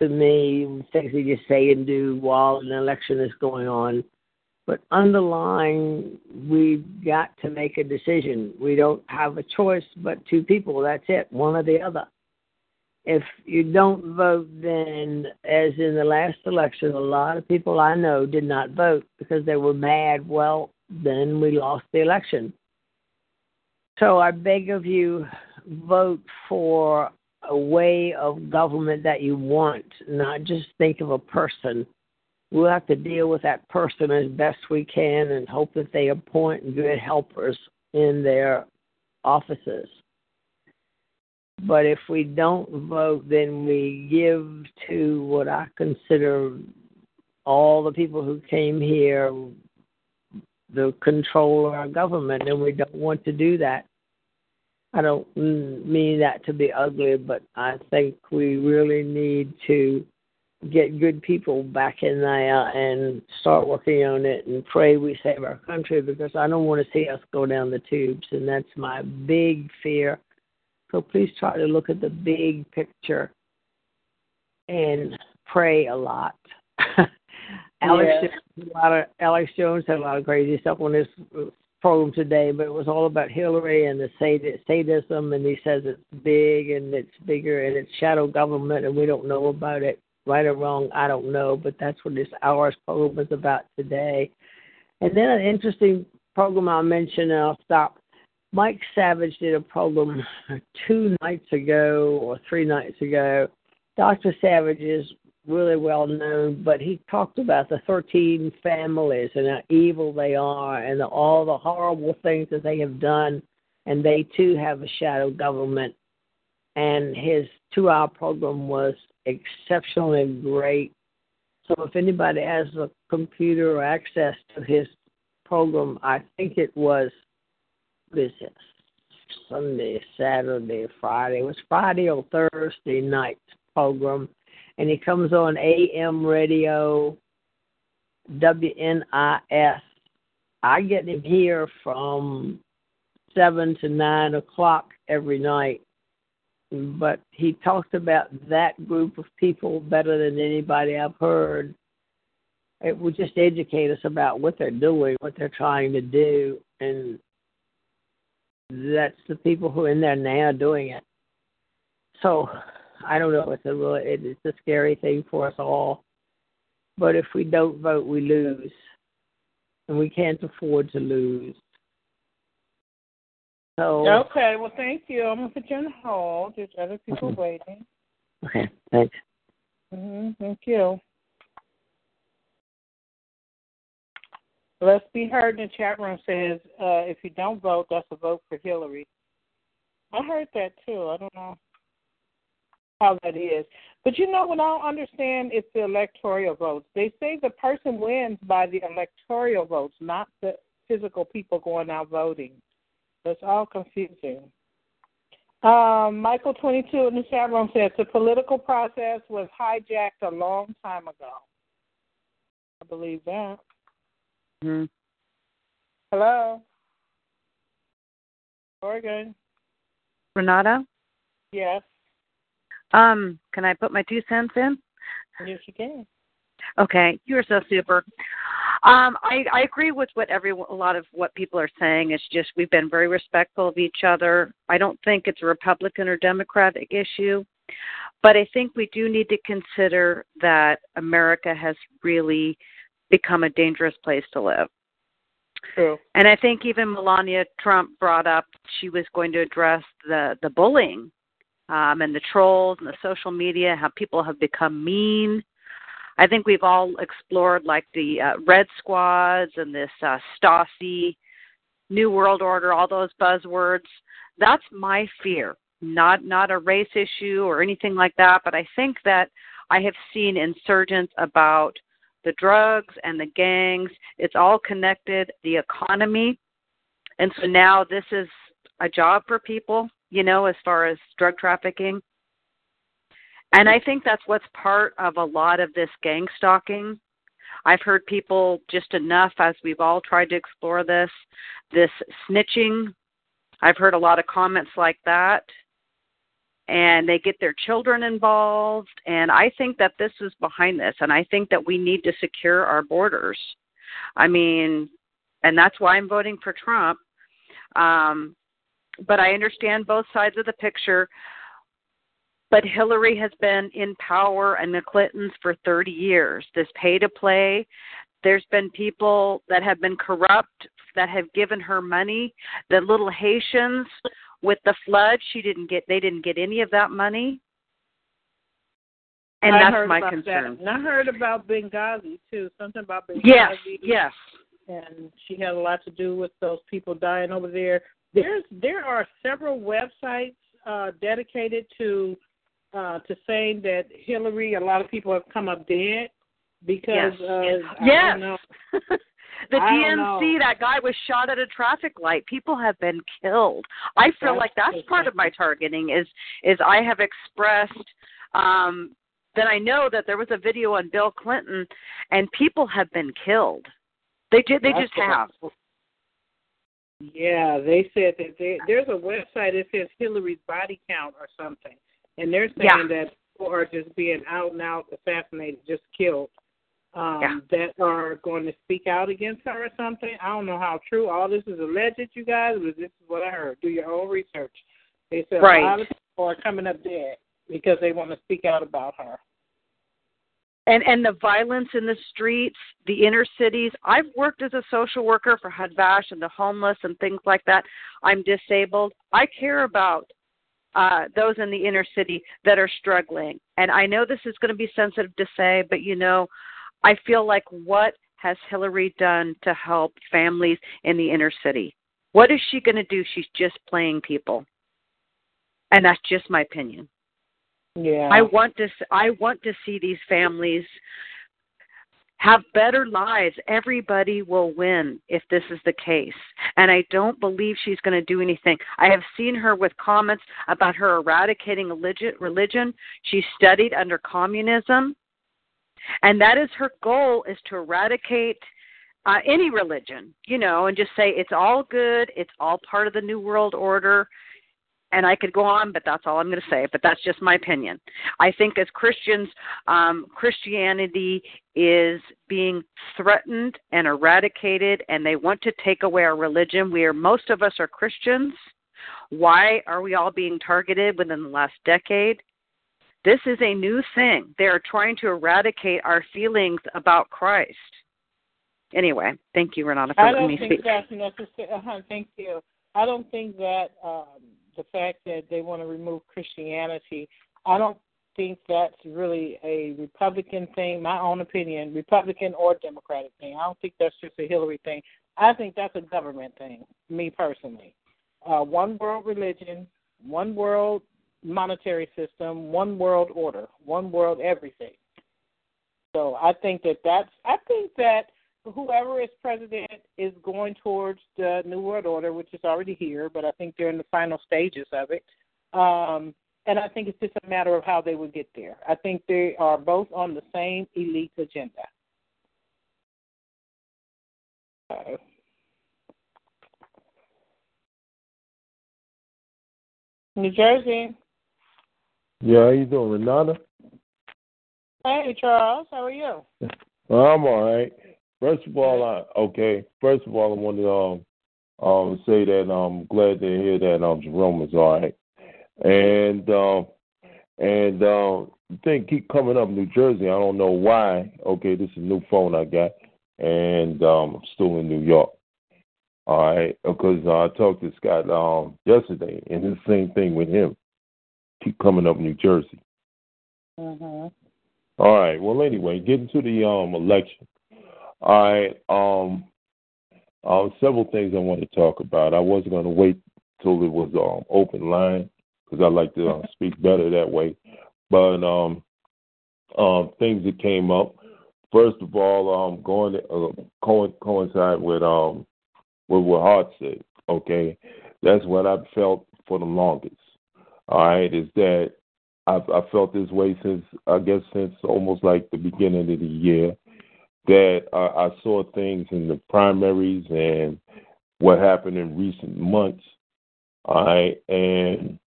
to me, things they just say and do while an election is going on. But underlying, we've got to make a decision. We don't have a choice but two people. That's it, one or the other. If you don't vote, then, as in the last election, a lot of people I know did not vote because they were mad. Well, then we lost the election. So I beg of you, vote for a way of government that you want, not just think of a person. We'll have to deal with that person as best we can and hope that they appoint good helpers in their offices. But if we don't vote, then we give to what I consider all the people who came here the control of our government, and we don't want to do that. I don't mean that to be ugly, but I think we really need to get good people back in there and start working on it and pray we save our country because I don't want to see us go down the tubes, and that's my big fear. So please try to look at the big picture and pray a lot. Alex, Yeah. Jones, a lot of, Alex Jones had a lot of crazy stuff on his uh, program today, but it was all about Hillary and the sad- sadism, and he says it's big and it's bigger and it's shadow government, and we don't know about it, right or wrong, I don't know, but that's what this hour's program is about today. And then an interesting program I'll mention, and I'll stop. Mike Savage did a program two nights ago or three nights ago. Dr. Savage is really well known, but he talked about the 13 families and how evil they are and all the horrible things that they have done, and they too have a shadow government. And his two hour program was exceptionally great. So if anybody has a computer or access to his program, I think it was this Sunday, Saturday, Friday. It was Friday or Thursday night program and he comes on AM radio, WNIS. I get him here from seven to nine o'clock every night. But he talked about that group of people better than anybody I've heard. It would just educate us about what they're doing, what they're trying to do, and that's the people who are in there now doing it. So I don't know. It's a really it's a scary thing for us all. But if we don't vote, we lose, and we can't afford to lose. So okay, well, thank you. I'm gonna put you on hold. There's other people waiting. Okay, thanks. hmm Thank you. Let's be heard in the chat room says uh, if you don't vote, that's a vote for Hillary. I heard that too. I don't know how that is. But you know what I don't understand is the electoral votes. They say the person wins by the electoral votes, not the physical people going out voting. That's all confusing. Um, Michael twenty two in the chat room says the political process was hijacked a long time ago. I believe that. Mm-hmm. Hello. Oregon. Renata, Yes. um, can I put my two cents in? Yes, you can. Okay, you're so super. Um, I, I agree with what every a lot of what people are saying. It's just we've been very respectful of each other. I don't think it's a Republican or Democratic issue, but I think we do need to consider that America has really become a dangerous place to live. True. And I think even Melania Trump brought up she was going to address the the bullying um, and the trolls and the social media, how people have become mean. I think we've all explored like the uh, Red Squads and this uh, Stasi, New World Order, all those buzzwords. That's my fear. Not not a race issue or anything like that, but I think that I have seen insurgents about the drugs and the gangs. It's all connected. The economy, and so now this is a job for people. You know, as far as drug trafficking. And I think that's what's part of a lot of this gang stalking. I've heard people just enough as we've all tried to explore this, this snitching. I've heard a lot of comments like that. And they get their children involved. And I think that this is behind this. And I think that we need to secure our borders. I mean, and that's why I'm voting for Trump. Um, but I understand both sides of the picture but Hillary has been in power and the Clintons for 30 years. This pay to play, there's been people that have been corrupt that have given her money. The little Haitians with the flood, she didn't get they didn't get any of that money. And I that's my concern. That. And I heard about Benghazi too. Something about Benghazi. Yes, yes. And she had a lot to do with those people dying over there. There's there are several websites uh, dedicated to uh, to saying that Hillary. A lot of people have come up dead because Yes. of I Yes. The DNC, that guy was shot at a traffic light. People have been killed. I feel That's like that's part of my targeting is is I have expressed um that I know that there was a video on Bill Clinton and people have been killed. They did they That's just have. Yeah, they said that they, there's a website that says Hillary's body count or something, and they're saying Yeah. that people are just being out and out assassinated, just killed. Um, Yeah. that are going to speak out against her or something. I don't know how true all this is alleged, you guys, but this is what I heard. Do your own research. They said Right. a lot of people are coming up dead because they want to speak out about her. and and the violence in the streets, the inner cities. I've worked as a social worker for Hadvash and the homeless and things like that. I'm disabled. I care about uh, those in the inner city that are struggling. And I know this is going to be sensitive to say, but you know, I feel like what has Hillary done to help families in the inner city? What is she going to do? She's just playing people. And that's just my opinion. Yeah. I want to I want to see these families have better lives. Everybody will win if this is the case. And I don't believe she's going to do anything. I have seen her with comments about her eradicating religion. religion. She studied under communism. And that is her goal is to eradicate uh, any religion, you know, and just say it's all good, it's all part of the new world order and I could go on, but that's all I'm going to say. But that's just my opinion. I think as Christians, um, Christianity is being threatened and eradicated, and they want to take away our religion. We are most of us are Christians. Why are we all being targeted within the last decade? This is a new thing. They are trying to eradicate our feelings about Christ. Anyway, thank you, Renata, for I don't think speak. that's necessary. Uh-huh, thank you. I don't think that um, the fact that they want to remove Christianity, I don't think that's really a Republican thing. My own opinion, Republican or Democratic thing. I don't think that's just a Hillary thing. I think that's a government thing. Me personally, uh, one world religion, one world monetary system, one world order, one world everything. So I think that that's. I think that whoever is president is going towards the New World Order, which is already here, but I think they're in the final stages of it. Um, and I think it's just a matter of how they would get there. I think they are both on the same elite agenda. Uh, New Jersey. Yeah, how you doing, Renata? Hey, Charles. How are you? I'm all right. First of all, I okay. First of all, I wanted to um um say that I'm glad to hear that um Jerome is all right, and um and um the thing keep coming up New Jersey. I don't know why. Okay, this is a new phone I got, and um I'm still in New York. All right, because uh, I talked to Scott um yesterday, and the same thing with him. Keep coming up New Jersey. Mm-hmm. All right. Well, anyway, getting to the um election. All right. Um, um, several things I want to talk about. I wasn't going to wait till it was um open line because I like to uh, speak better that way. But um, um, things that came up. First of all, um, going to, uh, co- coincide with um with what Hart said. Okay, that's what I've felt for the longest. All right, is that I've I felt this way since I guess since almost like the beginning of the year that uh, I saw things in the primaries and what happened in recent months. All right, and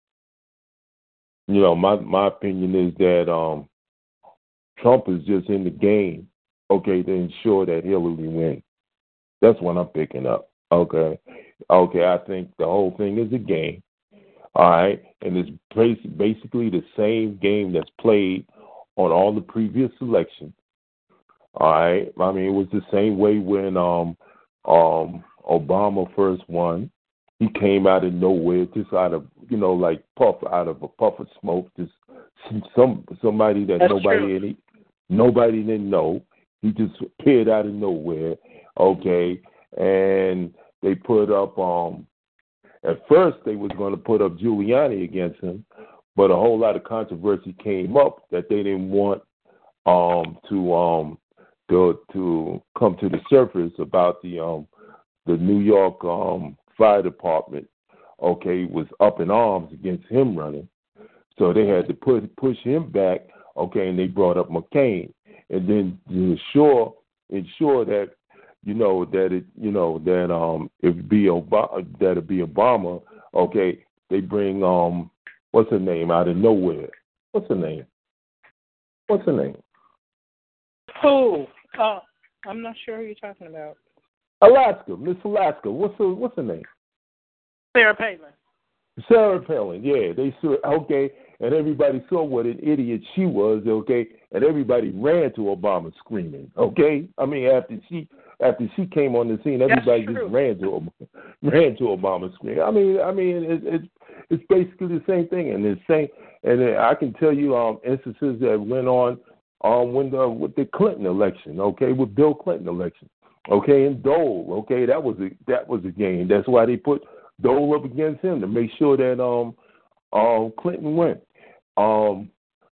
you know my my opinion is that um Trump is just in the game, okay, to ensure that Hillary wins. That's what I'm picking up. Okay, okay, I think the whole thing is a game. All right, and it's basically the same game that's played on all the previous elections. All right, I mean it was the same way when um um Obama first won. He came out of nowhere, just out of you know like puff out of a puff of smoke, just some somebody that That's nobody any nobody didn't know. He just appeared out of nowhere. Okay, and they put up um at first they was going to put up Giuliani against him, but a whole lot of controversy came up that they didn't want um to um to to come to the surface about the um the New York um fire department okay was up in arms against him running. So they had to push push him back okay and they brought up McCain. And then to ensure ensure that you know that it you know that um it be Obama that it be Obama okay they bring um what's her name out of nowhere what's her name what's her name Who? Oh, I'm not sure who you're talking about. Alaska, Miss Alaska. What's her What's her name? Sarah Palin. Sarah Palin. Yeah, they. Okay, and everybody saw what an idiot she was. Okay, and everybody ran to Obama screaming. Okay, I mean after she after she came on the scene, everybody just ran to ran to Obama screaming. I mean, I mean it, it's it's basically the same thing, and the same. And I can tell you um instances that went on um when the with the Clinton election. Okay, with Bill Clinton election. Okay, and Dole. Okay, that was a that was a game. That's why they put Dole up against him to make sure that um um Clinton went. Um,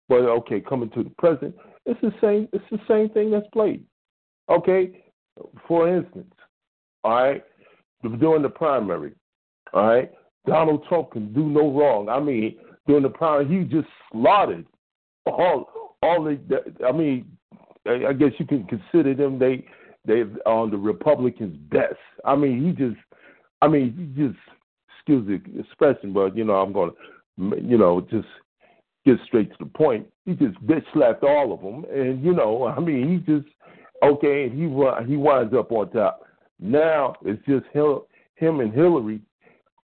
but okay, coming to the present, it's the same. It's the same thing that's played. Okay, for instance, all right, during the primary, all right, Donald Trump can do no wrong. I mean, during the primary, he just slaughtered all all the. I mean, I guess you can consider them they they on the Republicans' best. I mean, he just. I mean, he just excuse the expression, but you know, I'm gonna, you know, just get straight to the point. He just bitch slapped all of them, and you know, I mean, he just okay, and he he winds up on top. Now it's just him, him and Hillary.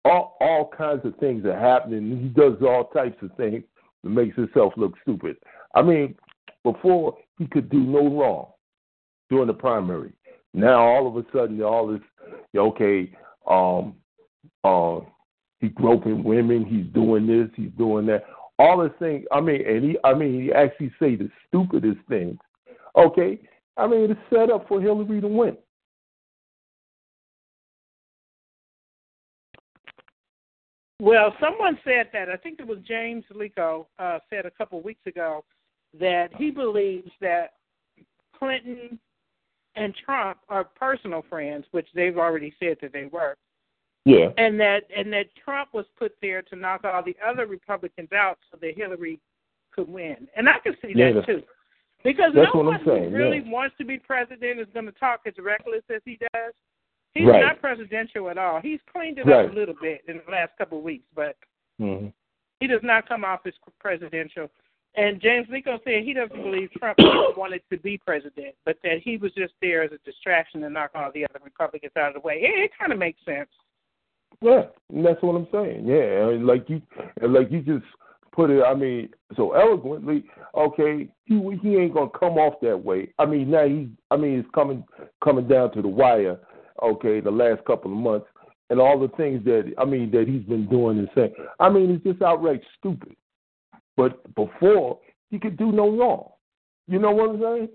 All all kinds of things are happening. He does all types of things that makes himself look stupid. I mean, before he could do no wrong during the primary. Now all of a sudden, all this okay, um, uh, he groping women, he's doing this, he's doing that. All the things. I mean, and he, I mean, he actually say the stupidest things. Okay, I mean, it's set up for Hillary to win. Well, someone said that. I think it was James Lico uh, said a couple of weeks ago that he believes that Clinton and Trump are personal friends, which they've already said that they were, Yeah. and that and that Trump was put there to knock all the other Republicans out so that Hillary could win. And I can see Yeah, that too. Because no one saying, who really yeah. wants to be president is going to talk as reckless as he does. He's Right. not presidential at all. He's cleaned it Right. up a little bit in the last couple of weeks, but hmm he does not come off as presidential. And James Lico said he doesn't believe Trump wanted to be president, but that he was just there as a distraction to knock all the other Republicans out of the way. It, it kind of makes sense. Yeah, and that's what I'm saying. Yeah, like you, like you just put it. I mean, so eloquently. Okay, he he ain't gonna come off that way. I mean, now he. I mean, it's coming coming down to the wire. Okay, the last couple of months and all the things that I mean that he's been doing and saying. I mean, it's just outright stupid. But before he could do no wrong. You know what I'm saying?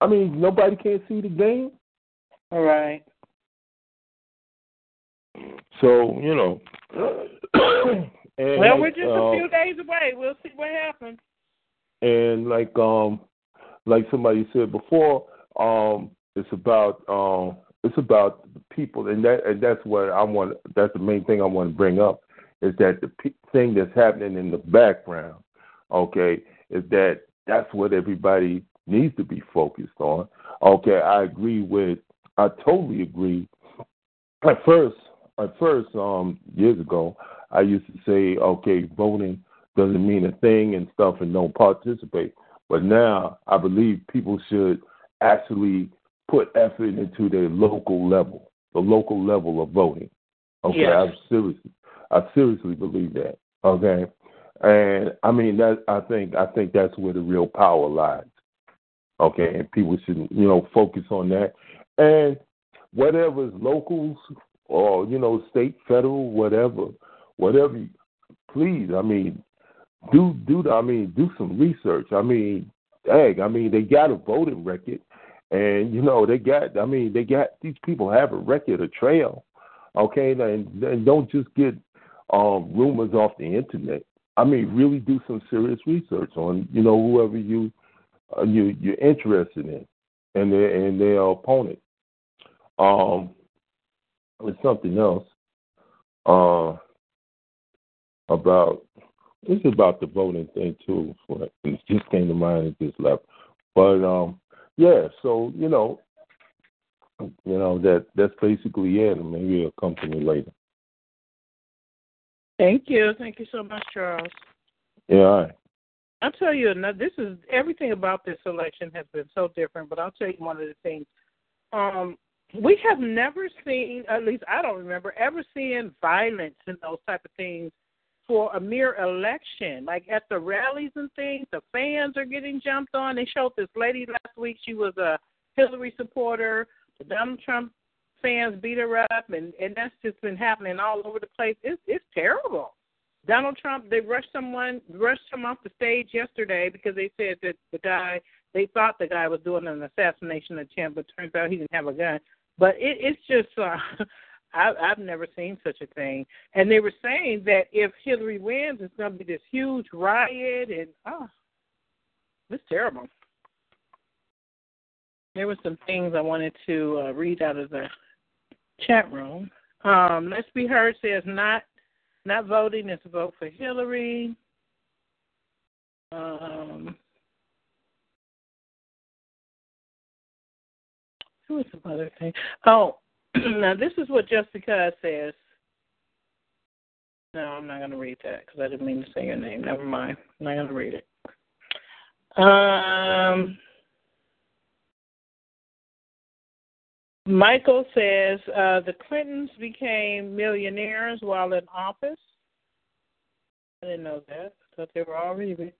I mean, nobody can't see the game. All right. So you know. well, we're just uh, a few days away. We'll see what happens. and like um like somebody said before um it's about um it's about the people and that and that's what I want that's the main thing I want to bring up is that the pe- thing that's happening in the background okay is that that's what everybody needs to be focused on okay I agree with I totally agree at first at first um years ago I used to say okay voting doesn't mean a thing and stuff and don't participate. But now I believe people should actually put effort into their local level, the local level of voting. Okay, Yes. I seriously, I seriously believe that. Okay, and I mean that. I think I think that's where the real power lies. Okay, and people should you know focus on that. And whatever is locals or you know state, federal, whatever, whatever. you- Please, I mean, do do I mean do some research. I mean, dang, I mean they got a voting record, and you know they got. I mean they got these people have a record, a trail. Okay, and, and don't just get um, rumors off the internet. I mean, really do some serious research on you know whoever you uh, you you're interested in, and their and their opponent. Um, there's something else. Uh, about it's about the voting thing too. For it just came to mind and just left. But um, yeah. So you know, you know that that's basically it, and maybe it'll come to me later. Thank you. Thank you so much, Charles. Yeah. All right. I'll tell you, now this is everything about this election has been so different. But I'll tell you one of the things. Um, we have never seen, at least I don't remember, ever seeing violence and those type of things for a mere election. Like at the rallies and things, the fans are getting jumped on. They showed this lady last week. She was a Hillary supporter. The Donald Trump fans beat her up, and and that's just been happening all over the place. It's it's terrible. Donald Trump, they rushed someone, rushed him off the stage yesterday because they said that the guy, they thought the guy was doing an assassination attempt, but turns out he didn't have a gun. But it, it's just, uh, I, I've never seen such a thing. And they were saying that if Hillary wins, it's going to be this huge riot, and oh, it's terrible. There were some things I wanted to uh, read out of the chat room. Um, Let's Be Heard says not not voting is a vote for Hillary. Um, who was some other thing? Oh, now this is what Jessica says. No, I'm not going to read that because I didn't mean to say your name. Never mind. I'm not going to read it. Um, Michael says uh, the Clintons became millionaires while in office. I didn't know that. I thought they were already rich.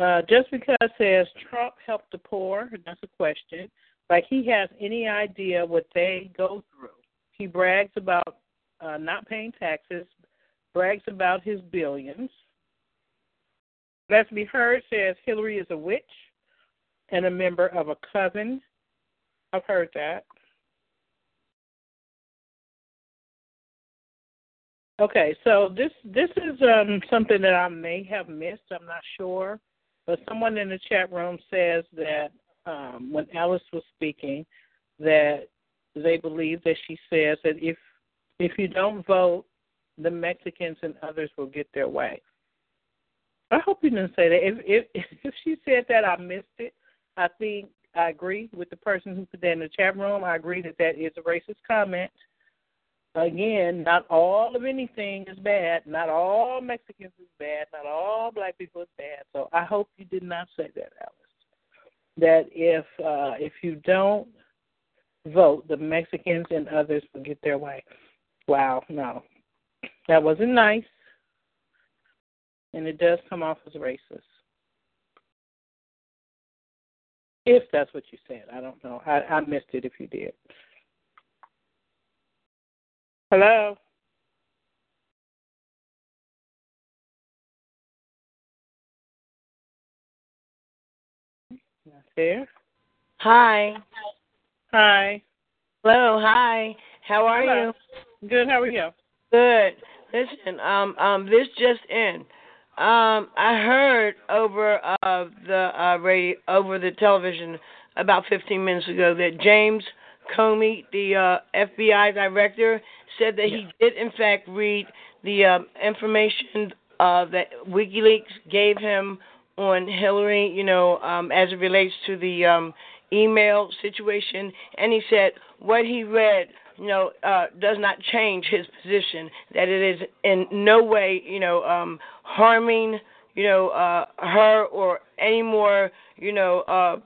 Uh, just because says Trump helped the poor, that's a question. Like he has any idea what they go through. He brags about uh, not paying taxes, brags about his billions. Let's be heard says Hillary is a witch and a member of a coven I've heard that. Okay, so this this is um, something that I may have missed. I'm not sure, but someone in the chat room says that um, when Alice was speaking, that they believe that she says that if if you don't vote, the Mexicans and others will get their way. I hope you didn't say that. If if if she said that, I missed it. I think I agree with the person who put that in the chat room. I agree that that is a racist comment. Again, not all of anything is bad. Not all Mexicans is bad. Not all black people is bad. So I hope you did not say that, Alice. That if uh, if you don't vote, the Mexicans and others will get their way. Wow, no, that wasn't nice, and it does come off as racist. If that's what you said, I don't know. I, I missed it if you did. Hello. There. Hi. Hi. Hello. Hi. How are Hello. you? Good. How are you? Good. Listen, um, um, this just in. Um, I heard over uh, the uh, radio, over the television about 15 minutes ago that James Comey, the uh, FBI director, said that he did in fact read the um, information uh, that WikiLeaks gave him on Hillary, you know, um, as it relates to the um, email situation, and he said what he read you know, uh, does not change his position. That it is in no way, you know, um, harming, you know, uh, her or any more, you know, uh,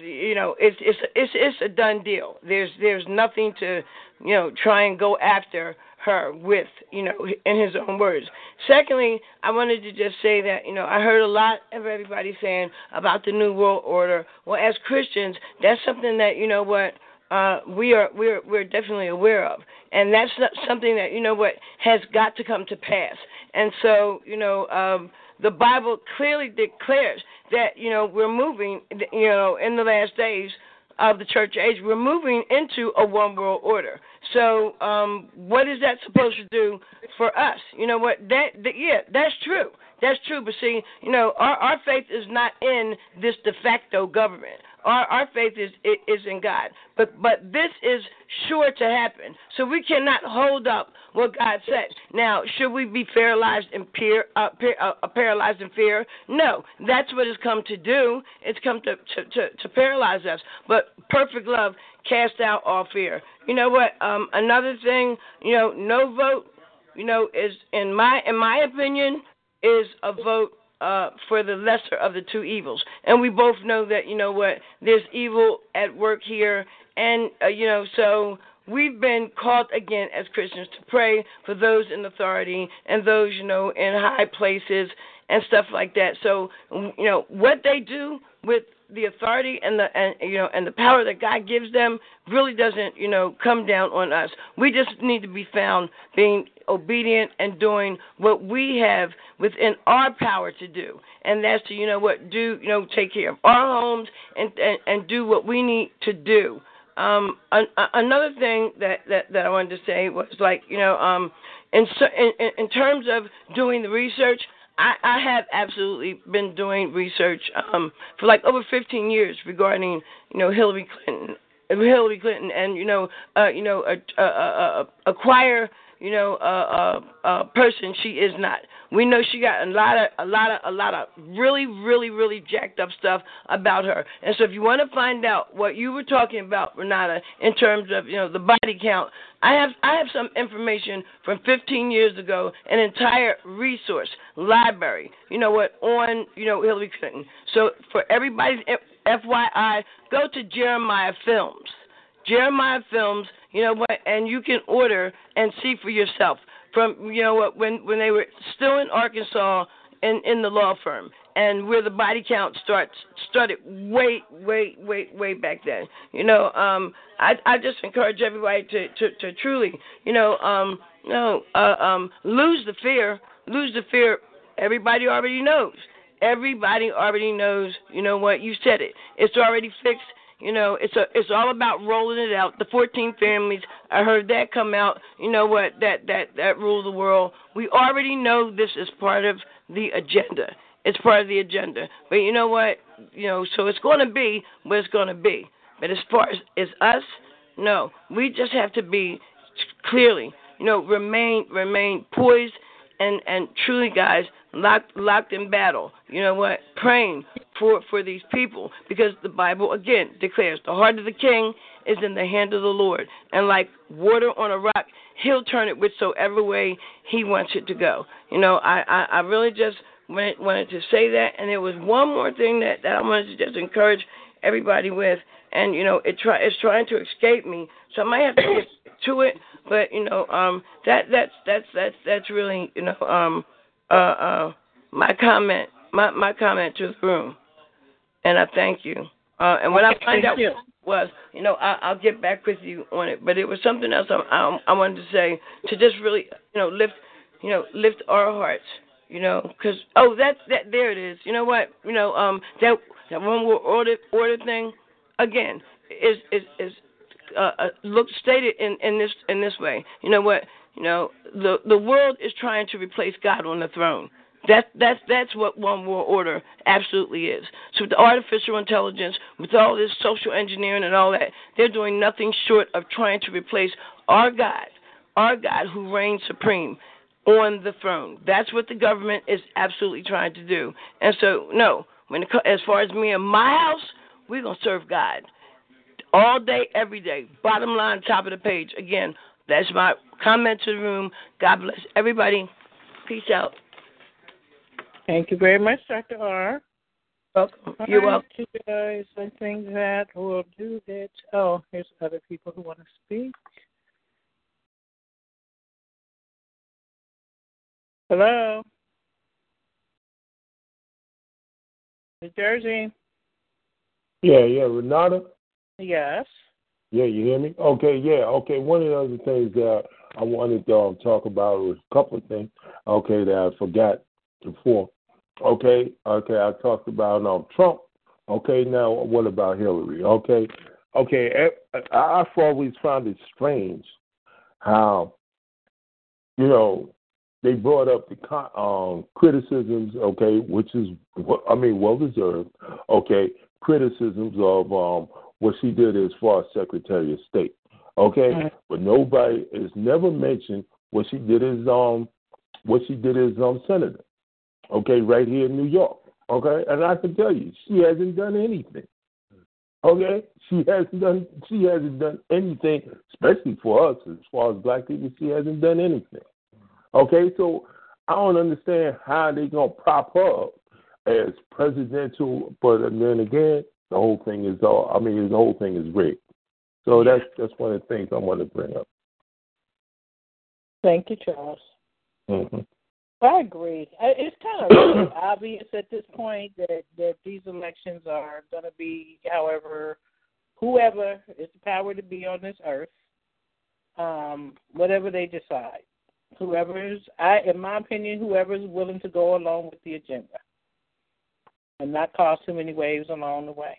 you know, it's it's it's it's a done deal. There's there's nothing to, you know, try and go after her with, you know, in his own words. Secondly, I wanted to just say that, you know, I heard a lot of everybody saying about the New World Order. Well, as Christians, that's something that, you know what, uh, we are we're we're definitely aware of, and that's something that you know what has got to come to pass. And so you know um, the Bible clearly declares that you know we're moving you know in the last days of the church age we're moving into a one world order. So um, what is that supposed to do for us? You know what that, that yeah that's true. That's true, but see, you know, our, our faith is not in this de facto government. Our, our faith is is in God. But but this is sure to happen. So we cannot hold up what God said. Now, should we be paralyzed in fear? Uh, par- uh, paralyzed in fear? No, that's what it's come to do. It's come to, to to to paralyze us. But perfect love cast out all fear. You know what? Um, another thing, you know, no vote. You know, is in my in my opinion is a vote uh, for the lesser of the two evils. And we both know that, you know what, there's evil at work here. And, uh, you know, so we've been called again as Christians to pray for those in authority and those, you know, in high places and stuff like that. So, you know, what they do with the authority and the and you know and the power that God gives them really doesn't you know come down on us. We just need to be found being obedient and doing what we have within our power to do, and that's to you know what do you know take care of our homes and and, and do what we need to do. Um, an, another thing that, that that I wanted to say was like you know um, in in in terms of doing the research. I, I have absolutely been doing research um, for like over 15 years regarding, you know, Hillary Clinton, Hillary Clinton, and you know, uh, you know, a, a, a, acquire, you know, a, a, a person she is not. We know she got a lot of a lot of a lot of really really really jacked up stuff about her. And so if you want to find out what you were talking about, Renata, in terms of you know the body count, I have I have some information from 15 years ago, an entire resource library. You know what on you know Hillary Clinton. So for everybody's FYI, go to Jeremiah Films. Jeremiah Films, you know what, and you can order and see for yourself from you know what when when they were still in Arkansas in in the law firm and where the body count starts started way way way way back then. You know, um I I just encourage everybody to to to truly, you know, um no, uh, um lose the fear, lose the fear. Everybody already knows. Everybody already knows, you know what, you said it. It's already fixed you know, it's a it's all about rolling it out. The 14 families, I heard that come out. You know what? That that that rule the world. We already know this is part of the agenda. It's part of the agenda. But you know what? You know, so it's going to be what it's going to be. But as far as, as us, no, we just have to be clearly, you know, remain remain poised and and truly, guys, locked locked in battle. You know what? Praying for for these people because the Bible again declares the heart of the king is in the hand of the Lord, and like water on a rock, He'll turn it whichsoever way He wants it to go. You know, I I, I really just wanted, wanted to say that, and there was one more thing that that I wanted to just encourage everybody with, and you know, it try it's trying to escape me, so I might have to get to it, but you know, um, that that's that's that's that's really you know um uh uh my comment my my comment to the room, and I thank you. Uh, and when I find out what was, you know, I, I'll get back with you on it. But it was something else I, I, I wanted to say to just really, you know, lift, you know, lift our hearts, you know, because oh, that that there it is. You know what? You know, um, that that one more order order thing, again, is is is uh, uh, look stated in in this in this way. You know what? You know, the the world is trying to replace God on the throne. That that's that's what one world order absolutely is. So with the artificial intelligence, with all this social engineering and all that, they're doing nothing short of trying to replace our God, our God who reigns supreme on the throne. That's what the government is absolutely trying to do. And so, no, when it, as far as me and my house, we're gonna serve God all day, every day. Bottom line, top of the page. Again, that's my comment to the room. God bless everybody. Peace out. Thank you very much, Dr. R. Welcome. You're right, welcome. you guys. I think that will do that. Oh, here's other people who want to speak. Hello. New Jersey. Yeah, yeah, Renata. Yes. Yeah, you hear me? Okay, yeah, okay. One of the other things that I wanted to um, talk about was a couple of things. Okay, that I forgot before. Okay, okay. I talked about um, Trump. Okay, now what about Hillary? Okay, okay. I've always found it strange how you know they brought up the um, criticisms. Okay, which is I mean well deserved. Okay, criticisms of um, what she did as far as Secretary of State. Okay, mm-hmm. but nobody has never mentioned what she did as um what she did as um senator. Okay, right here in New York. Okay, and I can tell you, she hasn't done anything. Okay, she hasn't done she hasn't done anything, especially for us as far as black people. She hasn't done anything. Okay, so I don't understand how they're gonna prop her up as presidential, but then again, the whole thing is all. I mean, the whole thing is rigged. So that's that's one of the things I want to bring up. Thank you, Charles. hmm I agree. It's kind of really obvious at this point that that these elections are going to be, however, whoever is the power to be on this earth, um, whatever they decide, whoever's, I, in my opinion, whoever's willing to go along with the agenda, and not cause too many waves along the way.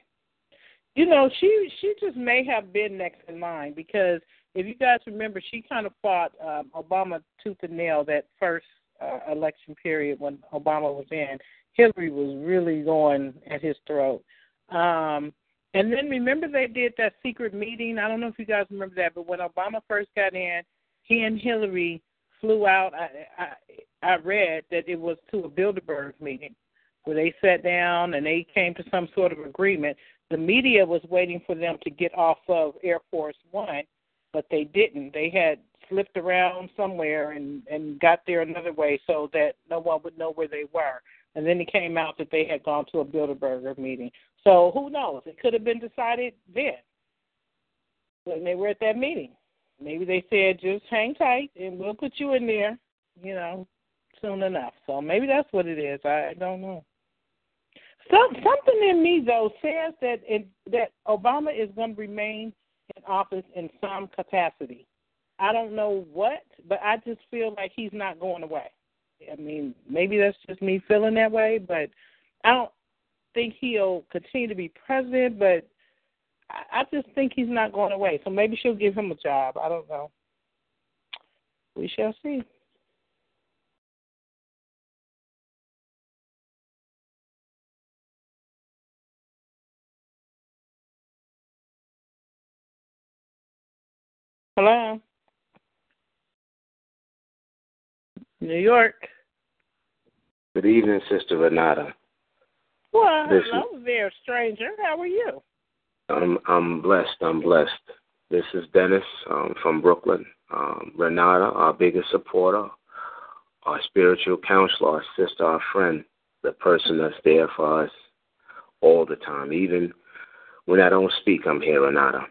You know, she she just may have been next in line because if you guys remember, she kind of fought um, Obama tooth and nail that first uh, election period when Obama was in. Hillary was really going at his throat. Um, and then remember they did that secret meeting. I don't know if you guys remember that, but when Obama first got in, he and Hillary flew out. I I, I read that it was to a Bilderberg meeting where they sat down and they came to some sort of agreement. The media was waiting for them to get off of Air Force One, but they didn't. They had slipped around somewhere and and got there another way so that no one would know where they were. And then it came out that they had gone to a Bilderberger meeting. So who knows? It could have been decided then when they were at that meeting. Maybe they said just hang tight and we'll put you in there, you know, soon enough. So maybe that's what it is. I, I don't know. Some something in me though says that it, that Obama is going to remain in office in some capacity. I don't know what, but I just feel like he's not going away. I mean, maybe that's just me feeling that way, but I don't think he'll continue to be president, but I I just think he's not going away. So maybe she'll give him a job. I don't know. We shall see. Hello. New York. Good evening, Sister Renata. Well, This hello there, stranger. How are you? I'm I'm blessed. I'm blessed. This is Dennis um, from Brooklyn. Um, Renata, our biggest supporter, our spiritual counselor, our sister, our friend, the person that's there for us all the time. Even when I don't speak, I'm here, Renata.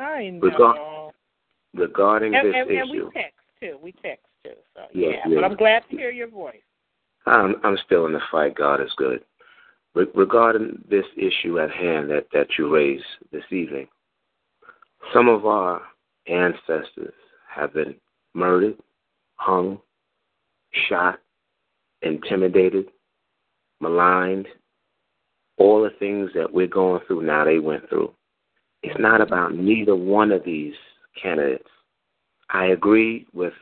I know. Regar- regarding and, this and, and we text too. We text too. So Yes, yeah, yes. but I'm glad to hear your voice. I'm I'm still in the fight. God is good. Re- regarding this issue at hand that that you raised this evening, some of our ancestors have been murdered, hung, shot, intimidated, maligned. All the things that we're going through now, they went through. It's not about neither one of these candidates. I agree with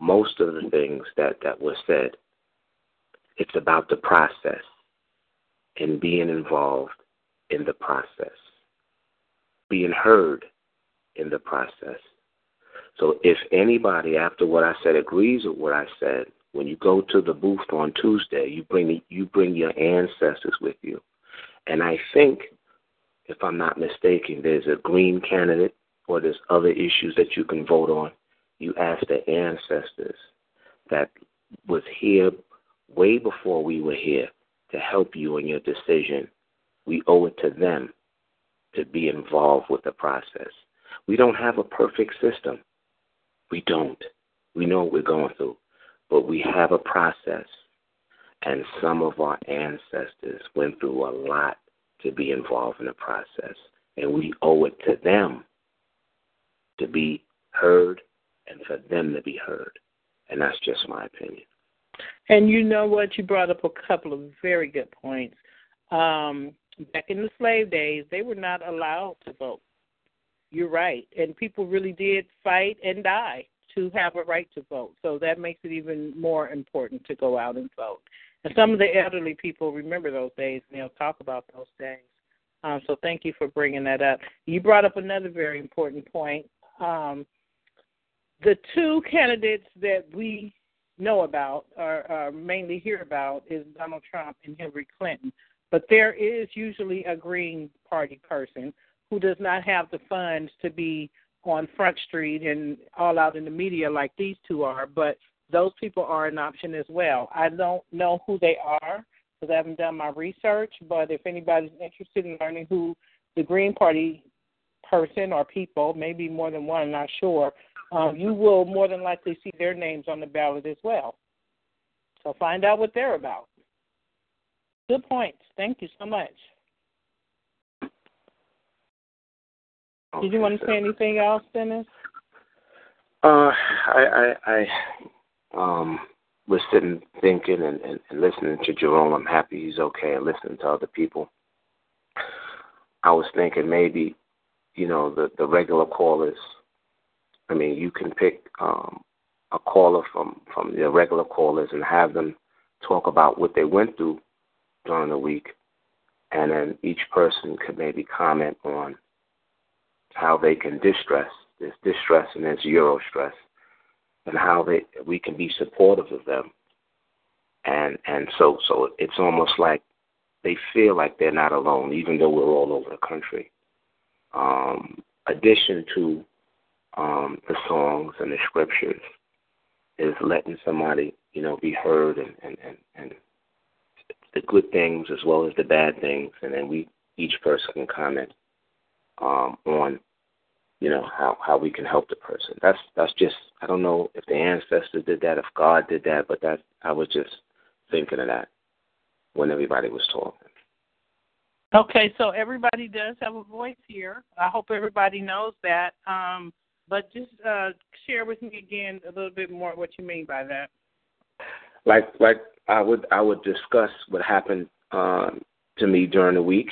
most of the things that, that were said. It's about the process and being involved in the process, being heard in the process. So if anybody after what I said agrees with what I said, when you go to the booth on Tuesday, you bring you bring your ancestors with you. And I think, if I'm not mistaken, there's a green candidate or there's other issues that you can vote on. You ask the ancestors that was here way before we were here to help you in your decision. We owe it to them to be involved with the process. We don't have a perfect system. We don't. We know what we're going through. But we have a process. And some of our ancestors went through a lot to be involved in the process. And we owe it to them to be heard and for them to be heard. And that's just my opinion. And you know what? You brought up a couple of very good points. Um, back in the slave days, they were not allowed to vote. You're right. And people really did fight and die to have a right to vote. So that makes it even more important to go out and vote. And some of the elderly people remember those days and they'll talk about those days. Um, so thank you for bringing that up. You brought up another very important point. Um, the two candidates that we know about or, or mainly hear about is Donald Trump and Hillary Clinton. But there is usually a Green Party person who does not have the funds to be on Front Street and all out in the media like these two are, but those people are an option as well. I don't know who they are, because I haven't done my research. But if anybody's interested in learning who the Green Party person or people, maybe more than one, I'm not sure, um, you will more than likely see their names on the ballot as well. So find out what they're about. Good points. Thank you so much. Did you want to say anything else, Dennis? Uh, I, I, I um, was sitting thinking and, and, and listening to Jerome. I'm happy he's okay, and listening to other people. I was thinking maybe, you know, the the regular callers. I mean, you can pick um, a caller from from the regular callers and have them talk about what they went through during the week, and then each person could maybe comment on how they can distress. There's distress and there's euro stress, and how they we can be supportive of them. And and so so it's almost like they feel like they're not alone, even though we're all over the country. Um, addition to um, the songs and the scriptures is letting somebody, you know, be heard and, and, and, and the good things as well as the bad things, and then we each person can comment um, on, you know, how how we can help the person. That's that's just I don't know if the ancestors did that, if God did that, but that I was just thinking of that when everybody was talking. Okay, so everybody does have a voice here. I hope everybody knows that. Um, but just uh, share with me again a little bit more what you mean by that. Like like I would I would discuss what happened um, to me during the week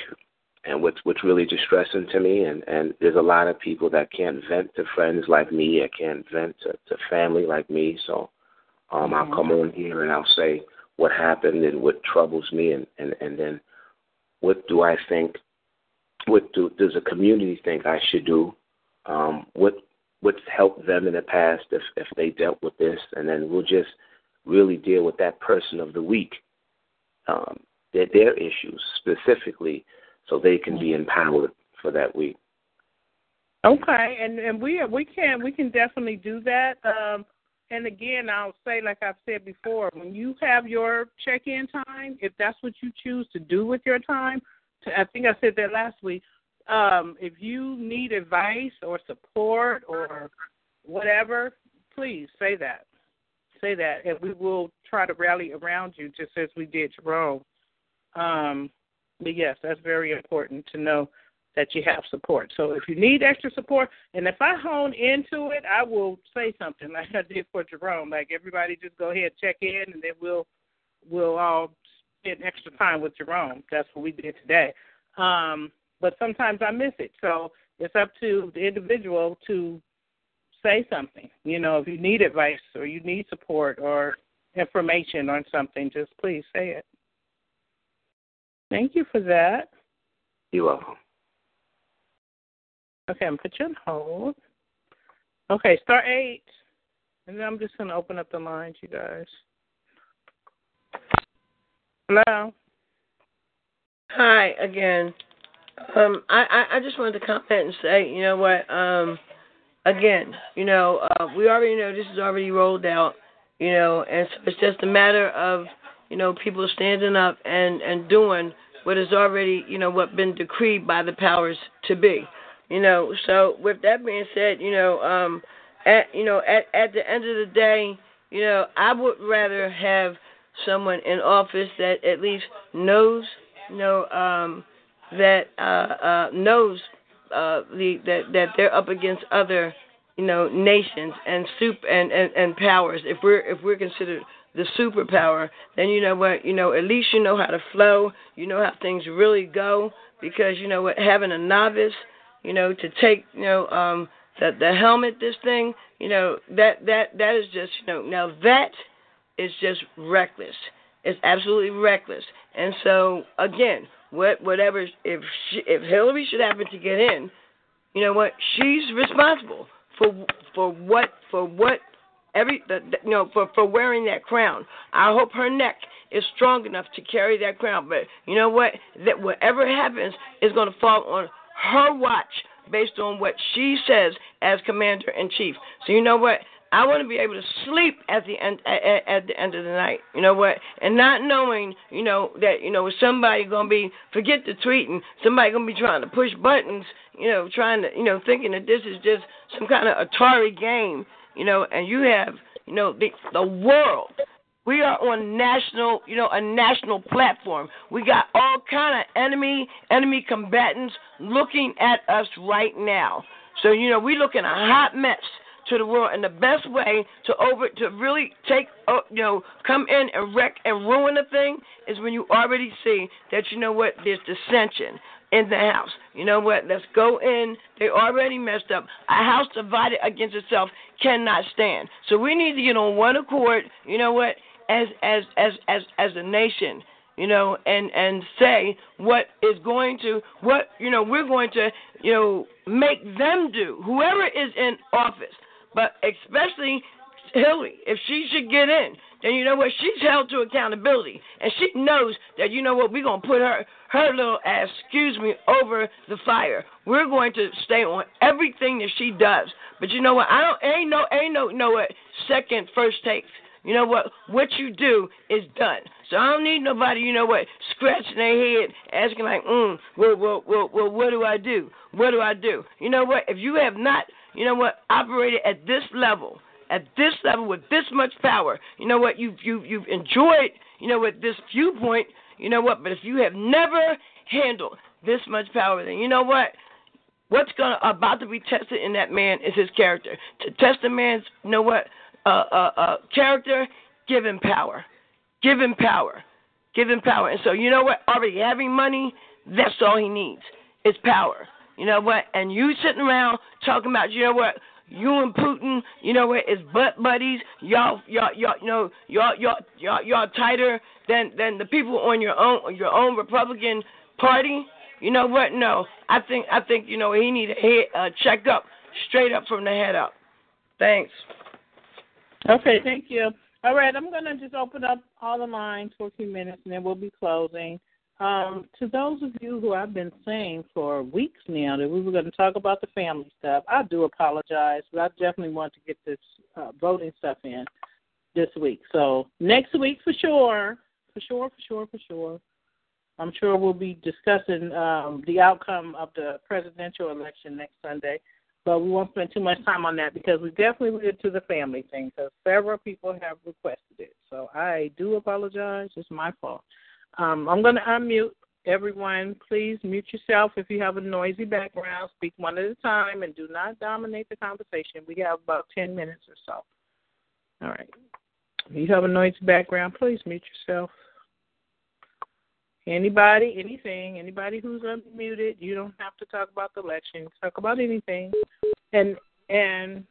and what's what's really distressing to me and and there's a lot of people that can't vent to friends like me I can't vent to, to family like me so um mm-hmm. I'll come on here and I'll say what happened and what troubles me and and and then what do I think what do does the community think I should do um what what's helped them in the past if if they dealt with this and then we'll just really deal with that person of the week um their their issues specifically so they can be empowered for that week. Okay, and and we we can we can definitely do that. Um, and again, I'll say like I've said before, when you have your check-in time, if that's what you choose to do with your time, I think I said that last week. Um, if you need advice or support or whatever, please say that. Say that, and we will try to rally around you, just as we did Jerome. Um, but yes, that's very important to know that you have support. So if you need extra support, and if I hone into it, I will say something like I did for Jerome. Like everybody, just go ahead check in, and then we'll we'll all spend extra time with Jerome. That's what we did today. Um, but sometimes I miss it, so it's up to the individual to say something. You know, if you need advice or you need support or information on something, just please say it. Thank you for that. You're welcome. Okay, I'm put you on hold. Okay, star eight. And then I'm just gonna open up the lines, you guys. Hello. Hi again. Um, I, I, I just wanted to comment and say, you know what, um, again, you know, uh, we already know this is already rolled out, you know, and so it's just a matter of, you know, people standing up and, and doing what is already, you know, what been decreed by the powers to be. You know, so with that being said, you know, um at you know, at at the end of the day, you know, I would rather have someone in office that at least knows, you know, um that uh uh knows uh the that that they're up against other, you know, nations and soup and, and, and powers. If we're if we're considered the superpower, then you know what, you know, at least you know how to flow, you know how things really go because you know what, having a novice, you know, to take, you know, um the the helmet this thing, you know, that that that is just, you know, now that is just reckless. It's absolutely reckless. And so again, what whatever if she, if Hillary should happen to get in, you know what, she's responsible for for what for what every the, the, you know for for wearing that crown. I hope her neck is strong enough to carry that crown. But you know what? That whatever happens is going to fall on her watch based on what she says as commander in chief. So you know what? I want to be able to sleep at the end at, at the end of the night. You know what? And not knowing, you know, that you know somebody gonna be forget the tweeting, somebody gonna be trying to push buttons, you know, trying to, you know, thinking that this is just some kind of Atari game, you know, and you have, you know, the the world. We are on national, you know, a national platform. We got all kind of enemy enemy combatants looking at us right now. So you know, we looking a hot mess to the world, and the best way to over to really take, uh, you know, come in and wreck and ruin the thing is when you already see that you know what there's dissension in the house. You know what? Let's go in. They already messed up. A house divided against itself cannot stand. So we need to get on one accord. You know what? As as as as as a nation you know, and and say what is going to what you know we're going to you know make them do. Whoever is in office, but especially Hillary, if she should get in, then you know what? She's held to accountability, and she knows that you know what? We're gonna put her her little ass, excuse me, over the fire. We're going to stay on everything that she does. But you know what? I don't ain't no ain't no no what second first takes. You know what? What you do is done. So I don't need nobody, you know what, scratching their head, asking like, mm, well, well, well, well, what do I do? What do I do? You know what? If you have not, you know what, operated at this level, at this level with this much power, you know what, you've you you've enjoyed, you know, what this viewpoint, you know what, but if you have never handled this much power, then you know what? What's gonna about to be tested in that man is his character. To test a man's, you know what, uh, uh, character, give him power. Give him power. Give him power. And so, you know what? Already having money, that's all he needs is power. You know what? And you sitting around talking about, you know what? You and Putin, you know what? Is butt buddies. Y'all, y'all, y'all, you know, y'all, y'all, y'all, y'all tighter than than the people on your own your own Republican Party. You know what? No, I think I think you know he need a head uh, check up straight up from the head up. Thanks. Okay, thank you. All right, I'm going to just open up all the lines for a few minutes and then we'll be closing. Um, to those of you who I've been saying for weeks now that we were going to talk about the family stuff, I do apologize, but I definitely want to get this uh, voting stuff in this week. So next week for sure, for sure, for sure, for sure. I'm sure we'll be discussing um, the outcome of the presidential election next Sunday but we won't spend too much time on that because we definitely get to the family thing because several people have requested it. So I do apologize. It's my fault. Um, I'm going to unmute everyone. Please mute yourself if you have a noisy background. Speak one at a time and do not dominate the conversation. We have about 10 minutes or so. All right. If you have a noisy background, please mute yourself. Anybody, anything, anybody who's unmuted, you don't have to talk about the election. Talk about anything. And and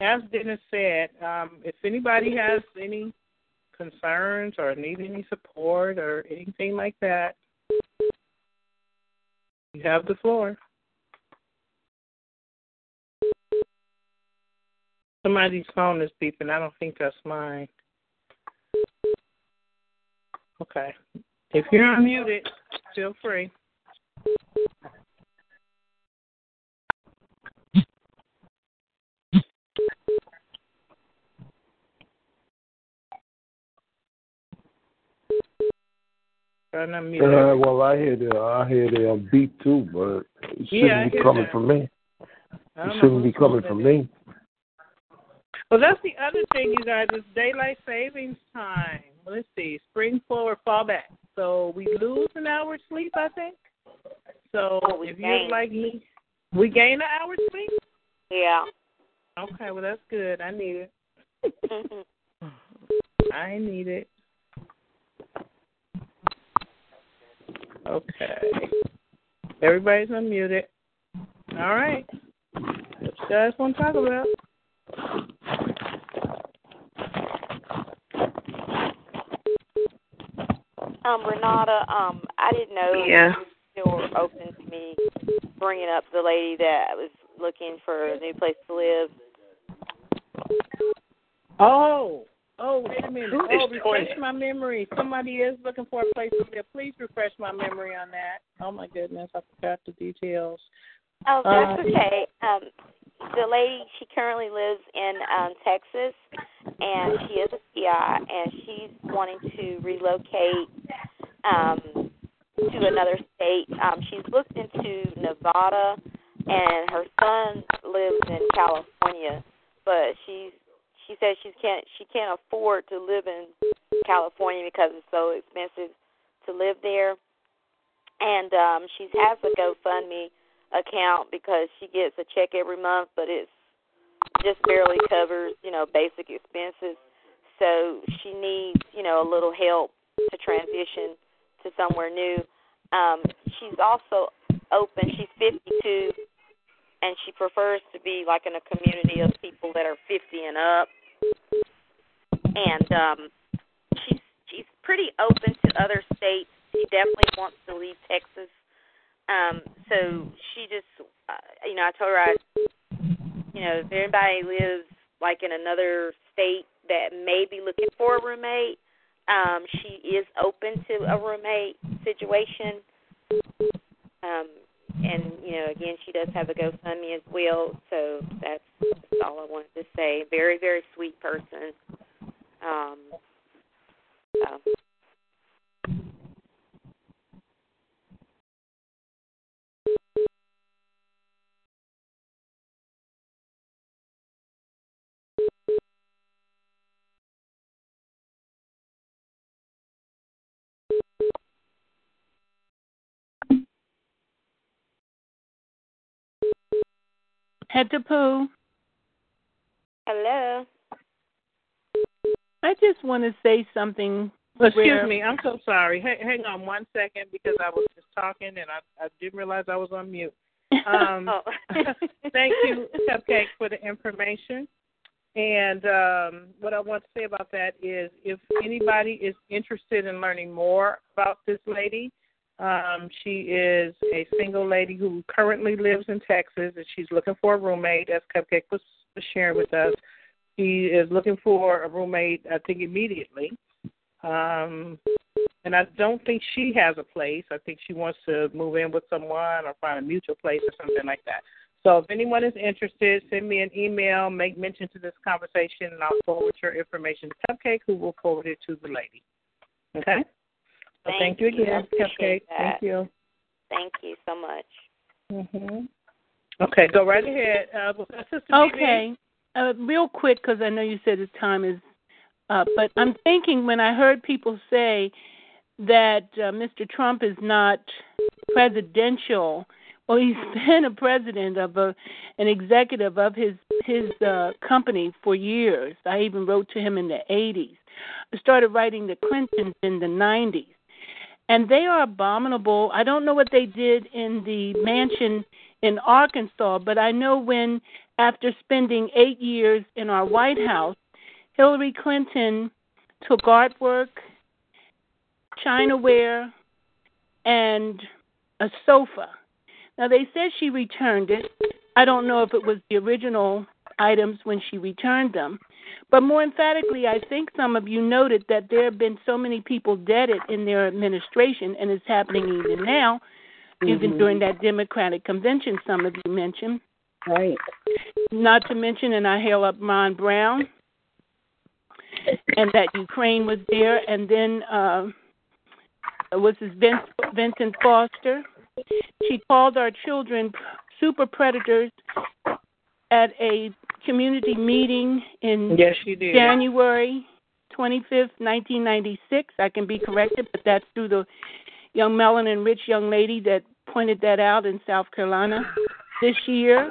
as Dennis said, um, if anybody has any concerns or need any support or anything like that, you have the floor. Somebody's phone is beeping. I don't think that's mine. Okay. If you're unmuted, feel free. Uh, well, I hear the I hear the um, beat too, but it shouldn't Yeah, be coming that. from me. It shouldn't be coming from me. Well, that's the other thing, you guys. It's daylight savings time. Let's see, spring forward, fall back. So we lose an hour's sleep, I think. So Oh, if you're like me, we gain an hour's sleep. Yeah. Okay, well that's good. I need it. I need it. Okay. Everybody's unmuted. All right. What you guys want to talk about? Um, Renata, um, I didn't know Yeah. you were open to me bringing up the lady that was looking for a new place to live. Oh, oh, wait a minute. Oh, refresh my memory. Somebody is looking for a place to live. Please refresh my memory on that. Oh my goodness, I forgot the details. Oh, that's Um, okay. Um, the lady she currently lives in um Texas and she is a PI and she's wanting to relocate um to another state. Um she's looked into Nevada and her son lives in California, but she's she says she can't she can't afford to live in California because it's so expensive to live there. And um she has a GoFundMe account because she gets a check every month, but it's just barely covers, you know, basic expenses. So she needs, you know, a little help to transition to somewhere new. Um, she's also open. She's 52, and she prefers to be like in a community of people that are 50 and up. And um, she's she's pretty open to other states. She definitely wants to leave Texas um, so she just, uh, you know, I told her, I, you know, if anybody lives like in another state that may be looking for a roommate, um, she is open to a roommate situation. Um, and you know, again, she does have a GoFundMe as well. So that's, that's all I wanted to say. Very, very sweet person. Um, so. Head to poo. Hello. I just want to say something. Well, excuse where- me, I'm so sorry. H- hang on one second because I was just talking and I, I didn't realize I was on mute. Um, oh. thank you, Cupcake, for the information. And um, what I want to say about that is if anybody is interested in learning more about this lady, um, she is a single lady who currently lives in Texas and she's looking for a roommate, as Cupcake was, sharing with us. She is looking for a roommate, I think, immediately. Um, and I don't think she has a place. I think she wants to move in with someone or find a mutual place or something like that. So if anyone is interested, send me an email, make mention to this conversation, and I'll forward your information to Cupcake, who will forward it to the lady. Okay? So Thank thank you you. Again, Cupcake. appreciate Thank you. Thank you so much. Mhm. Okay, go right ahead. Uh, was that Sister Okay. Uh, real quick, because I know you said the time is up, but I'm thinking when I heard people say that uh, Mr. Trump is not presidential, well, he's been a president of a an executive of his his uh, company for years. I even wrote to him in the 80s. I started writing the Clintons in the 90s. And they are abominable. I don't know what they did in the mansion in Arkansas, but I know when, after spending eight years in our White House, Hillary Clinton took artwork, chinaware, and a sofa. Now, they said she returned it. I don't know if it was the original items when she returned them. But more emphatically, I think some of you noted that there have been so many people deaded in their administration, and it's happening even now, even Mhm. during that Democratic convention, some of you mentioned. Right. Not to mention, and I hail up Ron Brown, and that Ukraine was there, and then uh, was this Vince, Vincent Foster. She called our children super predators at a community meeting in Yes, she did. January 25th, 1996. I can be corrected, but that's through the young melanin rich young lady that pointed that out in South Carolina this year.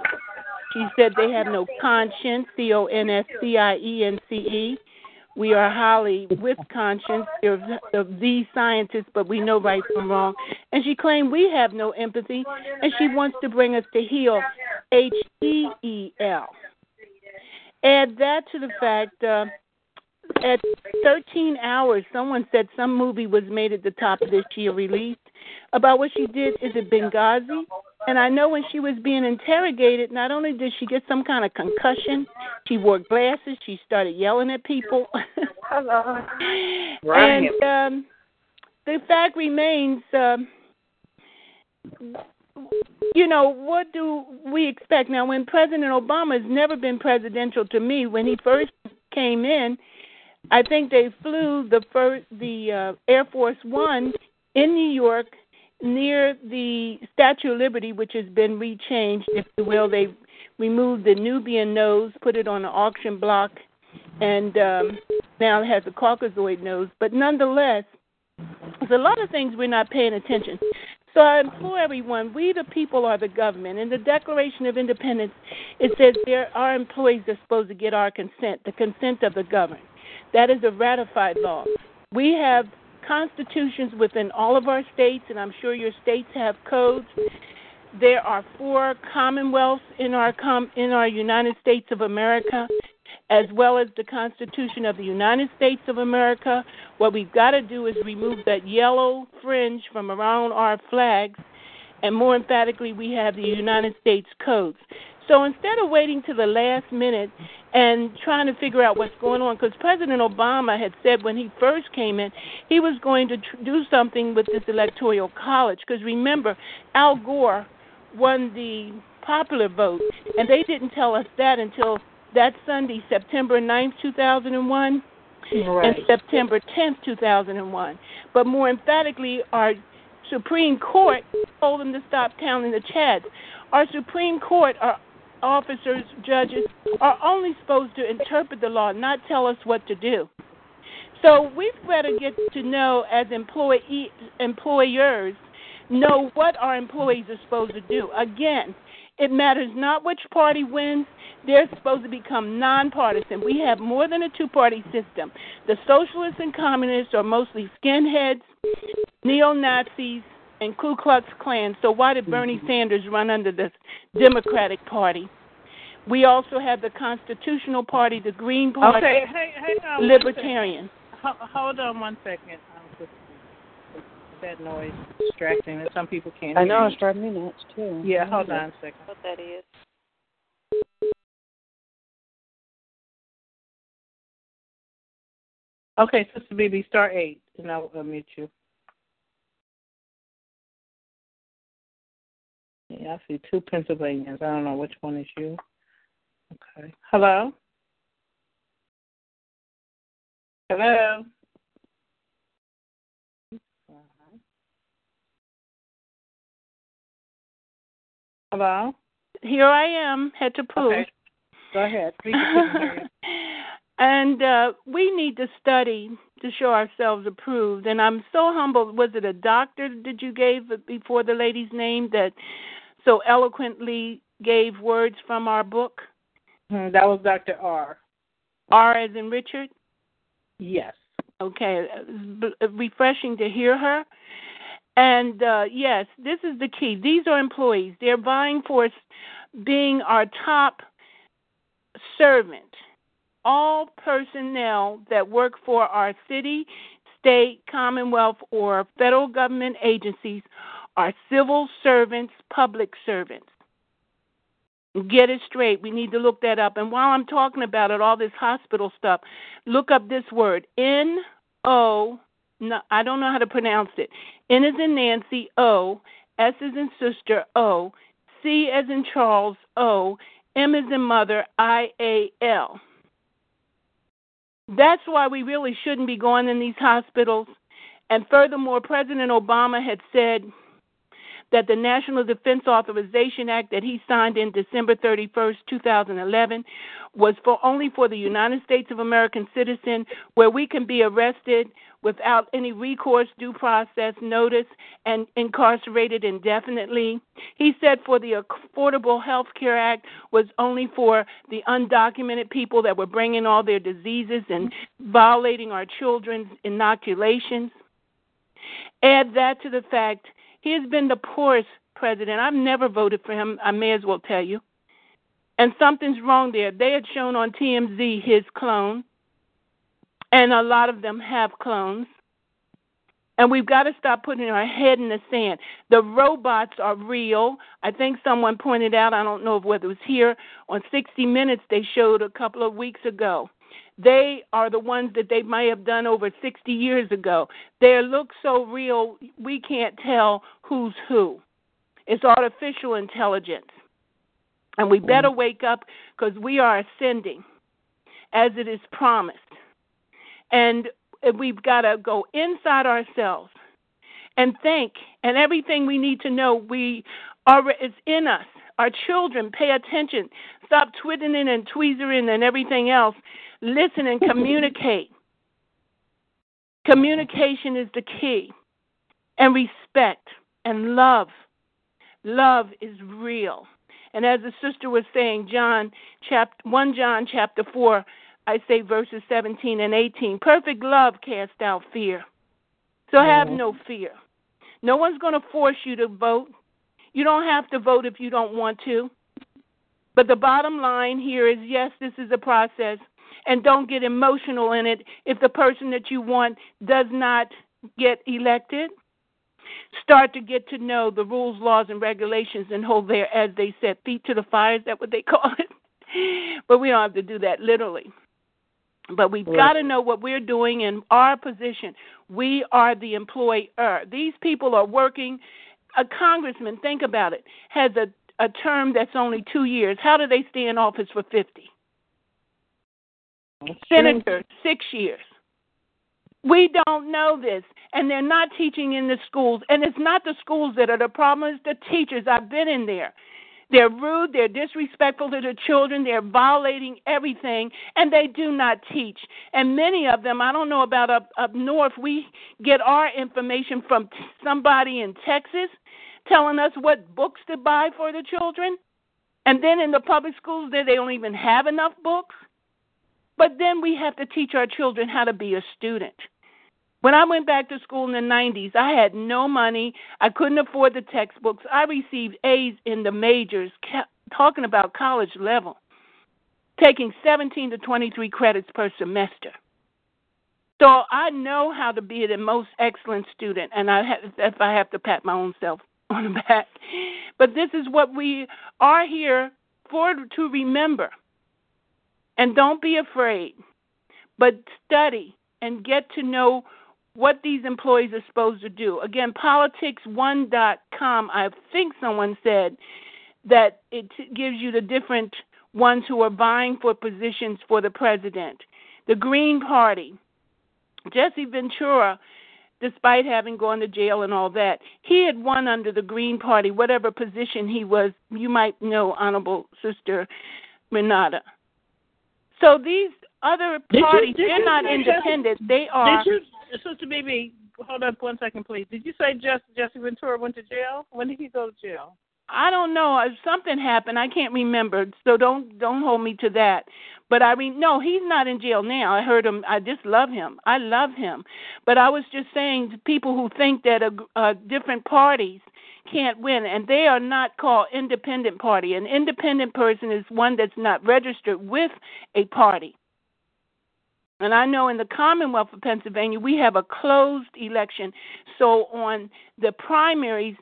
She said they have no conscience, C O N S C I E N C E. We are highly with conscience. They're the, the scientists, but we know right from wrong. And she claimed we have no empathy, and she wants to bring us to heal, H E E L. Add that to the fact uh, at 13 hours, someone said some movie was made at the top of this year released about what she did. Is it Benghazi? And I know when she was being interrogated, not only did she get some kind of concussion, she wore glasses. She started yelling at people. Hello. And um, the fact remains, um, you know, what do we expect now? When President Obama has never been presidential to me, when he first came in, I think they flew the first the uh, Air Force One in New York near the Statue of Liberty, which has been rechanged, if you will. They removed the Nubian nose, put it on an auction block, and um, now it has a Caucasoid nose. But nonetheless, there's a lot of things we're not paying attention. So I implore everyone, we the people are the government. In the Declaration of Independence, it says there our employees are supposed to get our consent, the consent of the governed. That is a ratified law. We have constitutions within all of our states, and I'm sure your states have codes. There are four commonwealths in our com- in our United States of America, as well as the Constitution of the United States of America. What we've got to do is remove that yellow fringe from around our flags, and more emphatically, we have the United States codes. So instead of waiting to the last minute and trying to figure out what's going on, because President Obama had said when he first came in, he was going to tr- do something with this electoral college. Because remember, Al Gore won the popular vote, and they didn't tell us that until that Sunday, September 9th, 2001, Right. and September 10th, 2001. But more emphatically, our Supreme Court told them to stop counting the chads. Our Supreme Court, our officers, judges, are only supposed to interpret the law, not tell us what to do. So we've got to get to know, as employee employers, know what our employees are supposed to do. Again, it matters not which party wins. They're supposed to become nonpartisan. We have more than a two party system. The socialists and communists are mostly skinheads, neo Nazis, and Ku Klux Klan. So why did Bernie Sanders run under the Democratic Party? We also have the Constitutional Party, the Green Party, Okay, hey, hey, um, Libertarian. Hold on one second. Just- that noise distracting, and some people can't. I know you. it's driving me nuts too. Yeah, hold on a second. What that is. Okay, Sister BB, star eight, and I'll unmute you. Yeah, I see two Pennsylvanians. I don't know which one is you. Okay. Hello? Hello? Hello? Here I am, had to prove. Okay. Go ahead. We can hear you. and uh, we need to study to show ourselves approved. And I'm so humbled. Was it a doctor that you gave before the lady's name that so eloquently gave words from our book? Hmm, That was Dr. R. R as in Richard? Yes. Okay, b- refreshing to hear her. And uh, yes, this is the key. These are employees. They're vying for being our top servant. All personnel that work for our city, state, commonwealth, or federal government agencies are civil servants, public servants. Get it straight. We need to look that up. And while I'm talking about it, all this hospital stuff, look up this word N O. No, I don't know how to pronounce it. N is in Nancy O. S is in sister O. C as in Charles O. M is in mother I A L. That's why we really shouldn't be going in these hospitals. And furthermore, President Obama had said that the National Defense Authorization Act that he signed in December 31st, 2011, was for only for the United States of American citizen, where we can be arrested without any recourse, due process, notice, and incarcerated indefinitely. He said for the Affordable Health Care Act was only for the undocumented people that were bringing all their diseases and violating our children's inoculations. Add that to the fact he has been the poorest president. I've never voted for him, I may as well tell you. And something's wrong there. They had shown on TMZ his clone, and a lot of them have clones. And we've got to stop putting our head in the sand. The robots are real. I think someone pointed out, I don't know whether it was here, on 60 Minutes, they showed a couple of weeks ago. They are the ones that they might have done over 60 years ago. They look so real, we can't tell who's who. It's artificial intelligence. And we better mm-hmm. wake up because we are ascending as it is promised. And we've got to go inside ourselves and think, and everything we need to know, we are is in us. Our children, pay attention. Stop twittering and tweezering and everything else. Listen and communicate. Communication is the key, and respect and love. Love is real. And as the sister was saying, John chapter one John chapter four, I say verses seventeen and eighteen. Perfect love casts out fear. So have no mm-hmm. fear. No one's going to force you to vote. You don't have to vote if you don't want to. But the bottom line here is yes, this is a process. And don't get emotional in it if the person that you want does not get elected. Start to get to know the rules, laws, and regulations and hold their, as they said, feet to the fire. Is that what they call it? but we don't have to do that literally. But we've got to know what we're doing in our position. We are the employer. These people are working. A congressman, think about it, has a, a term that's only two years. How do they stay in office for 50? Senator, six years. We don't know this, and they're not teaching in the schools. And it's not the schools that are the problem, it's the teachers. I've been in there. They're rude, they're disrespectful to the children, they're violating everything, and they do not teach. And many of them, I don't know about up, up north, we get our information from t- somebody in Texas telling us what books to buy for the children. And then in the public schools, there they don't even have enough books. But then we have to teach our children how to be a student. When I went back to school in the 90s, I had no money. I couldn't afford the textbooks. I received A's in the majors, talking about college level, taking 17 to 23 credits per semester. So I know how to be the most excellent student, and I have, if I have to pat my own self on the back. But this is what we are here for to remember. And don't be afraid, but study and get to know what these employees are supposed to do. Again, politics1.com, I think someone said that it gives you the different ones who are vying for positions for the president. The Green Party, Jesse Ventura, despite having gone to jail and all that, he had won under the Green Party, whatever position he was. You might know, Honorable Sister Renata. So these other parties, you, they're not independent. they are. Did you, Sister BB, hold on one second, please. Did you say Jesse, Jesse Ventura went to jail? When did he go to jail? I don't know. Uh, something happened, I can't remember. So don't don't hold me to that. But I mean, no, he's not in jail now. I heard him. I just love him. I love him. But I was just saying to people who think that a, a uh, different parties can't win, and they are not called independent party. An independent person is one that's not registered with a party. And I know in the Commonwealth of Pennsylvania, we have a closed election. So on the primaries,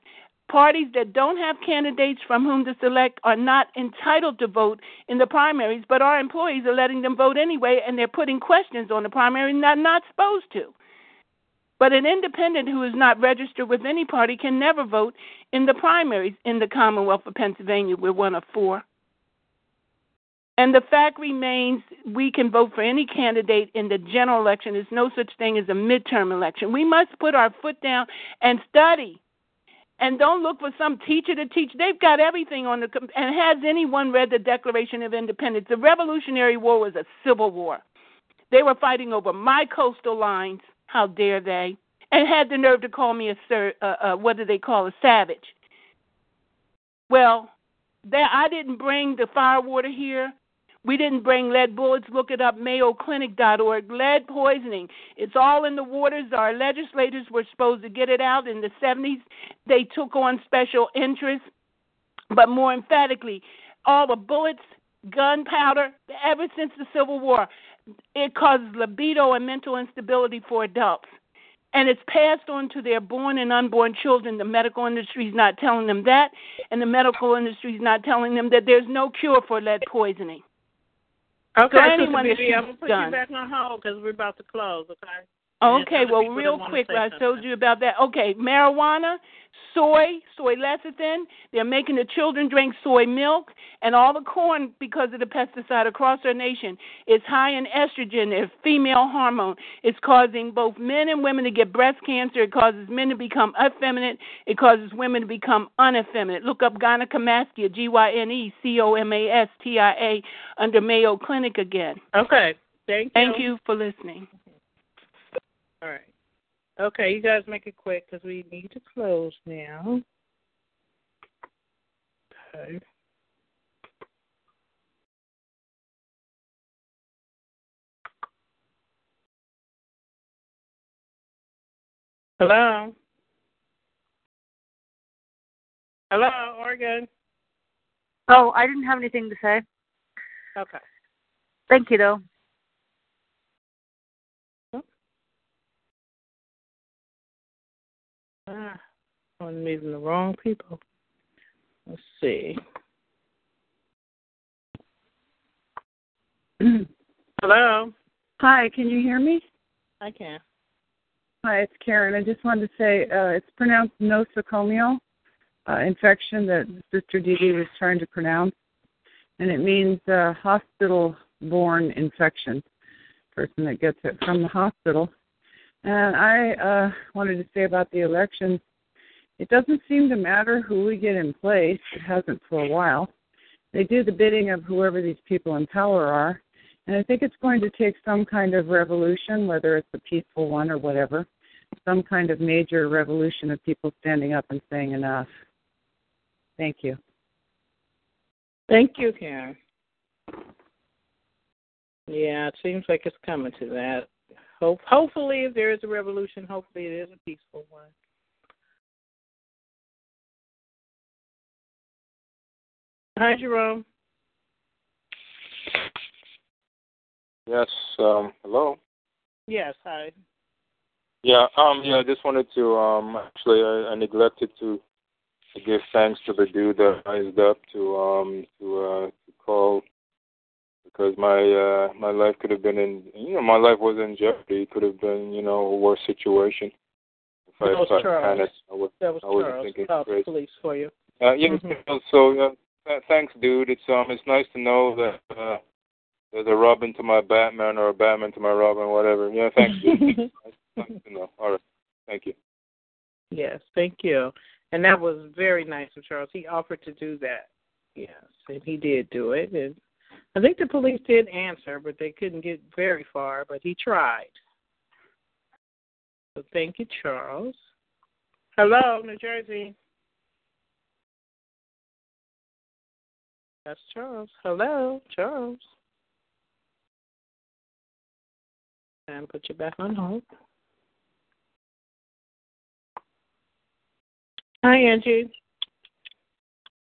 parties that don't have candidates from whom to select are not entitled to vote in the primaries, but our employees are letting them vote anyway, and they're putting questions on the primary they're not supposed to. But an independent who is not registered with any party can never vote in the primaries in the Commonwealth of Pennsylvania. We're one of four. And the fact remains we can vote for any candidate in the general election. There's no such thing as a midterm election. We must put our foot down and study. And don't look for some teacher to teach. They've got everything on the. And has anyone read the Declaration of Independence? The Revolutionary War was a civil war. They were fighting over my coastal lines. How dare they? And had the nerve to call me a sir. Uh, uh, what do they call a savage? Well, that I didn't bring the firewater here. We didn't bring lead bullets. Look it up, mayoclinic.org. Lead poisoning. It's all in the waters. Our legislators were supposed to get it out in the 70s. They took on special interests. But more emphatically, all the bullets, gunpowder, ever since the Civil War, it causes libido and mental instability for adults. And it's passed on to their born and unborn children. The medical industry is not telling them that, and the medical industry is not telling them that there's no cure for lead poisoning. Okay, so Sister anyone Bibi, I'm gonna put done. you back on hold because we're about to close. Okay. Okay, well, real quick, I told you about that. Okay, marijuana, soy, soy lecithin. They're making the children drink soy milk, and all the corn because of the pesticide across our nation is high in estrogen, a female hormone. It's causing both men and women to get breast cancer. It causes men to become effeminate. It causes women to become uneffeminate. Look up gynecomastia, G Y N E C O M A S T I A, under Mayo Clinic again. Okay. Thank you. Thank you for listening. All right. Okay, you guys make it quick because we need to close now. Okay. Hello. Hello, Oregon. Oh, I didn't have anything to say. Okay. Thank you, though. Ah, I'm meeting the wrong people. Let's see. Hello. Hi, can you hear me? I can. Hi, it's Karen. I just wanted to say uh, it's pronounced nosocomial uh, infection that Sister Dee Dee was trying to pronounce, and it means uh, hospital-borne infection. Person that gets it from the hospital. And I uh, wanted to say about the election, it doesn't seem to matter who we get in place. It hasn't for a while. They do the bidding of whoever these people in power are. And I think it's going to take some kind of revolution, whether it's a peaceful one or whatever, some kind of major revolution of people standing up and saying enough. Thank you. Thank you, Karen. Yeah, it seems like it's coming to that. Hope, hopefully, if there is a revolution, hopefully it is a peaceful one. Hi, Jerome. Yes. Um, hello. Yes. Hi. Yeah. Um. Yeah. I just wanted to. Um. Actually, I, I neglected to, to give thanks to the dude that raised up to um to uh to call because my uh my life could have been in you know my life was in jeopardy. It could have been you know a worse situation. If That was if Charles. panicked, I was, That was I Charles. thinking straight. police for you. Uh, yeah. Mhm. So yeah, thanks, dude. It's um, it's nice to know that uh, there's a Robin to my Batman or a Batman to my Robin, whatever. Yeah, thanks, dude. nice to know. All right, thank you. Yes, thank you. And that was very nice of Charles. He offered to do that. Yes, and he did do it. And I think the police did answer, but they couldn't get very far, but he tried. So thank you, Charles. Hello, New Jersey. That's Charles. Hello, Charles. And put you back on hold. Hi, Angie.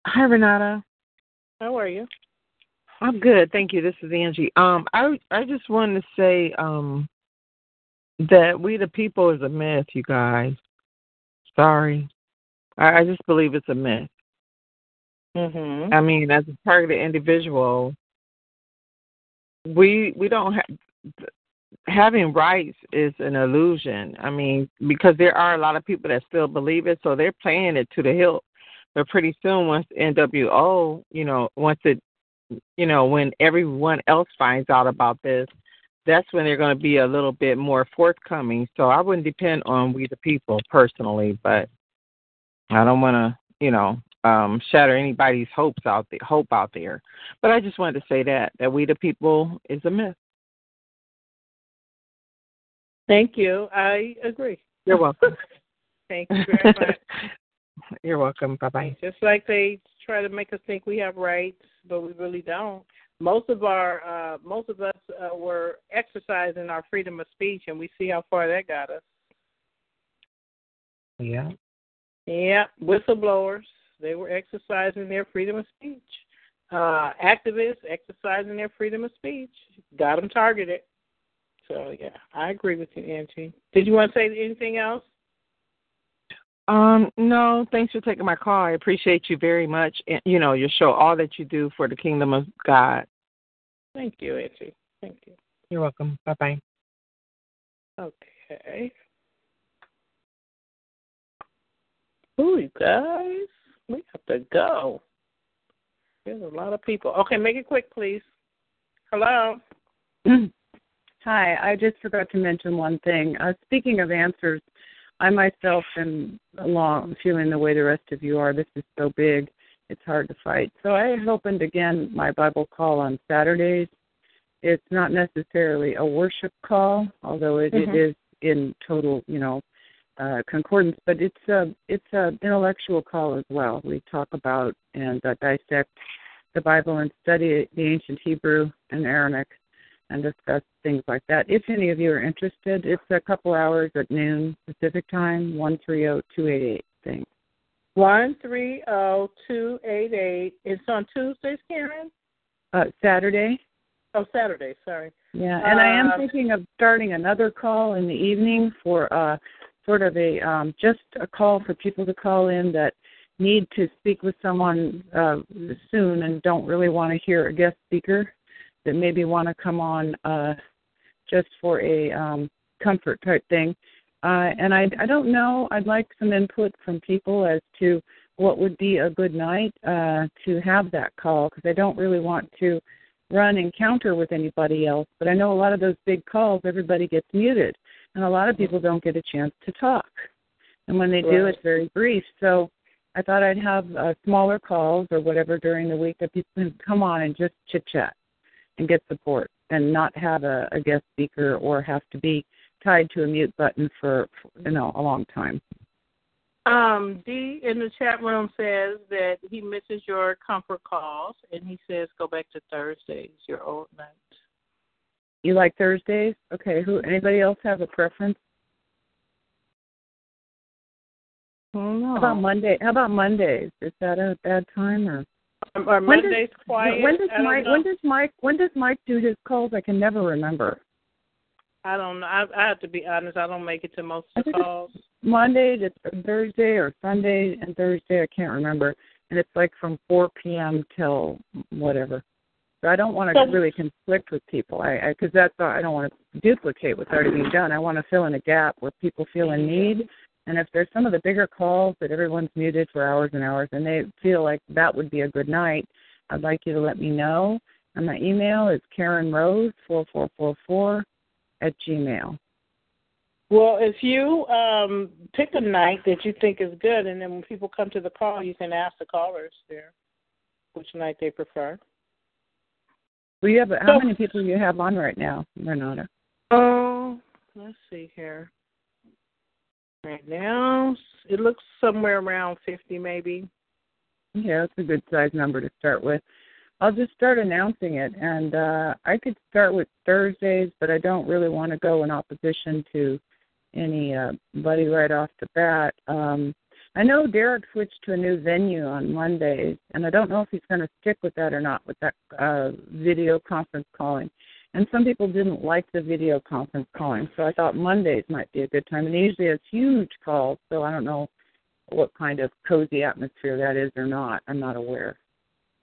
Hi, Renata. How are you? I'm good, thank you. This is Angie. Um, I I just wanted to say um that we the people is a myth, you guys. Sorry, I, I just believe it's a myth. Mm-hmm. I mean, as a targeted individual, we we don't have having rights is an illusion. I mean, because there are a lot of people that still believe it, so they're playing it to the hilt. But pretty soon, once NWO, you know, once it, you know, when everyone else finds out about this, that's when they're going to be a little bit more forthcoming. So I wouldn't depend on we the people personally, but I don't want to, you know, um, shatter anybody's hopes out there, hope out there. But I just wanted to say that that we the people is a myth. Thank you. I agree. You're welcome. Thank you very much. You're welcome. Bye bye. Just like they try to make us think we have rights, but we really don't. Most of our, uh, most of us uh, were exercising our freedom of speech, and we see how far that got us. Yeah. Yeah, whistleblowers, they were exercising their freedom of speech. Uh, activists exercising their freedom of speech. Got them targeted. So, yeah, I agree with you, Angie. Did you want to say anything else? Um, no, thanks for taking my call. I appreciate you very much. And you know, your show, all that you do for the kingdom of God. Thank you, Angie. Thank you. You're welcome. Bye bye. Okay. Okay. Ooh, you guys, we have to go. There's a lot of people. Okay, make it quick, please. Hello. Hi, I just forgot to mention one thing. Uh, speaking of answers, I myself am along feeling the way the rest of you are. This is so big, it's hard to fight. So I opened again my Bible call on Saturdays. It's not necessarily a worship call, although it, Mhm. it is in total, you know, uh, concordance. But it's a it's a intellectual call as well. We talk about and uh, dissect the Bible and study the ancient Hebrew and Aramaic and discuss things like that. If any of you are interested, it's a couple hours at noon Pacific time, one three zero two eight eight. Thanks. One three zero two eight eight. It's on Tuesdays, Karen. Uh, Saturday. Oh, Saturday. Sorry. Yeah, and I am Uh, thinking of starting another call in the evening for uh, sort of a um, just a call for people to call in that need to speak with someone uh, soon and don't really want to hear a guest speaker that maybe want to come on uh, just for a um, comfort type thing. Uh, and I, I don't know. I'd like some input from people as to what would be a good night uh, to have that call because I don't really want to run encounter with anybody else. But I know a lot of those big calls, everybody gets muted, and a lot of people don't get a chance to talk. And when they do, it's very brief. So I thought I'd have uh, smaller calls or whatever during the week that people can come on and just chit chat and get support, and not have a, a guest speaker or have to be tied to a mute button for, for you know a long time. Um, D in the chat room says that he misses your comfort calls, and he says go back to Thursdays, your old night. You like Thursdays? Okay. Who? Anybody else have a preference? How about Monday? How about Mondays? Is that a bad time or? Um, are When does- quiet? When does Mike? know. When does Mike? When does Mike do his calls? I can never remember. I don't know. I, I have to be honest. I don't make it to most of the calls. Monday to Thursday or Sunday and Thursday. I can't remember. And it's like from 4 p.m. till whatever. So I don't want to So- really conflict with people. I because that's I don't want to duplicate what's already being done. I want to fill in a gap where people feel in need. And if there's some of the bigger calls that everyone's muted for hours and hours, and they feel like that would be a good night, I'd like you to let me know. And my email is Karen Rose four four four four at Gmail. Well, if you um pick a night that you think is good, and then when people come to the call, you can ask the callers there which night they prefer. Well, you have how many people do you have on right now, Renata? Oh, let's see here. Right now, it looks somewhere around fifty, maybe. Yeah, that's a good size number to start with. I'll just start announcing it, and uh, I could start with Thursdays, but I don't really want to go in opposition to any uh, buddy right off the bat. Um, I know Derek switched to a new venue on Mondays, and I don't know if he's going to stick with that or not with that uh, video conference calling. And some people didn't like the video conference calling, so I thought Mondays might be a good time. And usually it's huge calls, so I don't know what kind of cozy atmosphere that is or not. I'm not aware.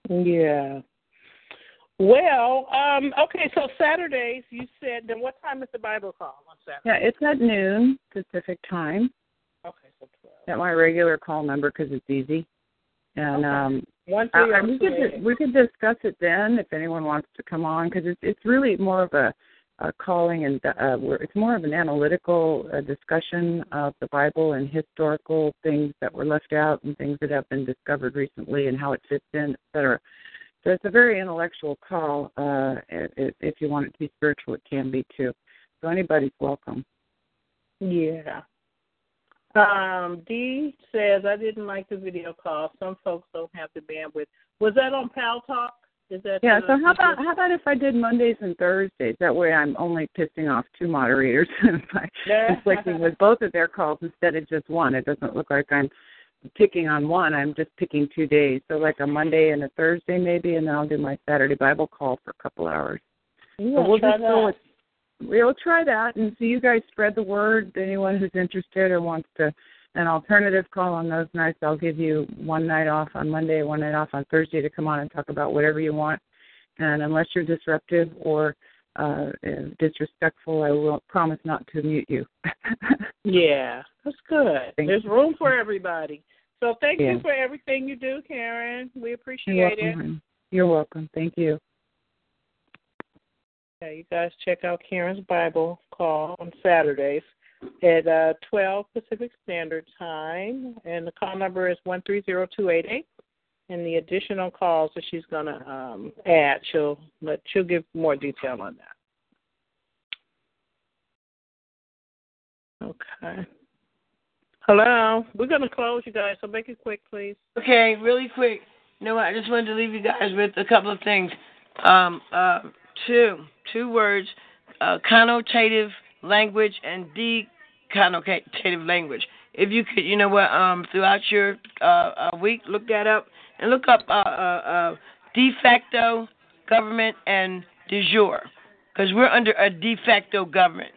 Yeah. Well, um, okay, so Saturdays you said then what time is the Bible call on Saturday? Yeah, it's at noon Pacific time Okay, so twelve. at my regular call number because it's easy. And um, One uh, three and we could we could discuss it then if anyone wants to come on because it's it's really more of a, a calling and uh, we're, it's more of an analytical uh, discussion of the Bible and historical things that were left out and things that have been discovered recently and how it fits in, et cetera. So it's a very intellectual call. Uh, if, if you want it to be spiritual, it can be too. So anybody's welcome. Yeah. Um, D says I didn't like the video call. Some folks don't have the bandwidth. Was that on Paltalk? Is that Yeah. So how about how about if I did Mondays and Thursdays? That way, I'm only pissing off two moderators by conflicting with both of their calls instead of just one. It doesn't look like I'm picking on one. I'm just picking two days. So like a Monday and a Thursday maybe, and then I'll do my Saturday Bible call for a couple hours. Yeah, so we'll just go with we'll try that and see you guys spread the word. Anyone who's interested or wants to an alternative call on those nights, I'll give you one night off on Monday, one night off on Thursday to come on and talk about whatever you want. And unless you're disruptive or uh, disrespectful, I will promise not to mute you. Yeah, that's good. Thank There's you. room for everybody. So thank Yeah. you for everything you do, Karen. We appreciate You're appreciate welcome. it. You're welcome. Thank you. Okay, you guys check out Karen's Bible call on Saturdays at uh, 12 Pacific Standard Time, and the call number is one three zero two eight eight. And the additional calls that she's gonna um, add, she'll let she'll give more detail on that. Okay. Hello. We're gonna close, you guys. So make it quick, please. Okay, really quick. You know what? I just wanted to leave you guys with a couple of things. Um, uh, two, two words: uh, connotative language and deconnotative language. If you could, you know what? Um, throughout your uh, uh, week, look that up and look up uh, uh, de facto government and de jure, because we're under a de facto government.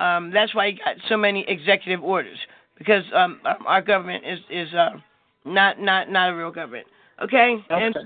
Um, that's why you got so many executive orders because um, um, our government is is uh, not not not a real government. Okay, and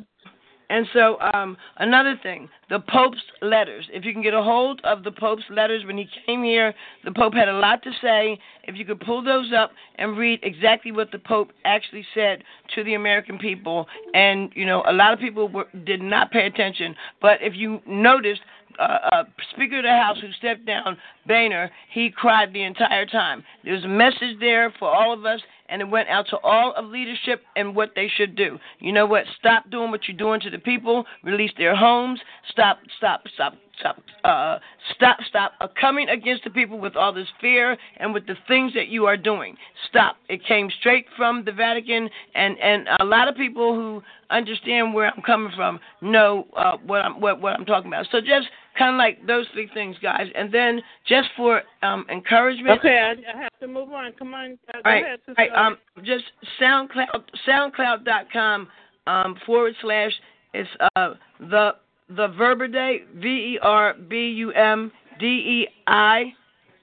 and so um, another thing, the Pope's letters. If you can get a hold of the Pope's letters when he came here, the Pope had a lot to say. If you could pull those up and read exactly what the Pope actually said to the American people, and you know a lot of people were, did not pay attention. But if you noticed, uh, uh, Speaker of the House who stepped down, Boehner, he cried the entire time. There was a message there for all of us, and it went out to all of leadership and what they should do. You know what? Stop doing what you're doing to the people. Release their homes. Stop, stop, stop, stop, uh, stop, stop uh, coming against the people with all this fear and with the things that you are doing. Stop. It came straight from the Vatican, and and a lot of people who understand where I'm coming from know uh, what I'm what what I'm talking about. So just kind of like those three things, guys, and then just for um, encouragement. Okay, I, I have to move on. Come on, uh, go All right, ahead, all right. Um, just SoundCloud, SoundCloud.com um, forward slash. It's uh the the Verbum Dei V E R B U M D E I.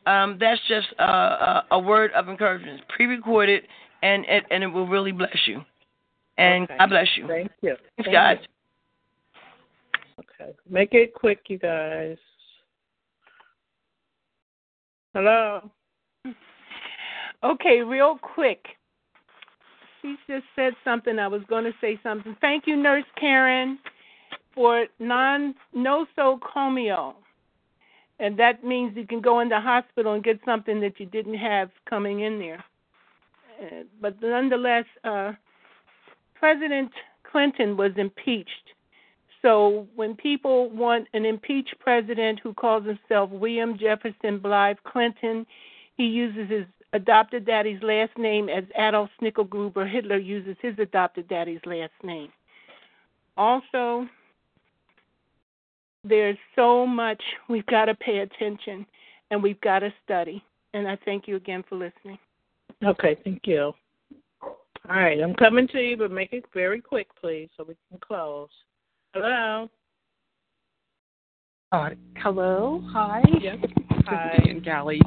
Um, that's just uh, a, a word of encouragement. It's pre-recorded, and it, and it will really bless you. And Okay. God bless you. Thank you. Thanks, Thank guys. Okay, make it quick, you guys. Hello. Okay, real quick. She just said something. I was going to say something. Thank you, Nurse Karen, for non nosocomial. And that means you can go in the hospital and get something that you didn't have coming in there. Uh, but nonetheless, uh, President Clinton was impeached. So when people want an impeached president who calls himself William Jefferson Blythe Clinton, he uses his adopted daddy's last name as Adolf Snickelgruber. Hitler uses his adopted daddy's last name. Also, there's so much we've got to pay attention and we've got to study. And I thank you again for listening. Okay, thank you. All right, I'm coming to you, but make it very quick, please, so we can close. Hello. Uh, hello. Hi. Yes. Hi. Jan Galley.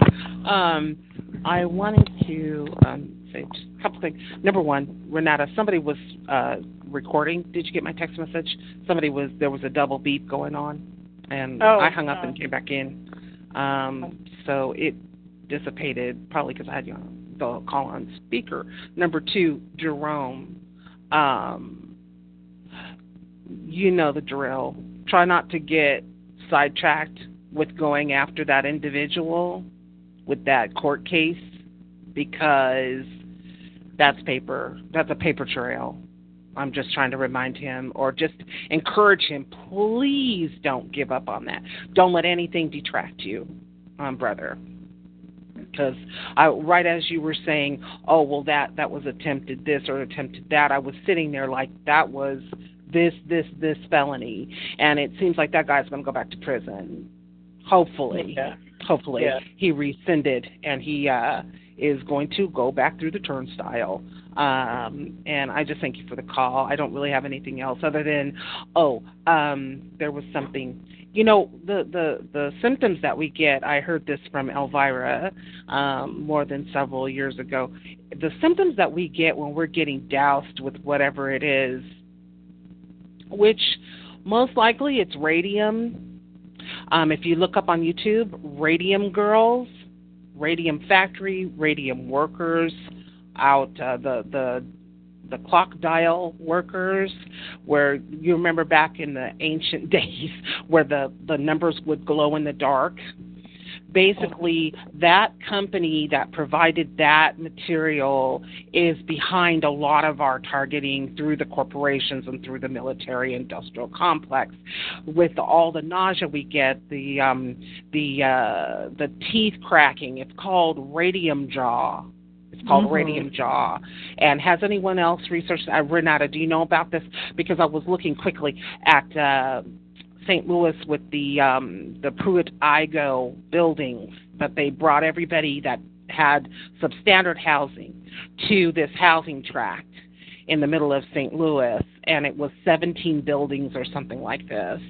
Um, I wanted to um, say just a couple things. Number one, Renata, somebody was uh, recording. Did you get my text message? Somebody was there was a double beep going on, and Oh, I hung up no. and came back in. Um, so it dissipated probably because I had you on the call on speaker. Number two, Jerome. Um, you know the drill. Try not to get sidetracked with going after that individual with that court case because that's paper. That's a paper trail. I'm just trying to remind him or just encourage him. Please don't give up on that. Don't let anything detract you, um, brother. Because I, right as you were saying, oh well, that that was attempted this or attempted that. I was sitting there like that was this this this felony, and it seems like that guy's going to go back to prison. Hopefully, Yeah. hopefully Yeah. he rescinded and he uh, is going to go back through the turnstile. Um, and I just thank you for the call. I don't really have anything else other than, oh, um, there was something. You know, the, the, the symptoms that we get, I heard this from Elvira um, more than several years ago. The symptoms that we get when we're getting doused with whatever it is, which most likely it's radium. Um, if you look up on YouTube, Radium Girls, Radium Factory, Radium Workers, out uh, the the the clock dial workers where you remember back in the ancient days where the the numbers would glow in the dark basically that company that provided that material is behind a lot of our targeting through the corporations and through the military industrial complex with all the nausea we get the um the uh the teeth cracking it's called radium jaw it's called Mhm. radium jaw. And has anyone else researched? Uh, Renata, do you know about this? Because I was looking quickly at uh, St. Louis with the um, the Pruitt Igoe buildings but they brought everybody that had substandard housing to this housing tract in the middle of St. Louis, and it was 17 buildings or something like this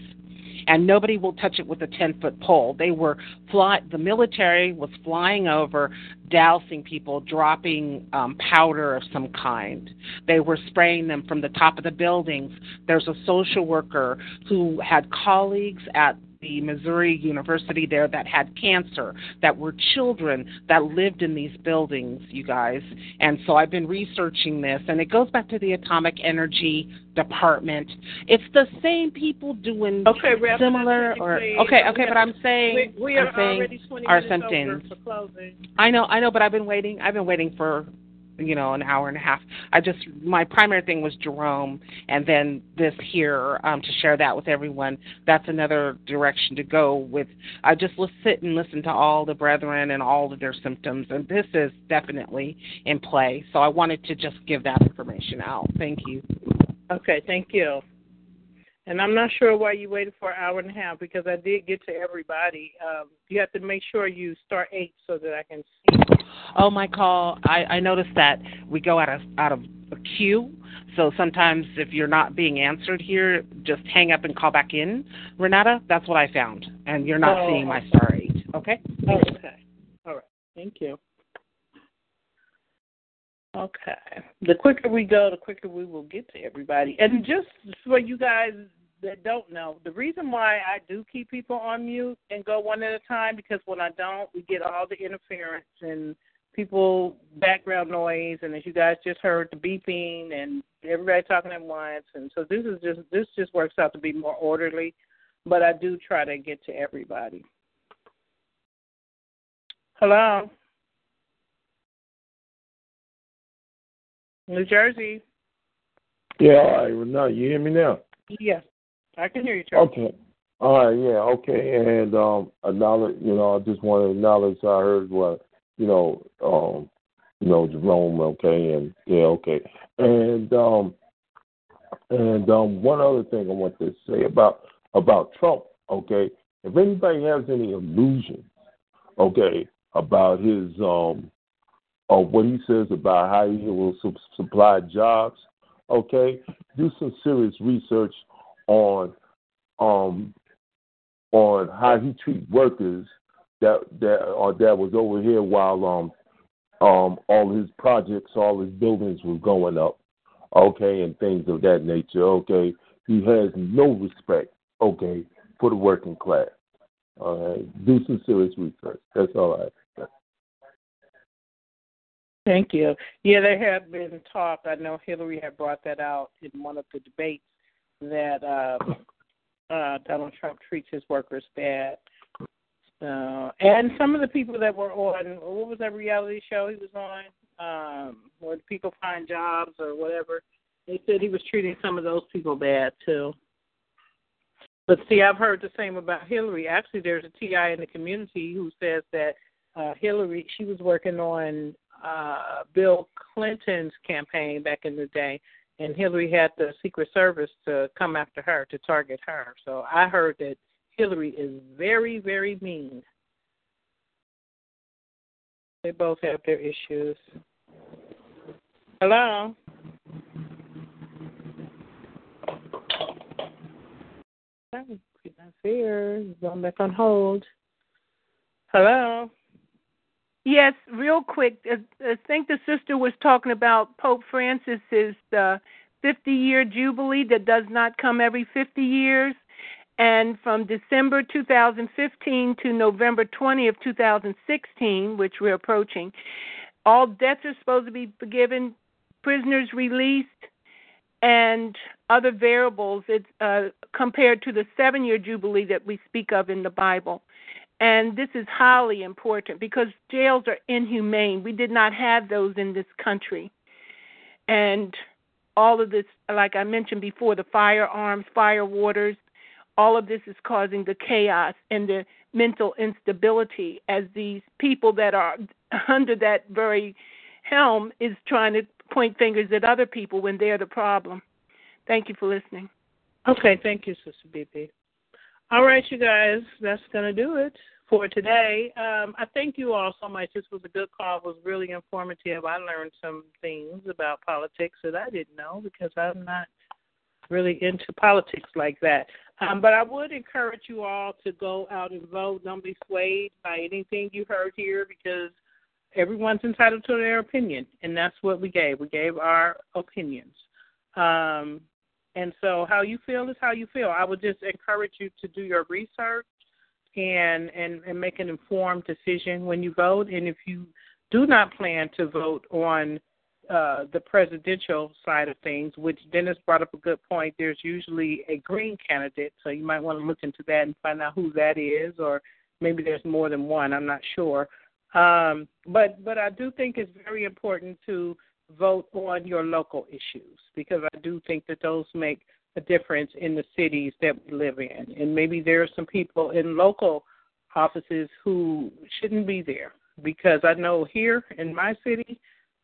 and nobody will touch it with a 10 foot pole. They were fly, the military was flying over, dousing people, dropping um, powder of some kind. They were spraying them from the top of the buildings. There's a social worker who had colleagues at the Missouri University there that had cancer, that were children that lived in these buildings, you guys. And so I've been researching this, and it goes back to the atomic energy department. It's the same people doing Okay, similar or okay, okay, but I'm saying we, we are I'm saying already 20 our minutes for closing. I know, I know, but I've been waiting. I've been waiting for you know an hour and a half. I just my primary thing was Jerome, and then this here um, to share that with everyone. That's another direction to go with. I just sit and listen to all the brethren and all of their symptoms, and this is definitely in play. So I wanted to just give that information out. Thank you. Okay, thank you. And I'm not sure why you waited for an hour and a half because I did get to everybody. Um, you have to make sure you start eight so that I can see. Oh, my call. I, I noticed that we go out of out of a queue. So sometimes if you're not being answered here, just hang up and call back in. Renata, that's what I found. And you're not Oh. seeing my star eight. Okay? Okay. All right. Thank you. Okay. The quicker we go, the quicker we will get to everybody. And just for you guys that don't know, the reason why I do keep people on mute and go one at a time because when I don't, we get all the interference and people background noise and as you guys just heard the beeping and everybody talking at once and so this is just this just works out to be more orderly but I do try to get to everybody. Hello. New Jersey. Yeah, all right. Well, now you hear me now? Yes. I can hear you, Charles. Okay. All right. Yeah. Okay. And um, acknowledge. You know, I just want to acknowledge. I heard what you know. Um, you know, Jerome. Okay. And yeah. Okay. And um, and um, one other thing I want to say about about Trump. Okay. If anybody has any illusions, okay, about his um, what he says about how he will su- supply jobs, okay, do some serious research on um on how he treats workers that that or that was over here while um um all his projects, all his buildings were going up, okay, and things of that nature, okay. He has no respect, okay, for the working class. All right. Do some serious research. That's all I have. Thank you. Yeah, there have been talk. I know Hillary had brought that out in one of the debates that uh, uh, Donald Trump treats his workers bad. Uh, and some of the people that were on what was that reality show he was on, um, where people find jobs or whatever. They said he was treating some of those people bad too. But see, I've heard the same about Hillary. Actually, there's a TI in the community who says that uh, Hillary, she was working on uh, Bill Clinton's campaign back in the day, and Hillary had the Secret Service to come after her to target her. So I heard that Hillary is very, very mean. They both have their issues. Hello. He's not here. Going back on hold. Hello. Yes, real quick. I think the sister was talking about Pope Francis's uh, 50 year jubilee that does not come every 50 years. And from December 2015 to November 20 of 2016, which we're approaching, all debts are supposed to be forgiven, prisoners released, and other variables it's, uh, compared to the seven year jubilee that we speak of in the Bible. And this is highly important because jails are inhumane. We did not have those in this country. And all of this, like I mentioned before, the firearms, fire waters, all of this is causing the chaos and the mental instability as these people that are under that very helm is trying to point fingers at other people when they're the problem. Thank you for listening. Okay, thank you, Sister BB. All right, you guys, that's going to do it for today. Um, I thank you all so much. This was a good call. It was really informative. I learned some things about politics that I didn't know because I'm not really into politics like that. Um, but I would encourage you all to go out and vote. Don't be swayed by anything you heard here because everyone's entitled to their opinion, and that's what we gave. We gave our opinions. Um, and so, how you feel is how you feel. I would just encourage you to do your research and and and make an informed decision when you vote. And if you do not plan to vote on uh, the presidential side of things, which Dennis brought up a good point. There's usually a green candidate, so you might want to look into that and find out who that is, or maybe there's more than one. I'm not sure. Um, but but I do think it's very important to vote on your local issues because I do think that those make a difference in the cities that we live in. And maybe there are some people in local offices who shouldn't be there because I know here in my city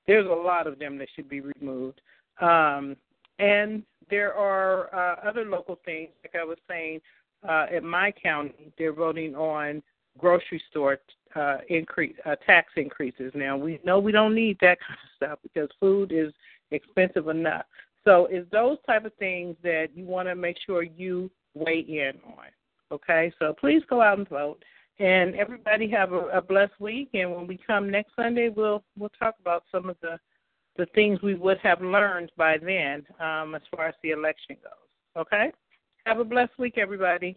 there's a lot of them that should be removed. Um, and there are uh, other local things, like I was saying, uh, in my county, they're voting on grocery store uh, increase uh, tax increases. Now we know we don't need that kind of stuff because food is expensive enough. So it's those type of things that you want to make sure you weigh in on. Okay, so please go out and vote. And everybody have a, a blessed week. And when we come next Sunday, we'll we'll talk about some of the the things we would have learned by then um, as far as the election goes. Okay? Have a blessed week, everybody.